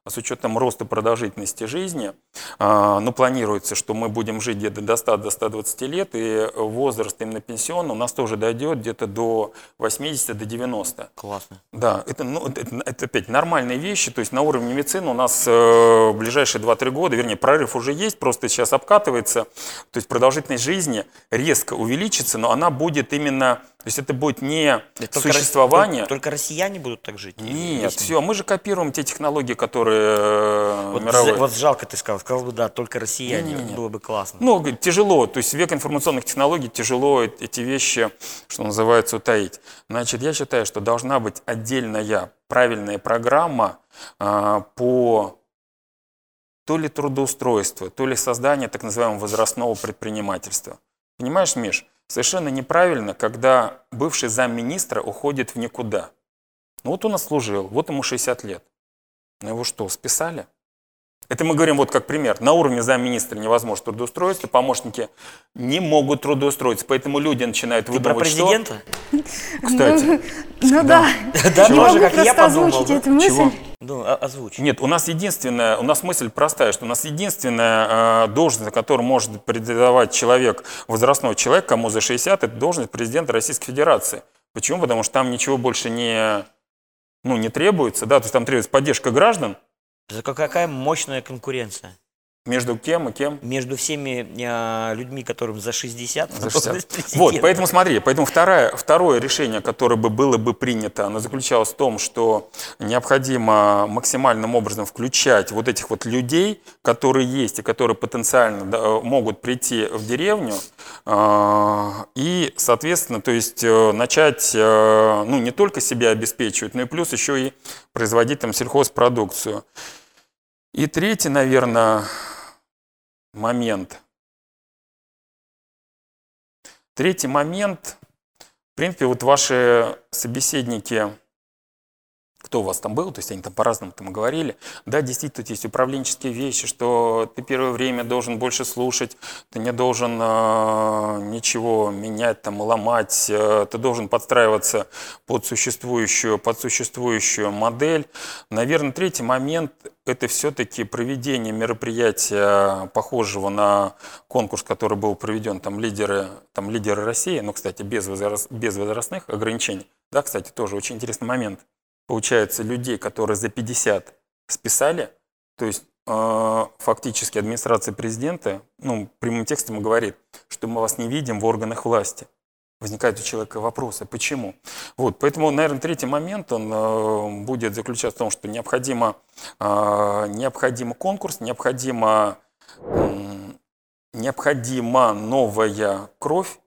Speaker 1: С учетом роста продолжительности жизни, а, ну, планируется, что мы будем жить где-то до 100 до 120 лет, и возраст именно пенсионный у нас тоже дойдет где-то до 80 до 90.
Speaker 2: Классно.
Speaker 1: Да, это, ну, это, это опять нормальные вещи, то есть на уровне медицины у нас э, в ближайшие 2-3 года, вернее, прорыв уже есть, просто сейчас обкатывается, то есть продолжительность жизни резко увеличится, но она будет именно, то есть это будет не
Speaker 2: Только
Speaker 1: существование.
Speaker 2: Только, только россияне будут так жить?
Speaker 1: Нет, все, мы же копируем те технологии, которые э,
Speaker 2: Вот,
Speaker 1: мировые.
Speaker 2: вот жалко ты сказал. Сказал бы, да, только россияне.
Speaker 1: Не-не-не.
Speaker 2: Было бы классно.
Speaker 1: Ну, тяжело, то есть век информационных технологий тяжело эти вещи, что называется, утаить. Значит, я считаю, что должна быть отдельная правильная программа а, по то ли трудоустройству, то ли создание так называемого возрастного предпринимательства. Понимаешь, Миш, совершенно неправильно, когда бывший замминистра уходит в никуда. Ну вот он отслужил, вот ему 60 лет. Ну его что, списали? Это мы говорим вот как пример. На уровне замминистра невозможно трудоустроиться, помощники не могут трудоустроиться, поэтому люди начинают
Speaker 2: Ты про
Speaker 1: выдумывать, что...
Speaker 2: президента?
Speaker 1: Кстати,
Speaker 3: Ну да.
Speaker 2: Да,
Speaker 3: Не
Speaker 2: тоже,
Speaker 3: могу
Speaker 2: как я подумал,
Speaker 3: озвучить
Speaker 2: да. Ну, озвучь.
Speaker 1: Нет, у нас единственная, у нас мысль простая, что у нас единственная э, должность, которую может претендовать человек, возрастной человек, кому за 60, это должность президента Российской Федерации. Почему? Потому что там ничего больше не, ну, не требуется, да, то есть там требуется поддержка граждан
Speaker 2: Это ка- какая мощная конкуренция
Speaker 1: между кем и кем.
Speaker 2: между всеми э, людьми, которым за 60.
Speaker 1: За
Speaker 2: на
Speaker 1: 60.
Speaker 2: должность президента.
Speaker 1: Вот, поэтому смотри, поэтому второе, второе решение, которое бы было бы принято, оно заключалось в том, что необходимо максимальным образом включать вот этих вот людей, которые есть и которые потенциально да, могут прийти в деревню, э, и, соответственно, то есть э, начать, э, ну, не только себя обеспечивать, но и плюс еще и производить там сельхозпродукцию. И третий, наверное, момент – Третий момент. В принципе, вот ваши собеседники, кто у вас там был, то есть они там по-разному там говорили, да, действительно, есть управленческие вещи, что ты первое время должен больше слушать, ты не должен э, ничего менять, там, ломать, э, ты должен подстраиваться под существующую, под существующую модель. Наверное, третий момент – это все-таки проведение мероприятия, похожего на конкурс, который был проведен, там лидеры, там лидеры России, ну, кстати, без, возраст, без возрастных ограничений. Да, кстати, тоже очень интересный момент. Получается, людей, которые за 50 списали, то есть э, фактически администрация президента, ну, прямым текстом говорит, что мы вас не видим в органах власти. Возникают у человека вопросы, почему? Вот, поэтому, наверное, третий момент, он э, будет заключаться в том, что необходимо, э, необходимо конкурс, необходимо, м, необходима новая кровь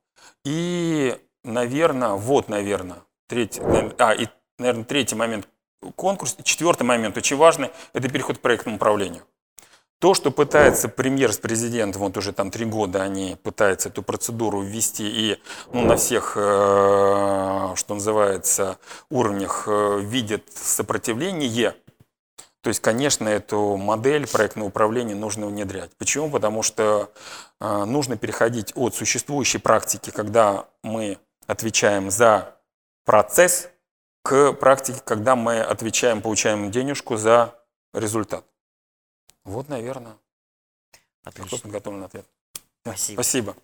Speaker 1: и, наверное, вот, наверное, третий, а, и, наверное, третий момент конкурс, четвертый момент, очень важный, это переход к проектному управлению. То, что пытается премьер с президентом, вот уже там три года они пытаются эту процедуру ввести и ну, на всех, э, что называется, уровнях э, видят сопротивление, то есть, конечно, эту модель проектного управления нужно внедрять. Почему? Потому что э, нужно переходить от существующей практики, когда мы отвечаем за процесс, к практике, когда мы отвечаем, получаем денежку за результат. Вот, наверное,
Speaker 2: Отлично.
Speaker 1: подготовленный ответ.
Speaker 2: Спасибо.
Speaker 1: Спасибо.